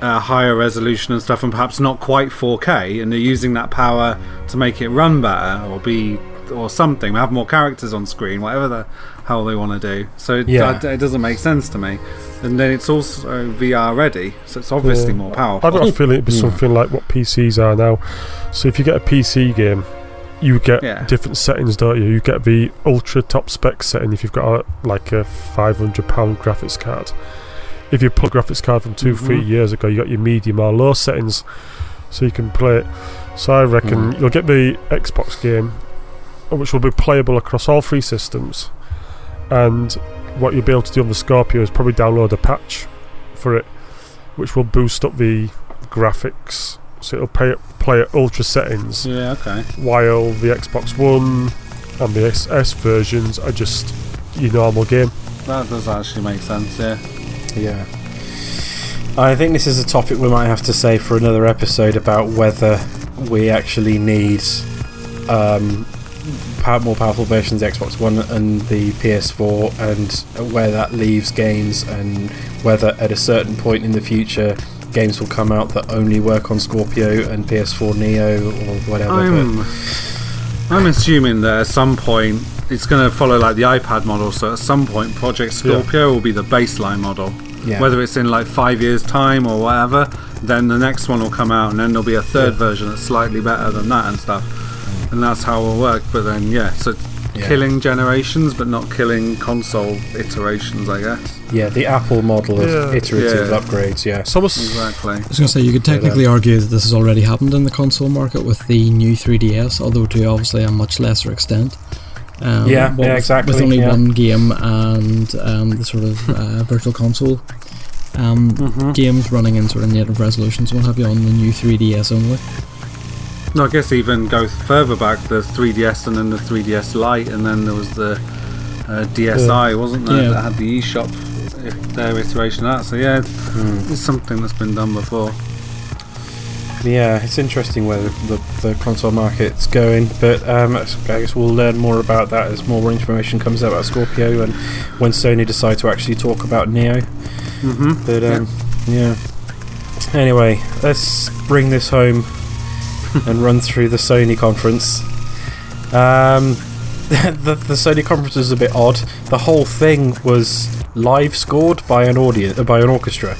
uh, higher resolution and stuff, and perhaps not quite 4K, and they're using that power to make it run better or be or something, have more characters on screen, whatever the hell they want to do. So it, Yeah. uh, it doesn't make sense to me. And then it's also VR ready, so it's obviously Yeah. more powerful. I've powerful. got a feeling it'd be Yeah. something like what PCs are now. So if you get a PC game, you get Yeah. different settings, don't you? You get the ultra top spec setting if you've got a, like a five hundred pound graphics card. If you pull a graphics card from 2 Mhm. three years ago, you got your medium or low settings, so you can play it. So I reckon Mm. you'll get the Xbox game, which will be playable across all three systems, and what you'll be able to do on the Scorpio is probably download a patch for it, which will boost up the graphics. So it'll play, play at ultra settings, Yeah, okay. while the Xbox One and the SS versions are just your normal game. That does actually make sense, yeah. Yeah. I think this is a topic we might have to say for another episode about whether we actually need um, pow- more powerful versions of Xbox One and the PS4 and where that leaves games and whether at a certain point in the future games will come out that only work on Scorpio and PS4 Neo or whatever. I'm, I'm assuming that at some point it's going to follow like the iPad model. So at some point, Project Scorpio will be the baseline model. Yeah. Whether it's in like five years' time or whatever, then the next one will come out, and then there'll be a third Yeah. version that's slightly better than that and stuff. And that's how it will work. But then, yeah, so Yeah. killing generations, but not killing console iterations, I guess. Yeah, the Apple model of Yeah. iterative Yeah. upgrades. Yeah. It's almost Exactly. I was going to say, you could technically argue that this has already happened in the console market with the new 3DS, although to obviously a much lesser extent. Um, Yeah, but yeah, exactly, With only yeah. one game and um, the sort of uh, virtual console um, Mm-hmm. games running in sort of native resolutions, what have you, on the new 3DS only. No, I guess even go further back, the 3DS and then the 3DS Lite, and then there was the uh, DSi, wasn't there? Yeah. That had the eShop, i- their iteration of that. So yeah, Hmm. it's something that's been done before. Yeah, it's interesting where the, the, the console market's going, but um, I guess we'll learn more about that as more information comes out about Scorpio and when Sony decide to actually talk about Neo. Mm-hmm. But um, yeah. Anyway, let's bring this home and run through the Sony conference. Um, the, the Sony conference was a bit odd. The whole thing was live scored by an audience, uh, by an orchestra.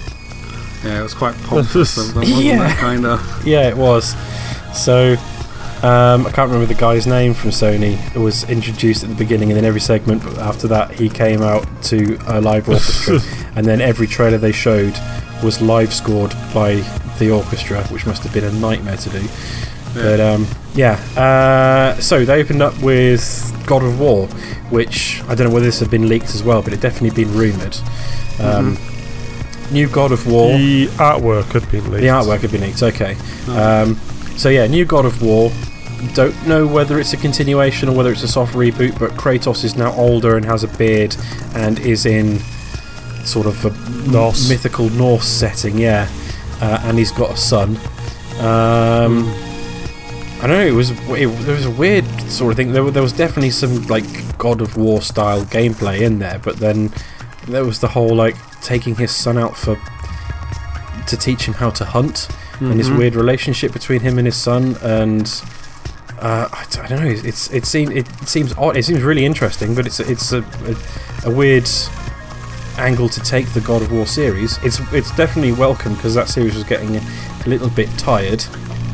Yeah, it was quite pompous of them, wasn't Yeah. it? Kind of. Yeah, it was. So, um, I can't remember the guy's name from Sony. It was introduced at the beginning, and then every segment after that, he came out to a live orchestra, and then every trailer they showed was live scored by the orchestra, which must have been a nightmare to do. But um, yeah, uh, so they opened up with God of War, which I don't know whether this had been leaked as well, but it definitely been rumored. Um, New God of War. the artwork had been leaked. The artwork had been leaked. Okay. Oh. Um, so yeah, new God of War. Don't know whether it's a continuation or whether it's a soft reboot, but Kratos is now older and has a beard and is in sort of a Norse. mythical Norse setting. Yeah, uh, and he's got a son. Um, I don't know. It was it, there was a weird sort of thing. There, there was definitely some like God of War style gameplay in there, but then there was the whole like taking his son out for to teach him how to hunt and this weird relationship between him and his son and uh, I don't know it's it seems it seems odd it seems really interesting but it's it's a, a, a weird angle to take the God of War series it's it's definitely welcome because that series was getting a, a little bit tired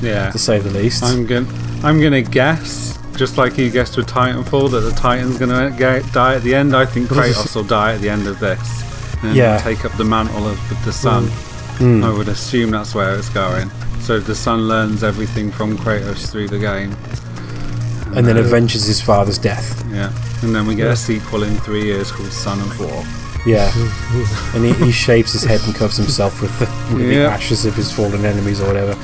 Yeah. to say the least I'm going I'm gonna guess, just like you guessed with Titanfall, that the Titan's gonna get, die at the end. I think Kratos will die at the end of this. And Yeah. take up the mantle of the sun. Hmm. I would assume that's where it's going. So the son learns everything from Kratos through the game. and then uh, avenges his father's death Yeah. And then we get Yeah. a sequel in three years called Son of War. Yeah and he, he shaves his head and covers himself with the, with the ashes of his fallen enemies or whatever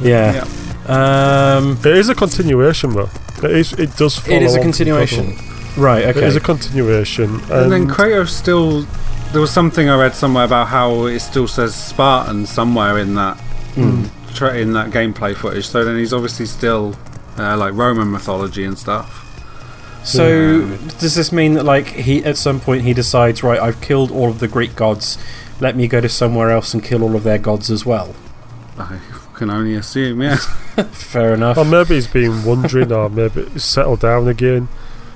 yeah, Um, It is a continuation, though. It is. It does. Follow it is a continuation. Right, okay. It is a continuation, And then Kratos still. There was something I read somewhere about how it still says Spartan somewhere in that tra- in that gameplay footage. So then he's obviously still uh, like Roman mythology and stuff. So Yeah. does this mean that like he at some point he decides right I've killed all of the Greek gods let me go to somewhere else and kill all of their gods as well I can only assume, yeah. fair enough or maybe he's been wondering, or maybe he's settled down again.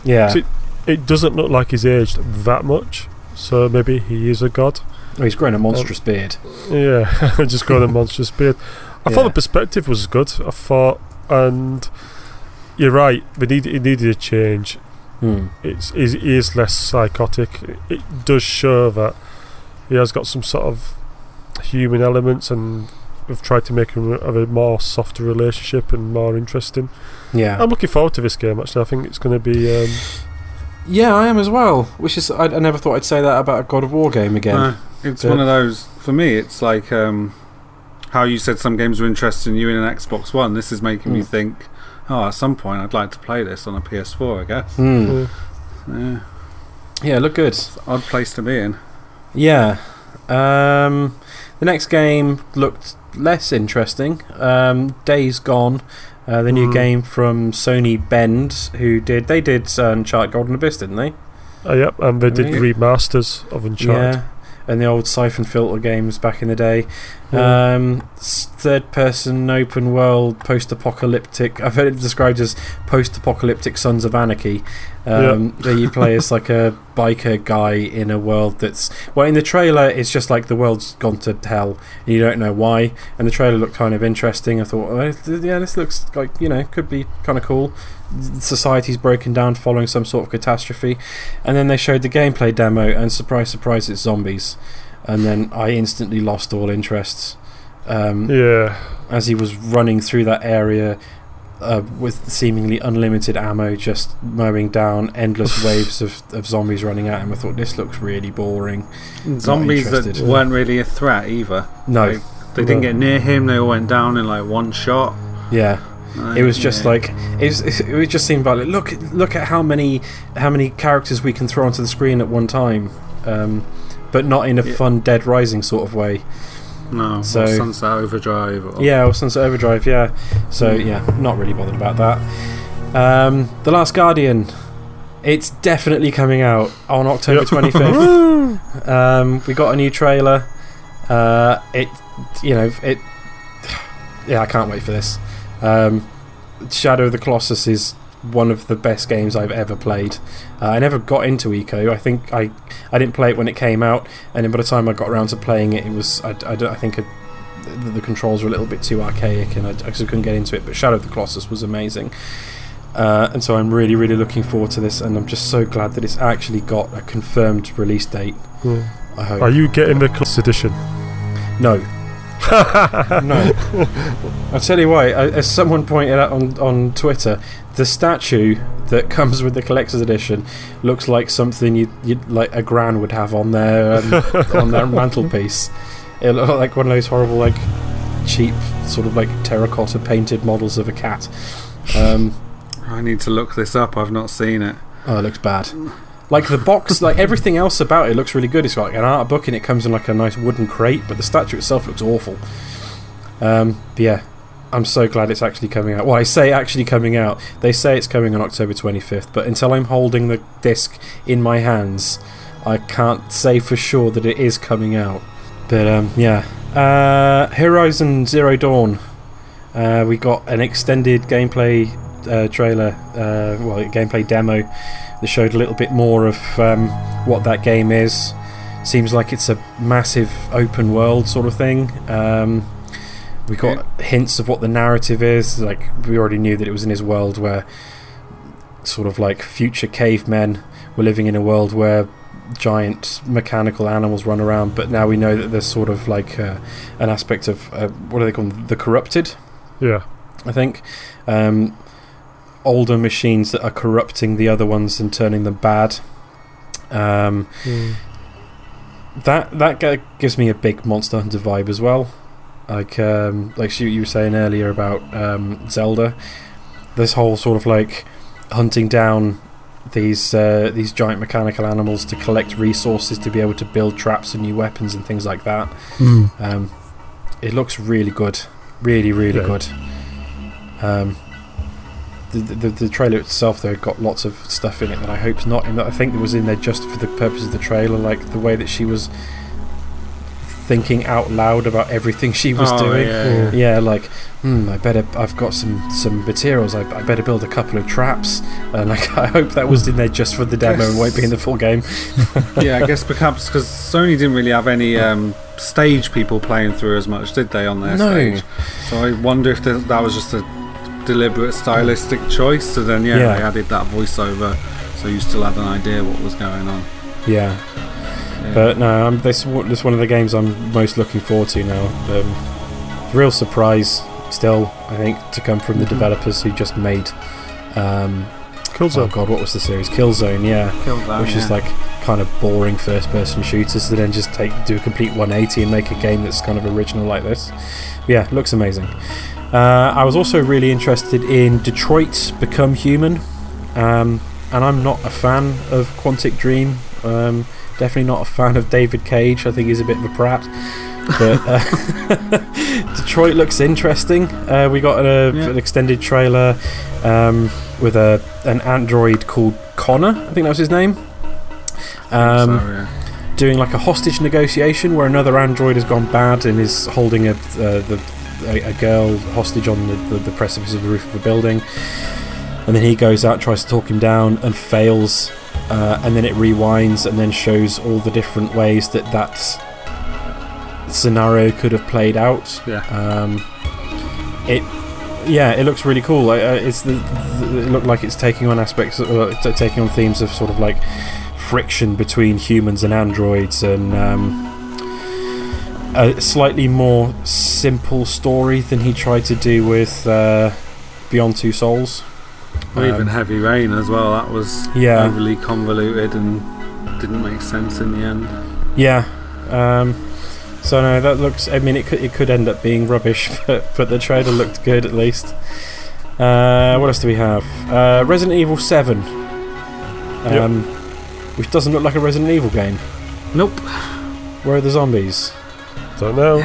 yeah See- It doesn't look like he's aged that much, so maybe he is a god. oh, he's grown a monstrous oh. beard Yeah, just got a monstrous beard. I Yeah. thought the perspective was good. I thought, and you're right. We need it needed a change. Hmm. It's is he is less psychotic. It does show that he has got some sort of human elements, and we've tried to make him have a more softer relationship and more interesting. yeah I'm looking forward to this game. Actually, I think it's going to be. Um, yeah I am as well which is I, I never thought I'd say that about a God of War game again Uh, it's But- one of those. For me, it's like um, how you said some games were interesting you in an Xbox One. This is making me Mm. think. Oh, at some point, I'd like to play this on a PS4. I guess. Uh, Yeah, yeah look good odd place to be in. Yeah. Um, the next game looked less interesting. Um, Days Gone, uh, the new Hmm. game from Sony Bend, who did they did Uncharted Golden Abyss, didn't they? uh, yep, and they did Yeah. remasters of Uncharted. Yeah. In the old Siphon Filter games back in the day. Um, third person, open world, post apocalyptic. I've heard it described as post apocalyptic Sons of Anarchy. Um, Where you play as like a biker guy in a world that's. Well, in the trailer, it's just like the world's gone to hell and you don't know why. And the trailer looked kind of interesting. I thought, oh, yeah, this looks like, you know, could be kind of cool. Society's broken down following some sort of catastrophe. And then they showed the gameplay demo, and surprise, surprise, it's zombies. And then I instantly lost all interest. Um, Yeah. as he was running through that area uh, with seemingly unlimited ammo, just mowing down endless waves of, of zombies running at him. I thought this looks really boring. Zombies that weren't really a threat either. No, Like, they didn't get near him. They all went down in like one shot. yeah, It was just yeah. like it, was, it just seemed like look look at how many how many characters we can throw onto the screen at one time, um, but not in a Yeah. fun Dead Rising sort of way. no. so- Sunset Overdrive. Or, Yeah, or Sunset Overdrive, yeah. So, yeah, not really bothered about that. Um, the Last Guardian. It's definitely coming out on October Yep. 25th. um, we got a new trailer. Uh, it, you know, it. Yeah, I can't wait for this. Um, Shadow of the Colossus is one of the best games I've ever played. Uh, I never got into Ico. I think I, I didn't play it when it came out, and then by the time I got around to playing it, it was I, I, I think the, the controls were a little bit too archaic, and I, I just couldn't get into it. But Shadow of the Colossus was amazing. Uh, and so I'm really, really looking forward to this, and I'm just so glad that it's actually got a confirmed release date. Hmm. I hope. Are you getting the Colossus edition? No. no. I'll tell you why. As someone pointed out on, on Twitter, the statue that comes with the collector's edition looks like something you like a gran would have on their um, on their mantelpiece. It looks like one of those horrible like cheap sort of like terracotta painted models of a cat. Um, I need to look this up. I've not seen it. Oh, it looks bad. Like the box, like everything else about it looks really good. It's got like an art book and it comes in like a nice wooden crate, but the statue itself looks awful. Um, but yeah, I'm so glad it's actually coming out. Well, I say actually coming out. They say it's coming on October 25th, but until I'm holding the disc in my hands, I can't say for sure that it is coming out. But um, yeah, uh, Horizon Zero Dawn. Uh, we got an extended gameplay uh, trailer, uh, well, gameplay demo that showed a little bit more of um, what that game is. Seems like it's a massive open world sort of thing. Um, we got hints of what the narrative is. Like we already knew that it was in his world where sort of like future cavemen were living in a world where giant mechanical animals run around. But now we know that there's sort of like uh, an aspect of uh, what do they call? The corrupted. Yeah. I think. Um, older machines that are corrupting the other ones and turning them bad. Um, Hmm. that that gives me a big Monster Hunter vibe as well. Like um, like you, were saying earlier about um, Zelda, this whole sort of like hunting down these uh, these giant mechanical animals to collect resources to be able to build traps and new weapons and things like that. Hmm. Um, it looks really good, really, really Yeah. good. Um, the, the the trailer itself, though, got lots of stuff in it that I hope's not in. That I think it was in there just for the purpose of the trailer, like the way that she was thinking out loud about everything she was Oh, doing. yeah, yeah. Yeah, like, hmm, I better. I've got some some materials. I, I better build a couple of traps, and like, I hope that was in there just for the demo and won't be in the full game. yeah, I guess perhaps because Sony didn't really have any um, stage people playing through as much, did they, on their No. stage? So I wonder if th- that was just a deliberate stylistic choice. So then, yeah, Yeah. they added that voiceover, so you still had an idea what was going on. Yeah, Yeah. But no, I'm, this this is one of the games I'm most looking forward to now. Um, real surprise, still I think, to come from the developers who just made. Um, oh god, what was the series? Killzone, yeah, Killed that, which is like kind of boring first-person shooters to then just take do a complete 180 and make a game that's kind of original like this. Yeah, looks amazing. Uh, I was also really interested in Detroit Become Human, um, and I'm not a fan of Quantic Dream. Um, definitely not a fan of David Cage. I think he's a bit of a prat. But uh, Detroit looks interesting. Uh, we got a, Yeah. an extended trailer um, with a an android called Connor. I think that was his name. Um, so, yeah. doing like a hostage negotiation where another android has gone bad and is holding a uh, the a, a girl hostage on the, the, the precipice of the roof of a building. And then he goes out, tries to talk him down, and fails. Uh, and then it rewinds and then shows all the different ways that that scenario could have played out. Yeah. Um, it, yeah, it looks really cool. Uh, it's the, the, it looked like it's taking on aspects, of, uh, taking on themes of sort of like friction between humans and androids, and um, a slightly more simple story than he tried to do with uh, Beyond Two Souls. Or even Um, Heavy Rain as well. That was Yeah. overly convoluted and didn't make sense in the end. Yeah. Um, so no, that looks. I mean, it could it could end up being rubbish, but but the trailer looked good at least. Uh, what else do we have? Uh, Resident Evil Seven. Um, Which doesn't look like a Resident Evil game. Nope. Where are the zombies? Don't know.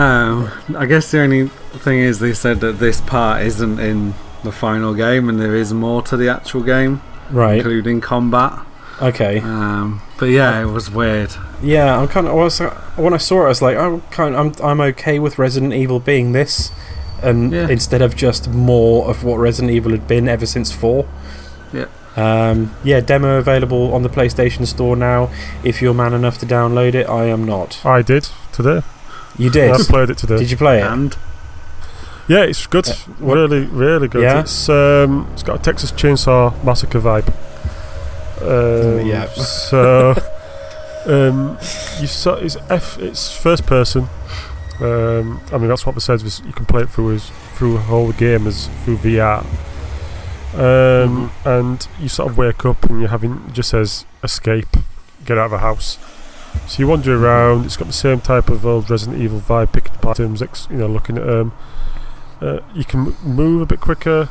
Um, I guess the only thing is they said that this part isn't in the final game, and there is more to the actual game, Right. including combat. Okay. Um, but yeah, it was weird. Yeah, I'm kind of. Was, when I saw it, I was like, I'm kind. I'm. I'm okay with Resident Evil being this, and Yeah. instead of just more of what Resident Evil had been ever since four. Yeah. Um, yeah, demo available on the PlayStation Store now. If you're man enough to download it, I am not. I did today. You did. I played it today. Did you play it? And Yeah, it's good. Uh, what- really, really good. Yeah? It's um, it's got a Texas Chainsaw Massacre vibe. Um, yeah. So, um, you saw it's F. It's first person. Um, I mean, that's what it says. is You can play it through as through a whole game as through VR. Um, and you sort of wake up and you're having just says escape, get out of the house. So you wander around. It's got the same type of old Resident Evil vibe, picking apart items, you know, looking at them. Uh, you can move a bit quicker.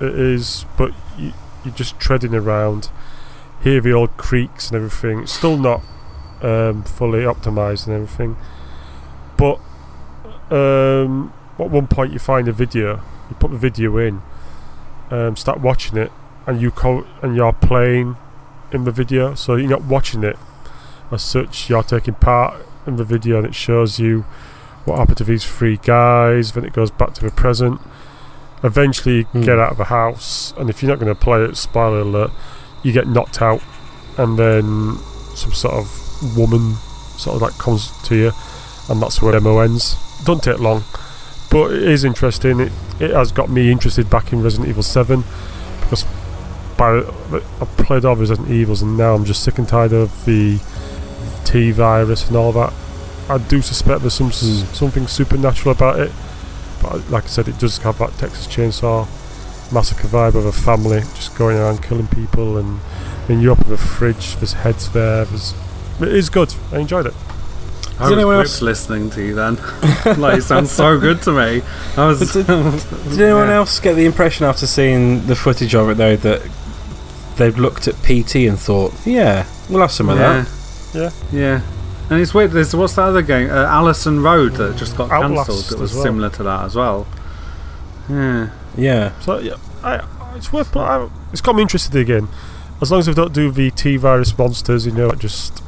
It is, but you, you're just treading around. Hear the old creaks and everything. It's still not um, fully optimized and everything. But um, at one point, you find a video. You put the video in, um, start watching it, and you co- and you're playing in the video. So you're not watching it as such. You're taking part in the video, and it shows you what happened to these three guys. Then it goes back to the present. Eventually, you Hmm. get out of the house, and if you're not going to play it, spoiler alert, you get knocked out, and then some sort of woman sort of like comes to you, and that's where demo ends. Don't take long, but it is interesting. It it has got me interested back in Resident Evil Seven because by I've played all the Resident Evils, and now I'm just sick and tired of the T virus and all that. I do suspect there's some s Hmm. something supernatural about it, but like I said, it does have that Texas Chainsaw Massacre vibe of a family just going around killing people, and then you up with a fridge, there's heads there. There's it is good. I enjoyed it. I Does was anyone whipped else- listening to you then. like, it sounds so good to me. I was. Did- Did anyone Yeah. else get the impression after seeing the footage of it though that they've looked at PT and thought, yeah, we'll have some of yeah. that. Yeah. Yeah. And it's weird. There's what's that other game? Uh, Allison Road that just got cancelled. That was well. similar to that as well. Yeah. Yeah. So yeah, I, it's worth. I, it's got me interested again. As long as they don't do the T virus monsters, you know, like just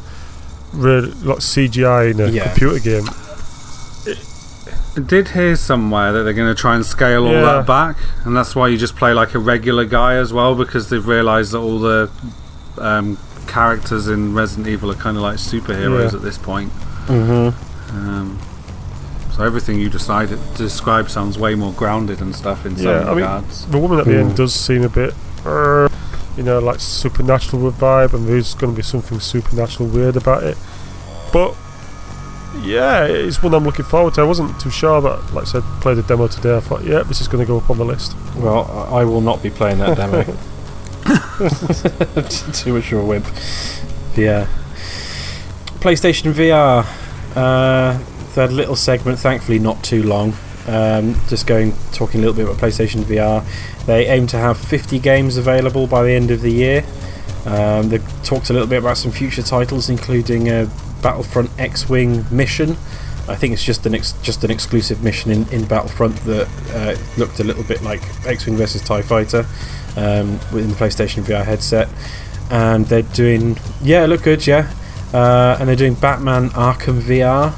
really like CGI in a Yeah. computer game. I did hear somewhere that they're going to try and scale all Yeah. that back, and that's why you just play like a regular guy as well, because they've realised that all the um, characters in Resident Evil are kind of like superheroes Yeah. at this point. Mm-hmm. Um, so everything you decided to describe sounds way more grounded and stuff in some Yeah, I mean- The woman at the Hmm. end does seem a bit, uh, you know, like supernatural vibe, and there's going to be something supernatural weird about it. But yeah, it's one I'm looking forward to. I wasn't too sure, but like I said, played the demo today. I thought, yeah, this is going to go up on the list. Well, I I will not be playing that demo. Too much of a wimp. Yeah. PlayStation VR. Uh, that little segment, thankfully not too long. Um, just going, talking a little bit about PlayStation VR. They aim to have 50 games available by the end of the year. Um, they've talked a little bit about some future titles, including a Battlefront X-wing mission. I think it's just an ex- just an exclusive mission in, in Battlefront that uh, looked a little bit like X-wing versus Tie Fighter um, within the PlayStation VR headset, and they're doing yeah, look good, yeah. uh, and they're doing Batman Arkham VR.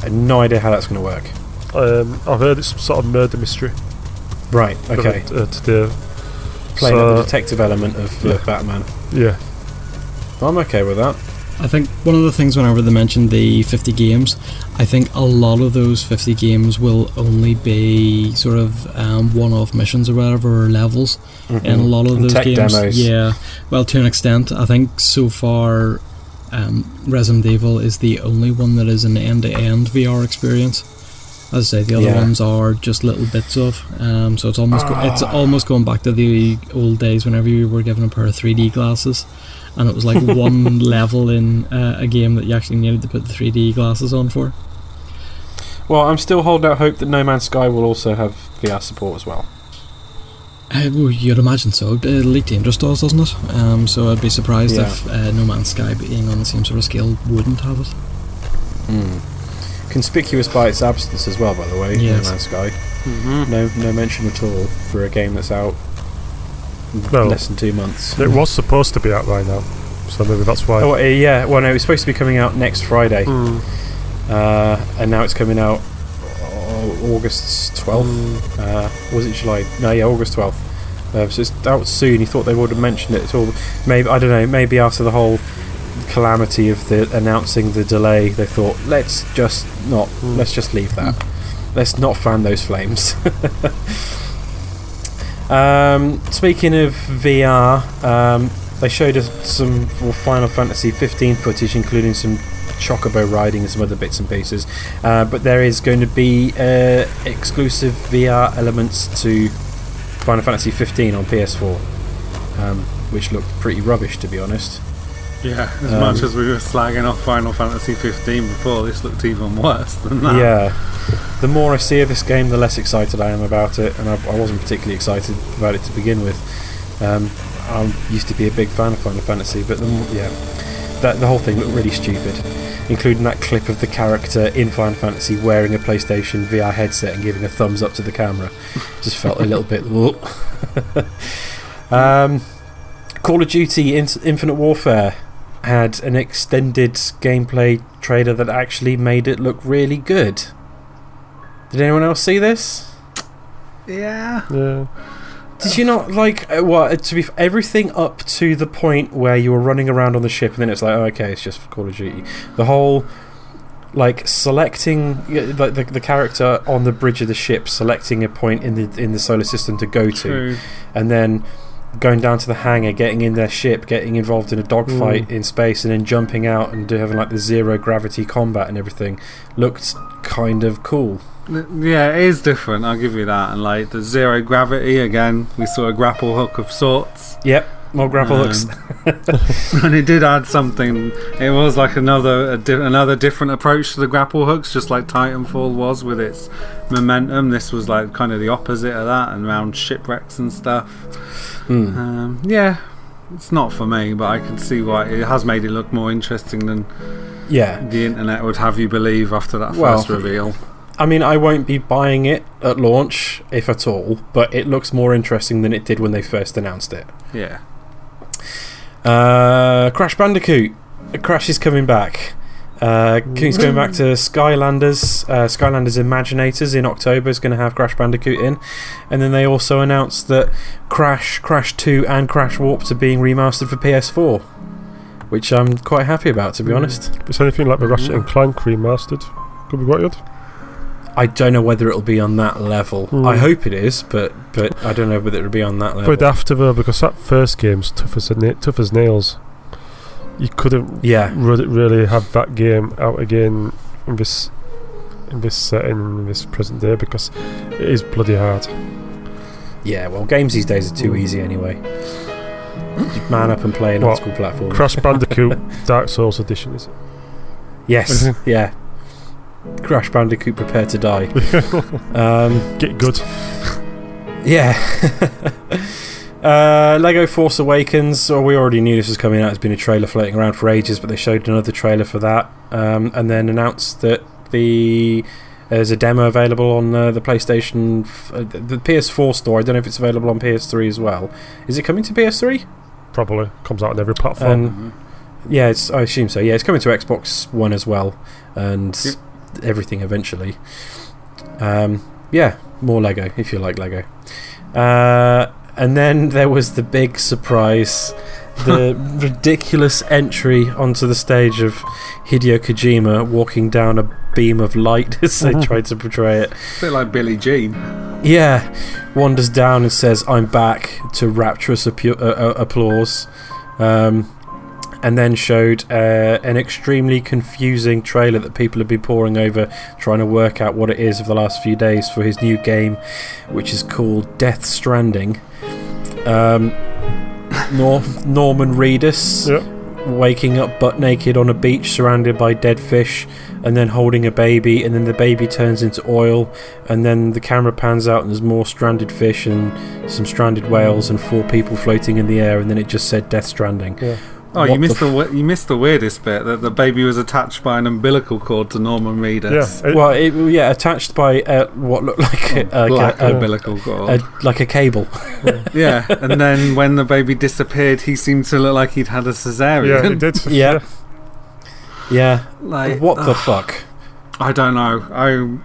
I have no idea how that's going to work. Um, I've heard it's some sort of murder mystery. Right. Okay. Uh, to do. Playing up the detective element of uh, Yeah. Batman. yeah. I'm okay with that. I think one of the things whenever they mentioned the 50 games, I think a lot of those 50 games will only be sort of um, one-off missions or whatever or levels. In a lot of Mm-hmm. And those games, demos. yeah. Well, to an extent, I think so far, um, Resident Evil is the only one that is an end-to-end VR experience. As I say, the other Yeah. ones are just little bits of. Um, so it's almost go- it's Ah. almost going back to the old days whenever you were given a pair of 3D glasses, and it was like one level in uh, a game that you actually needed to put the 3D glasses on for. Well, I'm still holding out hope that No Man's Sky will also have VR support as well. Uh, well, you'd imagine so. Uh, Elite Dangerous does, doesn't it? Um, so I'd be surprised Yeah. if uh, No Man's Sky being on the same sort of scale wouldn't have it. Mm. Conspicuous by its absence as well, by the way. Yes. No Man's Sky. Mm-hmm. No, no mention at all for a game that's out Well, less than two months. It was supposed to be out by now, so maybe that's why. Oh uh, yeah, well no, it was supposed to be coming out next Friday, Mm. uh, and now it's coming out uh, August twelfth. Mm. Uh, was it July? No, yeah, August twelfth. Uh, so it's out soon. You thought they would have mentioned it at all? Maybe I don't know. Maybe after the whole calamity of the announcing the delay, they thought let's just not. Mm. Let's just leave that. Let's not fan those flames. um, speaking of VR, um, they showed us some Final Fantasy 15 footage, including some chocobo riding and some other bits and pieces. Uh, but there is going to be uh, exclusive VR elements to Final Fantasy 15 on PS4, um, which looked pretty rubbish, to be honest. Yeah, as Um, much as we were slagging off Final Fantasy 15 before, this looked even worse than that. Yeah. The more I see of this game, the less excited I am about it, and I, I wasn't particularly excited about it to begin with. Um, I used to be a big fan of Final Fantasy, but the, yeah, that the whole thing looked really stupid, including that clip of the character in Final Fantasy wearing a PlayStation VR headset and giving a thumbs up to the camera. Just felt a little bit. um, Call of Duty Infinite Warfare had an extended gameplay trailer that actually made it look really good. Did anyone else see this? Yeah. Yeah. Did you not like uh, what? To be everything up to the point where you were running around on the ship, and then it's like, oh, okay, it's just for Call of Duty. The whole like selecting like the, the character on the bridge of the ship, selecting a point in the in the solar system to go to, True. and then going down to the hangar, getting in their ship, getting involved in a dogfight mm. in space, and then jumping out and having like the zero gravity combat and everything looked kind of cool. Yeah, it is different, I'll give you that. And like the zero gravity, again, we saw a grapple hook of sorts. Yep, more grapple Um, hooks. and it did add something. It was like another a di- another different approach to the grapple hooks, just like Titanfall was with its momentum. This was like kind of the opposite of that, and around shipwrecks and stuff. Hmm. Um, yeah, it's not for me, but I can see why it has made it look more interesting than Yeah, the internet would have you believe after that Well, first reveal. I mean, I won't be buying it at launch, if at all, but it looks more interesting than it did when they first announced it. Yeah. Uh, Crash Bandicoot. Crash is coming back. Uh, King's going back to Skylanders. Uh, Skylanders Imaginators in October is going to have Crash Bandicoot in. And then they also announced that Crash, Crash 2, and Crash Warped are being remastered for PS4. Which I'm quite happy about, to be honest. It's anything like the Ratchet and Clank remastered. Could be quite good. I don't know whether it'll be on that level. Hmm. I hope it is, but but I don't know whether it'll be on that level. But after though, because that first game's tough as a na- tough as nails. You couldn't yeah, re- really have that game out again in this in this setting in this present day because it is bloody hard. yeah. Well, games these days are too easy anyway. You man up and play an old school platform. Crash Bandicoot Dark Souls edition is it? Yes, yeah. Crash Bandicoot, prepare to die. um, Get good. yeah. uh, Lego Force Awakens. Well, we already knew this was coming out. It's been a trailer floating around for ages, but they showed another trailer for that, um, and then announced that the there's a demo available on uh, the PlayStation, f- uh, the PS4 store. I don't know if it's available on PS3 as well. Is it coming to PS3? Probably comes out on every platform. And Mhm. Yeah, it's, I assume so. Yeah, it's coming to Xbox One as well, and Yep. Everything eventually. Um, yeah, more Lego if you like Lego. Uh, and then there was the big surprise, the ridiculous entry onto the stage of Hideo Kojima walking down a beam of light as they tried to portray it. A bit like Billie Jean. Yeah, wanders down and says, "I'm back" to rapturous uh, uh, applause, um, and then showed uh, an extremely confusing trailer that people have been poring over, trying to work out what it is of the last few days for his new game, which is called Death Stranding. Um, Nor- Norman Reedus Yep. waking up butt naked on a beach surrounded by dead fish and then holding a baby and then the baby turns into oil and then the camera pans out and there's more stranded fish and some stranded whales and four people floating in the air and then it just said death stranding Yeah. Oh, What you missed the, f- we- you missed the weirdest bit that the baby was attached by an umbilical cord to Norman Reedus. Yeah. It- well it, yeah attached by uh, what looked like a, Oh, black a, a, umbilical cord. a, like a cable yeah, and then when the baby disappeared, he seemed to look like he'd had a cesarean. yeah, cesarean. it did. Yeah. yeah like what the ugh, fuck I don't know. I'm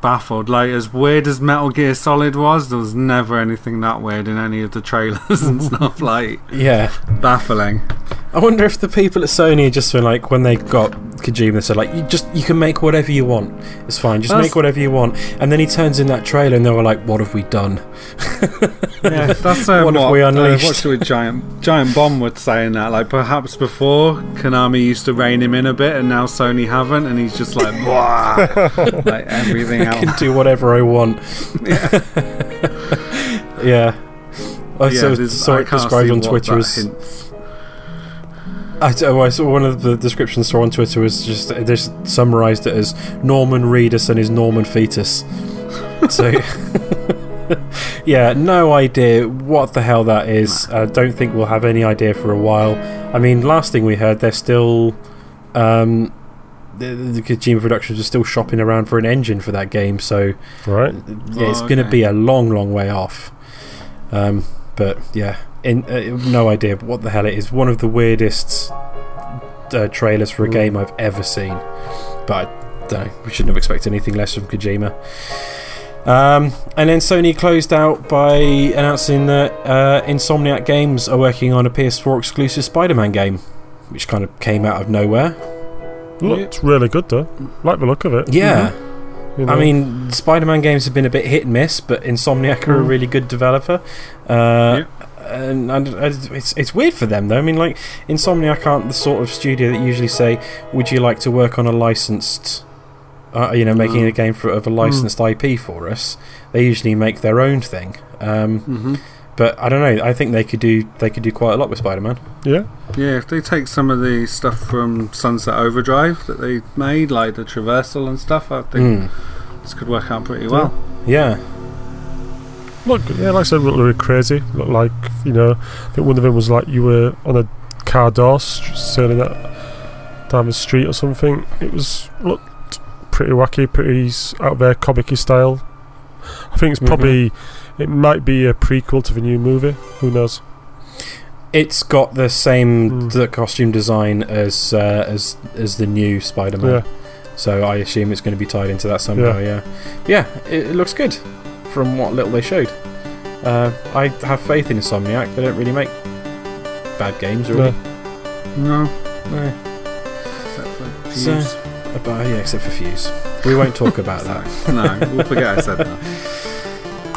baffled. Like as weird as Metal Gear Solid was, there was never anything that weird in any of the trailers and stuff. Like yeah baffling. I wonder if the people at Sony just been like when they got Kojima they said like you just you can make whatever you want. It's fine, just That's- make whatever you want. And then he turns in that trailer and they were like, What have we done? Yeah, that's um, What what, have we uh, what's with Giant Giant Bomb was saying that. Like perhaps before Konami used to rein him in a bit, and now Sony haven't, and he's just like, "Wah," like everything I can else. do whatever I want. yeah. I Yeah, saw, there's- saw I it can't described see on what Twitter that as hints. I, d- oh, I saw one of the descriptions saw on Twitter was just they just summarised it as Norman Reedus and his Norman fetus. so, yeah, no idea what the hell that is. I don't think we'll have any idea for a while. I mean, last thing we heard, they're still. Um, the, the Kojima Productions are still shopping around for an engine for that game, so Right. yeah, it's Oh, going to be a long, long way off. Um, but yeah, in, uh, no idea what the hell it is. One of the weirdest uh, trailers for a Mm. game I've ever seen. But I don't know. We shouldn't have expected anything less from Kojima. Um, and then Sony closed out by announcing that uh, Insomniac Games are working on a PS4 exclusive Spider-Man game, which kind of came out of nowhere. Looked really good though. Like the look of it. Yeah. you know. I mean, Spider-Man games have been a bit hit and miss, but Insomniac are a Mm. really good developer. Uh, And, and it's it's weird for them though. I mean, like Insomniac aren't the sort of studio that usually say, "Would you like to work on a licensed, uh, you know, making Mm. a game for of a licensed IP for us?" They usually make their own thing. Um, hmm but I don't know. I think they could do they could do quite a lot with Spider-Man. yeah. Yeah, if they take some of the stuff from Sunset Overdrive that they made, like the traversal and stuff, I think Mm. this could work out pretty well. Yeah. Look, yeah, like I said, look really crazy. Look like you know, I think one of them was like you were on a car door sailing that down the street or something. It was looked pretty wacky, pretty out there, comic style. I think it's Mhm. probably it might be a prequel to the new movie. Who knows? It's got the same Mm. the costume design as uh, as as the new Spider-Man. Yeah, So I assume it's going to be tied into that somehow. Yeah, yeah, it, it looks good from what little they showed. Uh, I have faith in Insomniac. They don't really make bad games, really. No, No. except for Fuse. Uh, But, yeah, except for Fuse. We won't talk about that. no, we'll forget I said that.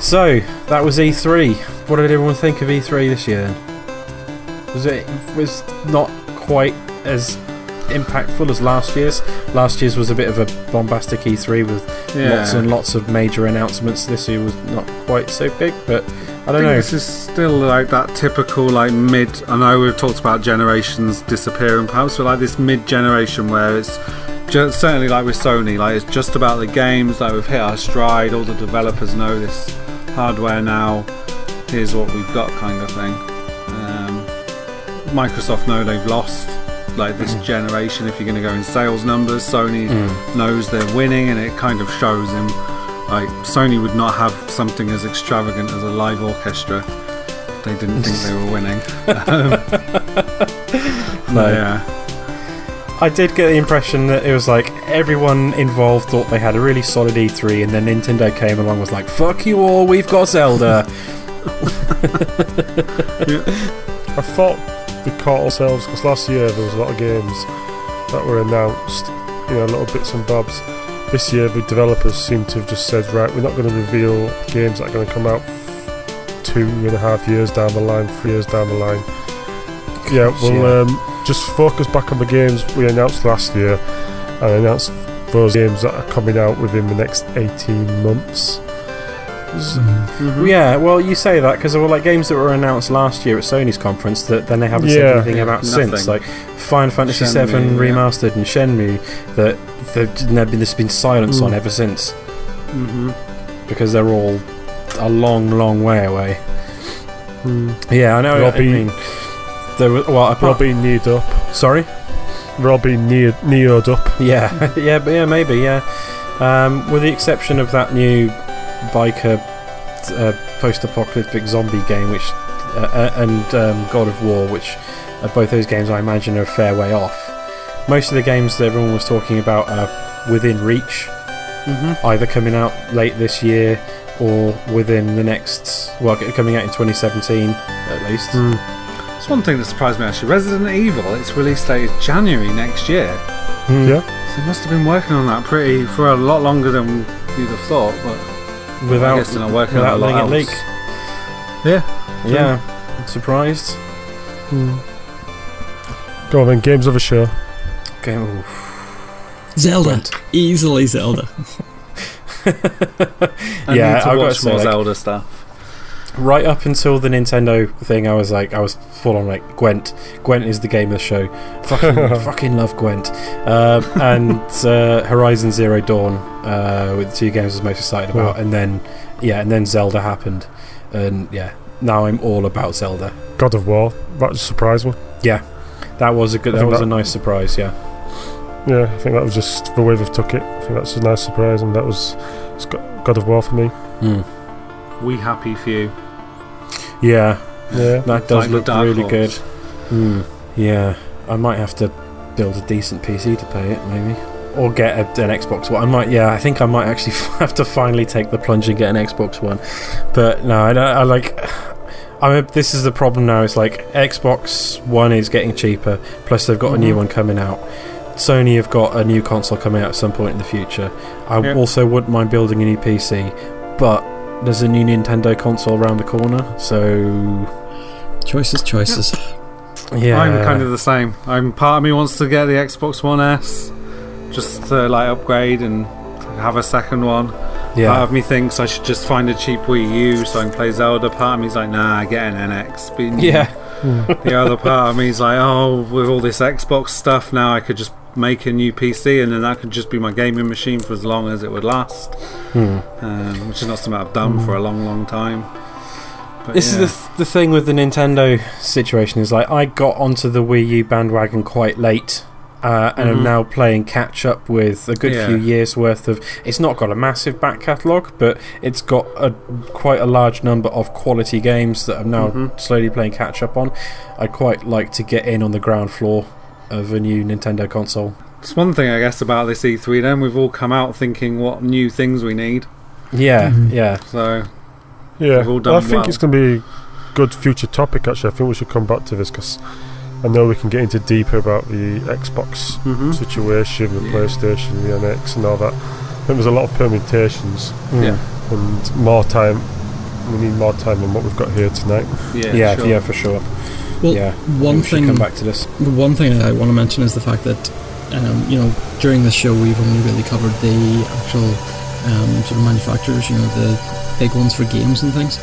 So that was E3. What did everyone think of E3 this year? Then was it was not quite as impactful as last year's. Last year's was a bit of a bombastic E3 with Yeah. lots and lots of major announcements. This year was not quite so big, but I I don't think know. this is still like that typical like mid. I know we've talked about generations disappearing, perhaps, but like this mid generation where it's just, certainly like with Sony, like it's just about the games. Like we've hit our stride. All the developers know this hardware now. Here's what we've got, kind of thing. Um, Microsoft know they've lost like this generation. If you're going to go in sales numbers, Sony Mm. knows they're winning, and it kind of shows in like Sony would not have something as extravagant as a live orchestra. They didn't think they were winning. Um, No. Yeah. I did get the impression that it was like everyone involved thought they had a really solid E3, and then Nintendo came along and was like, "Fuck you all, we've got Zelda." I thought we caught ourselves because last year there was a lot of games that were announced, you know, little bits and bobs. This year, the developers seem to have just said, right, we're not going to reveal games that are going to come out two and a half years down the line, three years down the line. Yeah, we'll. Um, just focus back on the games we announced last year and announce those games that are coming out within the next 18 months. S- Mhm. Yeah, well, you say that because there were like games that were announced last year at Sony's conference that then they haven't Yeah. said anything Yeah, about nothing. since, like Final Fantasy Shenmue, VII yeah. remastered and Shenmue that they've been, there's been silence Mm. on ever since Mhm. because they're all a long, long way away. Hmm. Yeah, I know. They're all I mean, there were well, We're apart, being kneed up. sorry. We're all being ne- neoed up. Yeah, yeah, but yeah, maybe, yeah. Um, with the exception of that new biker uh, post-apocalyptic zombie game, which uh, uh, and um, God of War, which are both those games I imagine are a fair way off. Most of the games that everyone was talking about are within reach, Mhm. either coming out late this year or within the next, well, coming out in 2017 at least. Hmm. It's one thing that surprised me actually. Resident Evil, its release date is January next year. Hmm. Yeah. So they must have been working on that pretty for a lot longer than you'd have thought. But Without, guess they're not working without on a letting it leak. else. Yeah. Yeah, surprised. Hmm. Go on then, games of a show. Game. ooh. Zelda. Gwent. Easily Zelda. I Yeah, need to I've got watch to say, more like- Zelda stuff. Right up until the Nintendo thing, I was like, I was full on like Gwent. Gwent is the game of the show. Fucking, fucking love Gwent. Um, and uh, Horizon Zero Dawn uh, with the two games I was most excited about, and then yeah, and then Zelda happened, and yeah, now I'm all about Zelda. God of War. That just surprised me. That was a good. I That think was a nice surprise. Yeah. Yeah, I think that was just the way they've took it. I think that's a nice surprise, and that was God of War for me. Hmm. We happy for you. Yeah, Yeah. that does Like look really Horse. good. Hmm. Yeah, I might have to build a decent PC to play it, maybe, or get a, an Xbox One. I might. Yeah, I think I might actually have to finally take the plunge and get an Xbox One. But no, I, don't- I like. I mean, this is the problem now. It's like Xbox One is getting cheaper, plus they've got a new Mhm. one coming out. Sony have got a new console coming out at some point in the future. I Yeah. also wouldn't mind building a new PC, but there's a new Nintendo console around the corner, so Choices, choices. yeah. I'm kind of the same. I'm part of me wants to get the Xbox One S, just to like upgrade and have a second one. yeah. Part of me thinks I should just find a cheap Wii U so I can play Zelda. Part of me's like, nah, get an NX. But yeah. The other part of me's like, oh, with all this Xbox stuff now, I could just make a new PC and then that could just be my gaming machine for as long as it would last. Hmm. Um, which is not something I've done for a long, long time. But This yeah. is the th- the thing with the Nintendo situation is like I got onto the Wii U bandwagon quite late. Uh, and Mhm. I'm now playing catch up with a good Yeah. few years worth of. It's not got a massive back catalogue, but it's got a quite a large number of quality games that I'm now Mhm. slowly playing catch up on. I'd quite like to get in on the ground floor of a new Nintendo console. It's one thing, I guess, about this E3 then. We've all come out thinking what new things we need. Yeah, Mhm. yeah, So, Yeah, We've all I think well. it's going to be a good future topic. Actually, I think we should come back to this because I know we can get into deeper about the Xbox mhm. situation, the Yeah. PlayStation, the NX, and all that. I think there's a lot of permutations. Yeah. and more time. We need more time than what we've got here tonight. yeah, yeah, sure. yeah, for sure. Well, yeah, one thing. come back to this. The one thing I want to mention is the fact that, um, you know, during this show we've only really covered the actual um, sort of manufacturers, you know, the big ones for games and things.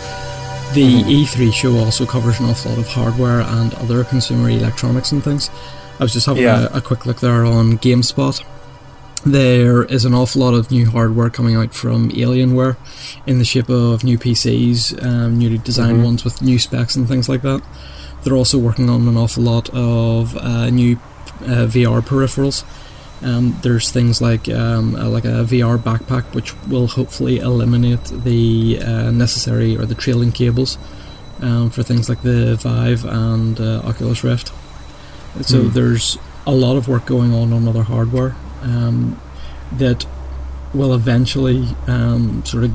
The Mhm. E3 show also covers an awful lot of hardware and other consumer electronics and things. I was just having Yeah. a, a quick look there on GameSpot. There is an awful lot of new hardware coming out from Alienware in the shape of new PCs, um, newly designed Mhm. ones with new specs and things like that. They're also working on an awful lot of uh, new uh, VR peripherals. Um, there's things like um, uh, like a VR backpack, which will hopefully eliminate the uh, necessary or the trailing cables um, for things like the Vive and uh, Oculus Rift. So Hmm. there's a lot of work going on on other hardware um, that will eventually um, sort of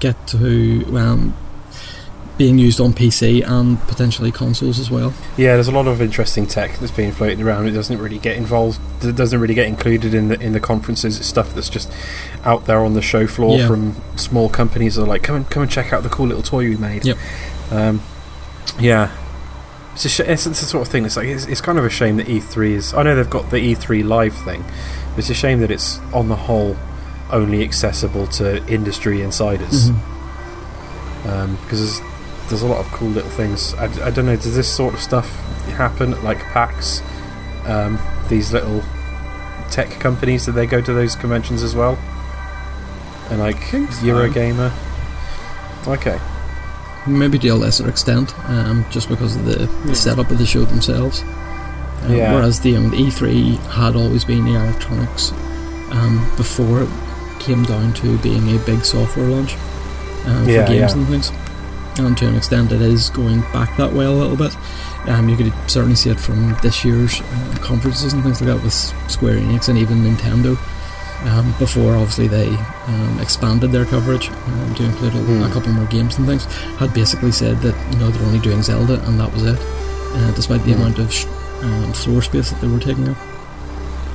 get to um, being used on PC and potentially consoles as well. Yeah, there's a lot of interesting tech that's being floated around. It doesn't really get involved. It doesn't really get included in the in the conferences. It's stuff that's just out there on the show floor Yeah. from small companies that are like, come and come and check out the cool little toy we made. Yep. Um, yeah. It's, a sh- it's, it's the sort of thing. It's like it's, it's kind of a shame that E3 is. I know they've got the E3 live thing, but it's a shame that it's on the whole only accessible to industry insiders Mhm. um, because there's, there's a lot of cool little things. I, I don't know, does this sort of stuff happen at like PAX? Um, these little tech companies, do they go to those conventions as well? And like think so. Eurogamer? Okay. Maybe to a lesser extent, um, just because of the, the setup of the show themselves. Um, Yeah. Whereas the, um, the E3 had always been the electronics um, before it came down to being a big software launch um, for Yeah, games yeah. and things. And to an extent, it is going back that way a little bit. Um, you could certainly see it from this year's uh, conferences and things like that with Square Enix and even Nintendo. Um, before, obviously, they um, expanded their coverage um, to include a, Hmm. a couple more games and things. Had basically said that you know they're only doing Zelda and that was it, uh, despite the Hmm. amount of sh- um, floor space that they were taking up.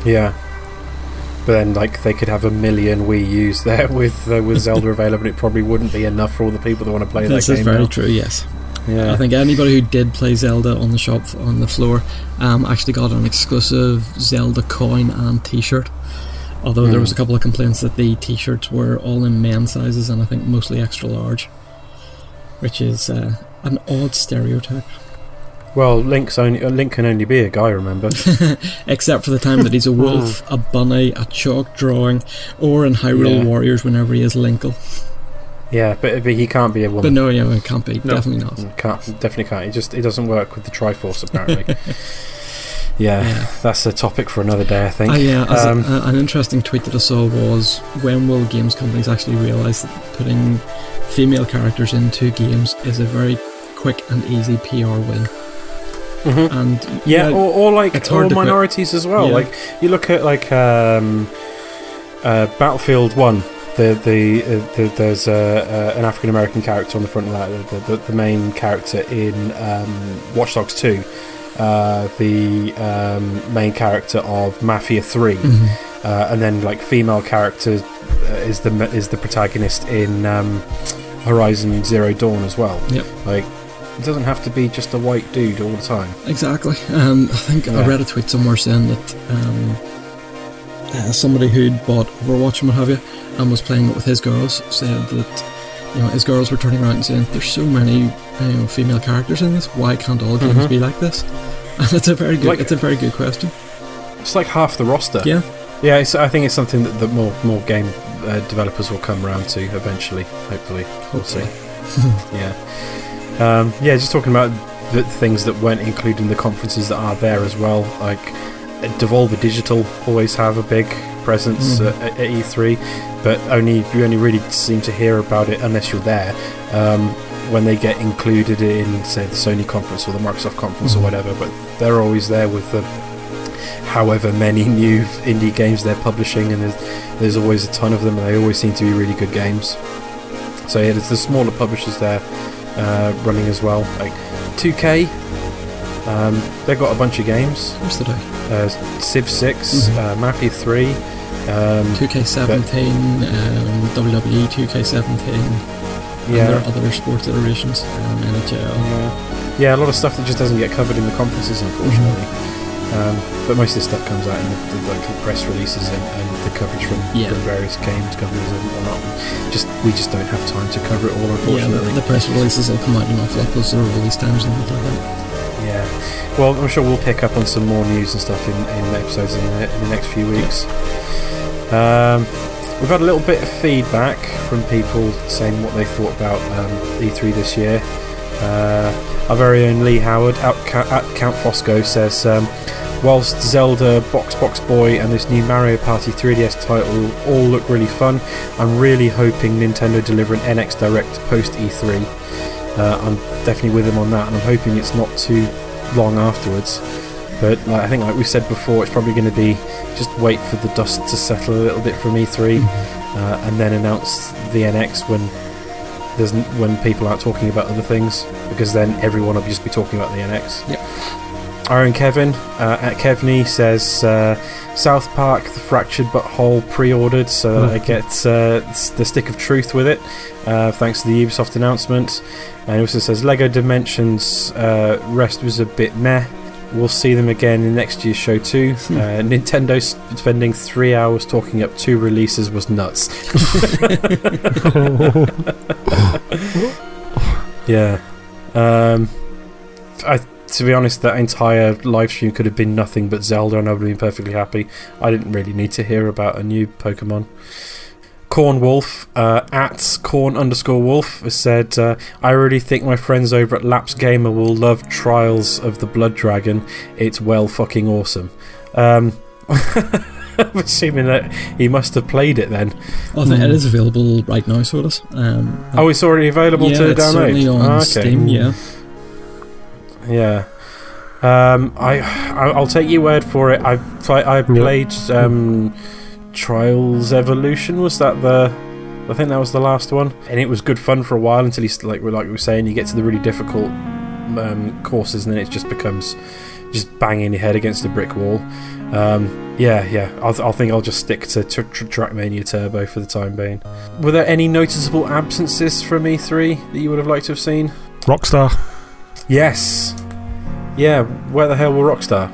Yeah. But then, like, they could have a million Wii U's there with uh, with Zelda available. It probably wouldn't be enough for all the people that want to play this that is game. very now. true. Yes, Yeah. I think anybody who did play Zelda on the shop on the floor um, actually got an exclusive Zelda coin and T-shirt. Although there Hmm. was a couple of complaints that the T-shirts were all in men's sizes and I think mostly extra large, which is uh, an odd stereotype. Well, Link's only uh, Link can only be a guy. Remember? Except for the time that he's a wolf, a bunny, a chalk drawing, or in Hyrule Yeah. Warriors whenever he is Linkle. yeah, but, but he can't be a woman. But no, yeah, it can't be. No. Definitely not. Mm, Can't definitely can't. It just it doesn't work with the Triforce apparently. yeah, Yeah. that's a topic for another day, I think. Ah, yeah, Um, a- an interesting tweet that I saw was when will games companies actually realise that putting female characters into games is a very quick and easy PR win? Mhm. And Yeah, or, or like or to quit. minorities as well. Yeah. Like you look at like um, uh, Battlefield One. The the, uh, the there's uh, uh, an African American character on the front of that. The, the, the main character in um, Watch Dogs Two. Uh, the um, main character of Mafia 3 Mhm. uh, and then like female character uh, is the is the protagonist in um, Horizon Zero Dawn as well. Yep. Like it doesn't have to be just a white dude all the time. exactly. Um, I think I Yeah. read a tweet somewhere saying that um, uh, somebody who'd bought Overwatch and what have you and was playing it with his girls said that you know his girls were turning around and saying, "There's so many you know female characters in this. Why can't all games Mhm. be like this?" And it's a very good. Like- it's a very good question. It's like half the roster. Yeah. Yeah, it's, I think it's something that, that more more game uh, developers will come around to eventually. Hopefully, we'll see. yeah, um, yeah. Just talking about the things that weren't included in the conferences that are there as well. Like Devolver Digital always have a big presence Mhm. uh, at, at E3, but only you only really seem to hear about it unless you're there. Um, when they get included in, say, the Sony conference or the Microsoft conference Mhm. or whatever, but they're always there with the however many new indie games they're publishing, and there's, there's always a ton of them, and they always seem to be really good games. So yeah, there's the smaller publishers there uh, running as well, like 2K. Um, they've got a bunch of games: What's the day? uh, Civ 6, Mhm. uh, Mafia 3. Um, 2K17, um, WWE 2K17, and yeah, are other sports iterations, um, NHL. yeah, yeah, a lot of stuff that just doesn't get covered in the conferences, unfortunately. Um, but most of the stuff comes out in the, the, like, the press releases and, and the coverage from, Yeah. from various games companies and whatnot. Just we just don't have time to cover it all, Yeah, unfortunately. the, the press releases will come out awful lot closer to release times and things like that. Yeah. Well, I'm sure we'll pick up on some more news and stuff in, in episodes in the, in the next few weeks. Um, we've had a little bit of feedback from people saying what they thought about um, E3 this year. Uh, our very own Lee Howard at, at Count Fosco says, um, whilst Zelda, Box Box Boy, and this new Mario Party 3DS title all look really fun, I'm really hoping Nintendo deliver an NX Direct post E3. Uh, I'm definitely with them on that, and I'm hoping it's not too long afterwards. But like, I think, like we said before, it's probably going to be just wait for the dust to settle a little bit from E3, uh, and then announce the NX when there's when people aren't talking about other things, because then everyone will just be talking about the NX. Yep. Our own Kevin uh, at Kevney says uh, South Park: The Fractured But Whole pre-ordered, so that I get uh, the stick of truth with it, uh, thanks to the Ubisoft announcement. And he also says Lego Dimensions uh, rest was a bit meh. We'll see them again in next year's show too. Uh, Nintendo spending three hours talking up two releases was nuts. Yeah. Um, I, to be honest, that entire live stream could have been nothing but Zelda, and I would have been perfectly happy. I didn't really need to hear about a new Pokemon. Corn Wolf uh, at Corn underscore Wolf has said, uh, "I really think my friends over at Lapsed Gamer will love Trials of the Blood Dragon. It's well fucking awesome." Um, I'm assuming that he must have played it then. I think it is available right now, so it is. Um, Oh, it's already available yeah, to it's download. certainly on Ah, okay. Steam. Yeah, Yeah. Um, I I- I'll take your word for it. I I played um, Trials Evolution. Was that the? I think that was the last one, and it was good fun for a while until you like we like we were saying, you get to the really difficult um, courses, and then it just becomes just banging your head against a brick wall. Um, yeah, yeah. I'll, I'll think I'll just stick to tr- tr- Trackmania Turbo for the time being. Were there any noticeable absences from E3 that you would have liked to have seen? Rockstar. Yes. Yeah, where the hell were Rockstar?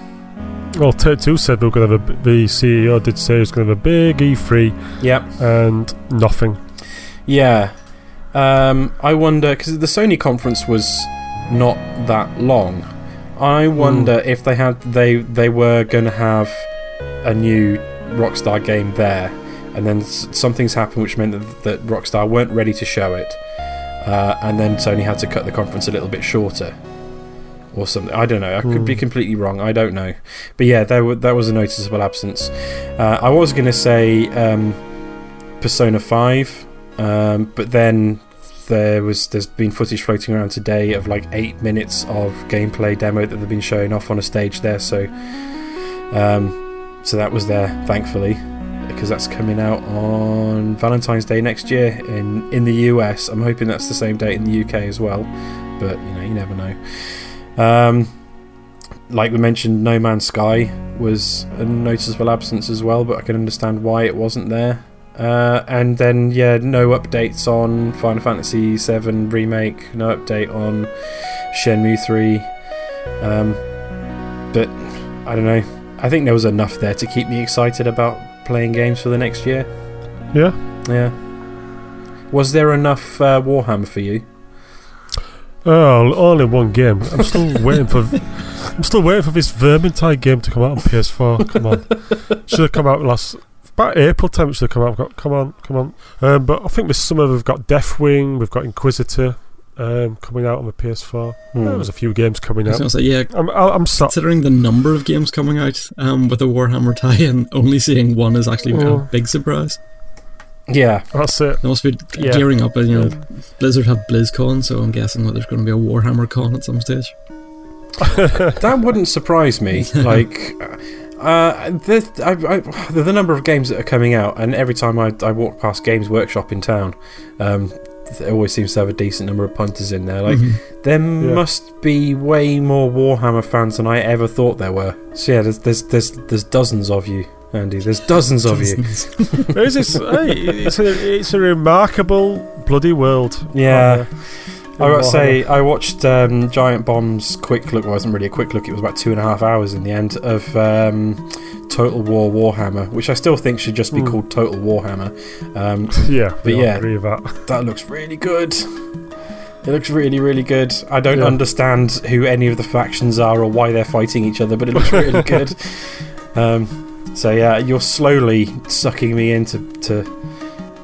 Well, Take-Two said we were going to have a, the CEO did say he was going to have a big E3 Yep. and nothing. Yeah. Um, I wonder, because the Sony conference was not that long. I wonder if they had they they were going to have a new Rockstar game there, and then s- something's happened which meant that, that Rockstar weren't ready to show it, uh, and then Sony had to cut the conference a little bit shorter, or something. I don't know. I could be Hmm. completely wrong. I don't know, but yeah, there were, there was a noticeable absence. Uh, I was going to say um, Persona Five, um, but then there was there's been footage floating around today of like eight minutes of gameplay demo that they've been showing off on a stage there. So, um, so that was there, thankfully, because that's coming out on Valentine's Day next year in in the US. I'm hoping that's the same date in the UK as well, but you know you never know. Um, like we mentioned, No Man's Sky was a noticeable absence as well, but I can understand why it wasn't there. Uh, and then, yeah, no updates on Final Fantasy VII Remake, no update on Shenmue 3. Um, but I don't know. I think there was enough there to keep me excited about playing games for the next year. Yeah. Yeah. Was there enough uh, Warhammer for you? Oh, only one game. I'm still waiting for. I'm still waiting for this Vermintide game to come out on PS4. Come on, should have come out last about April time. It should have come out. Come on, come on. Um, but I think this summer we've got Deathwing, we've got Inquisitor um, coming out on the PS4. Hmm. There was a few games coming out. say, yeah. I'm, I'm, I'm. Considering the number of games coming out um, with a Warhammer tie-in, only seeing one is actually a Oh. big surprise. Yeah. That's it. They must be Yeah. gearing up. and You know, Blizzard have BlizzCon, so I'm guessing that there's going to be a Warhammer con at some stage. that wouldn't surprise me. Like, uh, the, I, I, the the number of games that are coming out, and every time I, I walk past Games Workshop in town, um, there always seems to have a decent number of punters in there. Like, Mhm. there Yeah. must be way more Warhammer fans than I ever thought there were. So yeah, there's there's there's, there's dozens of you, Andy. There's dozens of you. There is this, hey, it's a it's a remarkable bloody world. Yeah. I gotta say, I watched um, Giant Bomb's quick look. Well, it wasn't really a quick look. It was about two and a half hours in the end of um, Total War Warhammer, which I still think should just be Hmm. called Total Warhammer. Um, yeah, but yeah. agree with that. that looks really good. It looks really, really good. I don't Yeah. understand who any of the factions are or why they're fighting each other, but it looks really good. Um, so yeah, you're slowly sucking me into to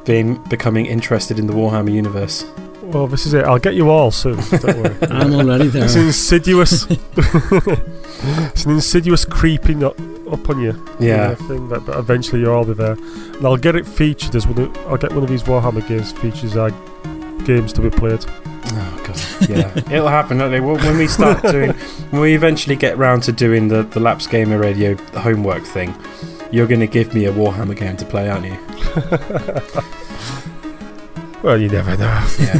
being becoming interested in the Warhammer universe. Well, this is it. I'll get you all soon. Don't worry. I'm already there. It's insidious. it's an insidious creeping up, up on you. Yeah. uh, thing that, that eventually you'll all be there. And I'll get it featured as one. Of, I'll get one of these Warhammer games features. I games to be played. Oh god, yeah, it'll happen. won't it? When we start doing, when we eventually get round to doing the the Lapsed Gamer Radio homework thing, you're going to give me a Warhammer game to play, aren't you? Well, you never know. Yeah.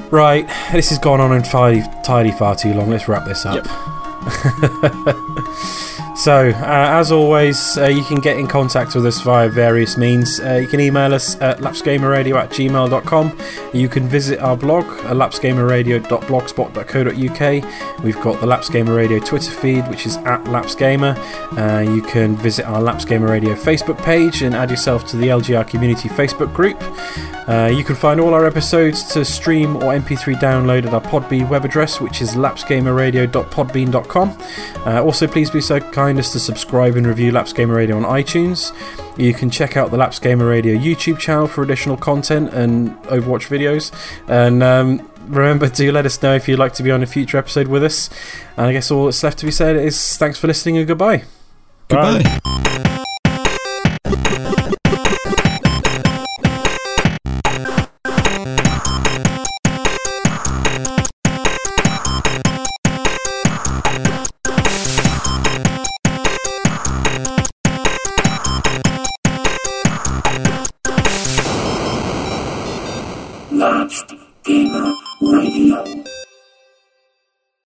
right, this has gone on entirely far too long. Let's wrap this up. so, uh, as always, uh, you can get in contact with us via various means. Uh, you can email us at lapsedgamerradio at gmail.com. You can visit our blog lapsedgamerradio.blogspot.co.uk. We've got the Lapsed Gamer Radio Twitter feed, which is at lapsedgamer. Uh, you can visit our Lapsed Gamer Radio Facebook page and add yourself to the LGR Community Facebook group. Uh, you can find all our episodes to stream or MP3 download at our Podbean web address, which is lapsedgamerradio.podbean.com. Uh, also, please be so kind as to subscribe and review Lapsed Gamer Radio on iTunes. You can check out the Lapsed Gamer Radio YouTube channel for additional content and Overwatch videos. And um, remember to let us know if you'd like to be on a future episode with us. And I guess all that's left to be said is thanks for listening and goodbye. Goodbye. Last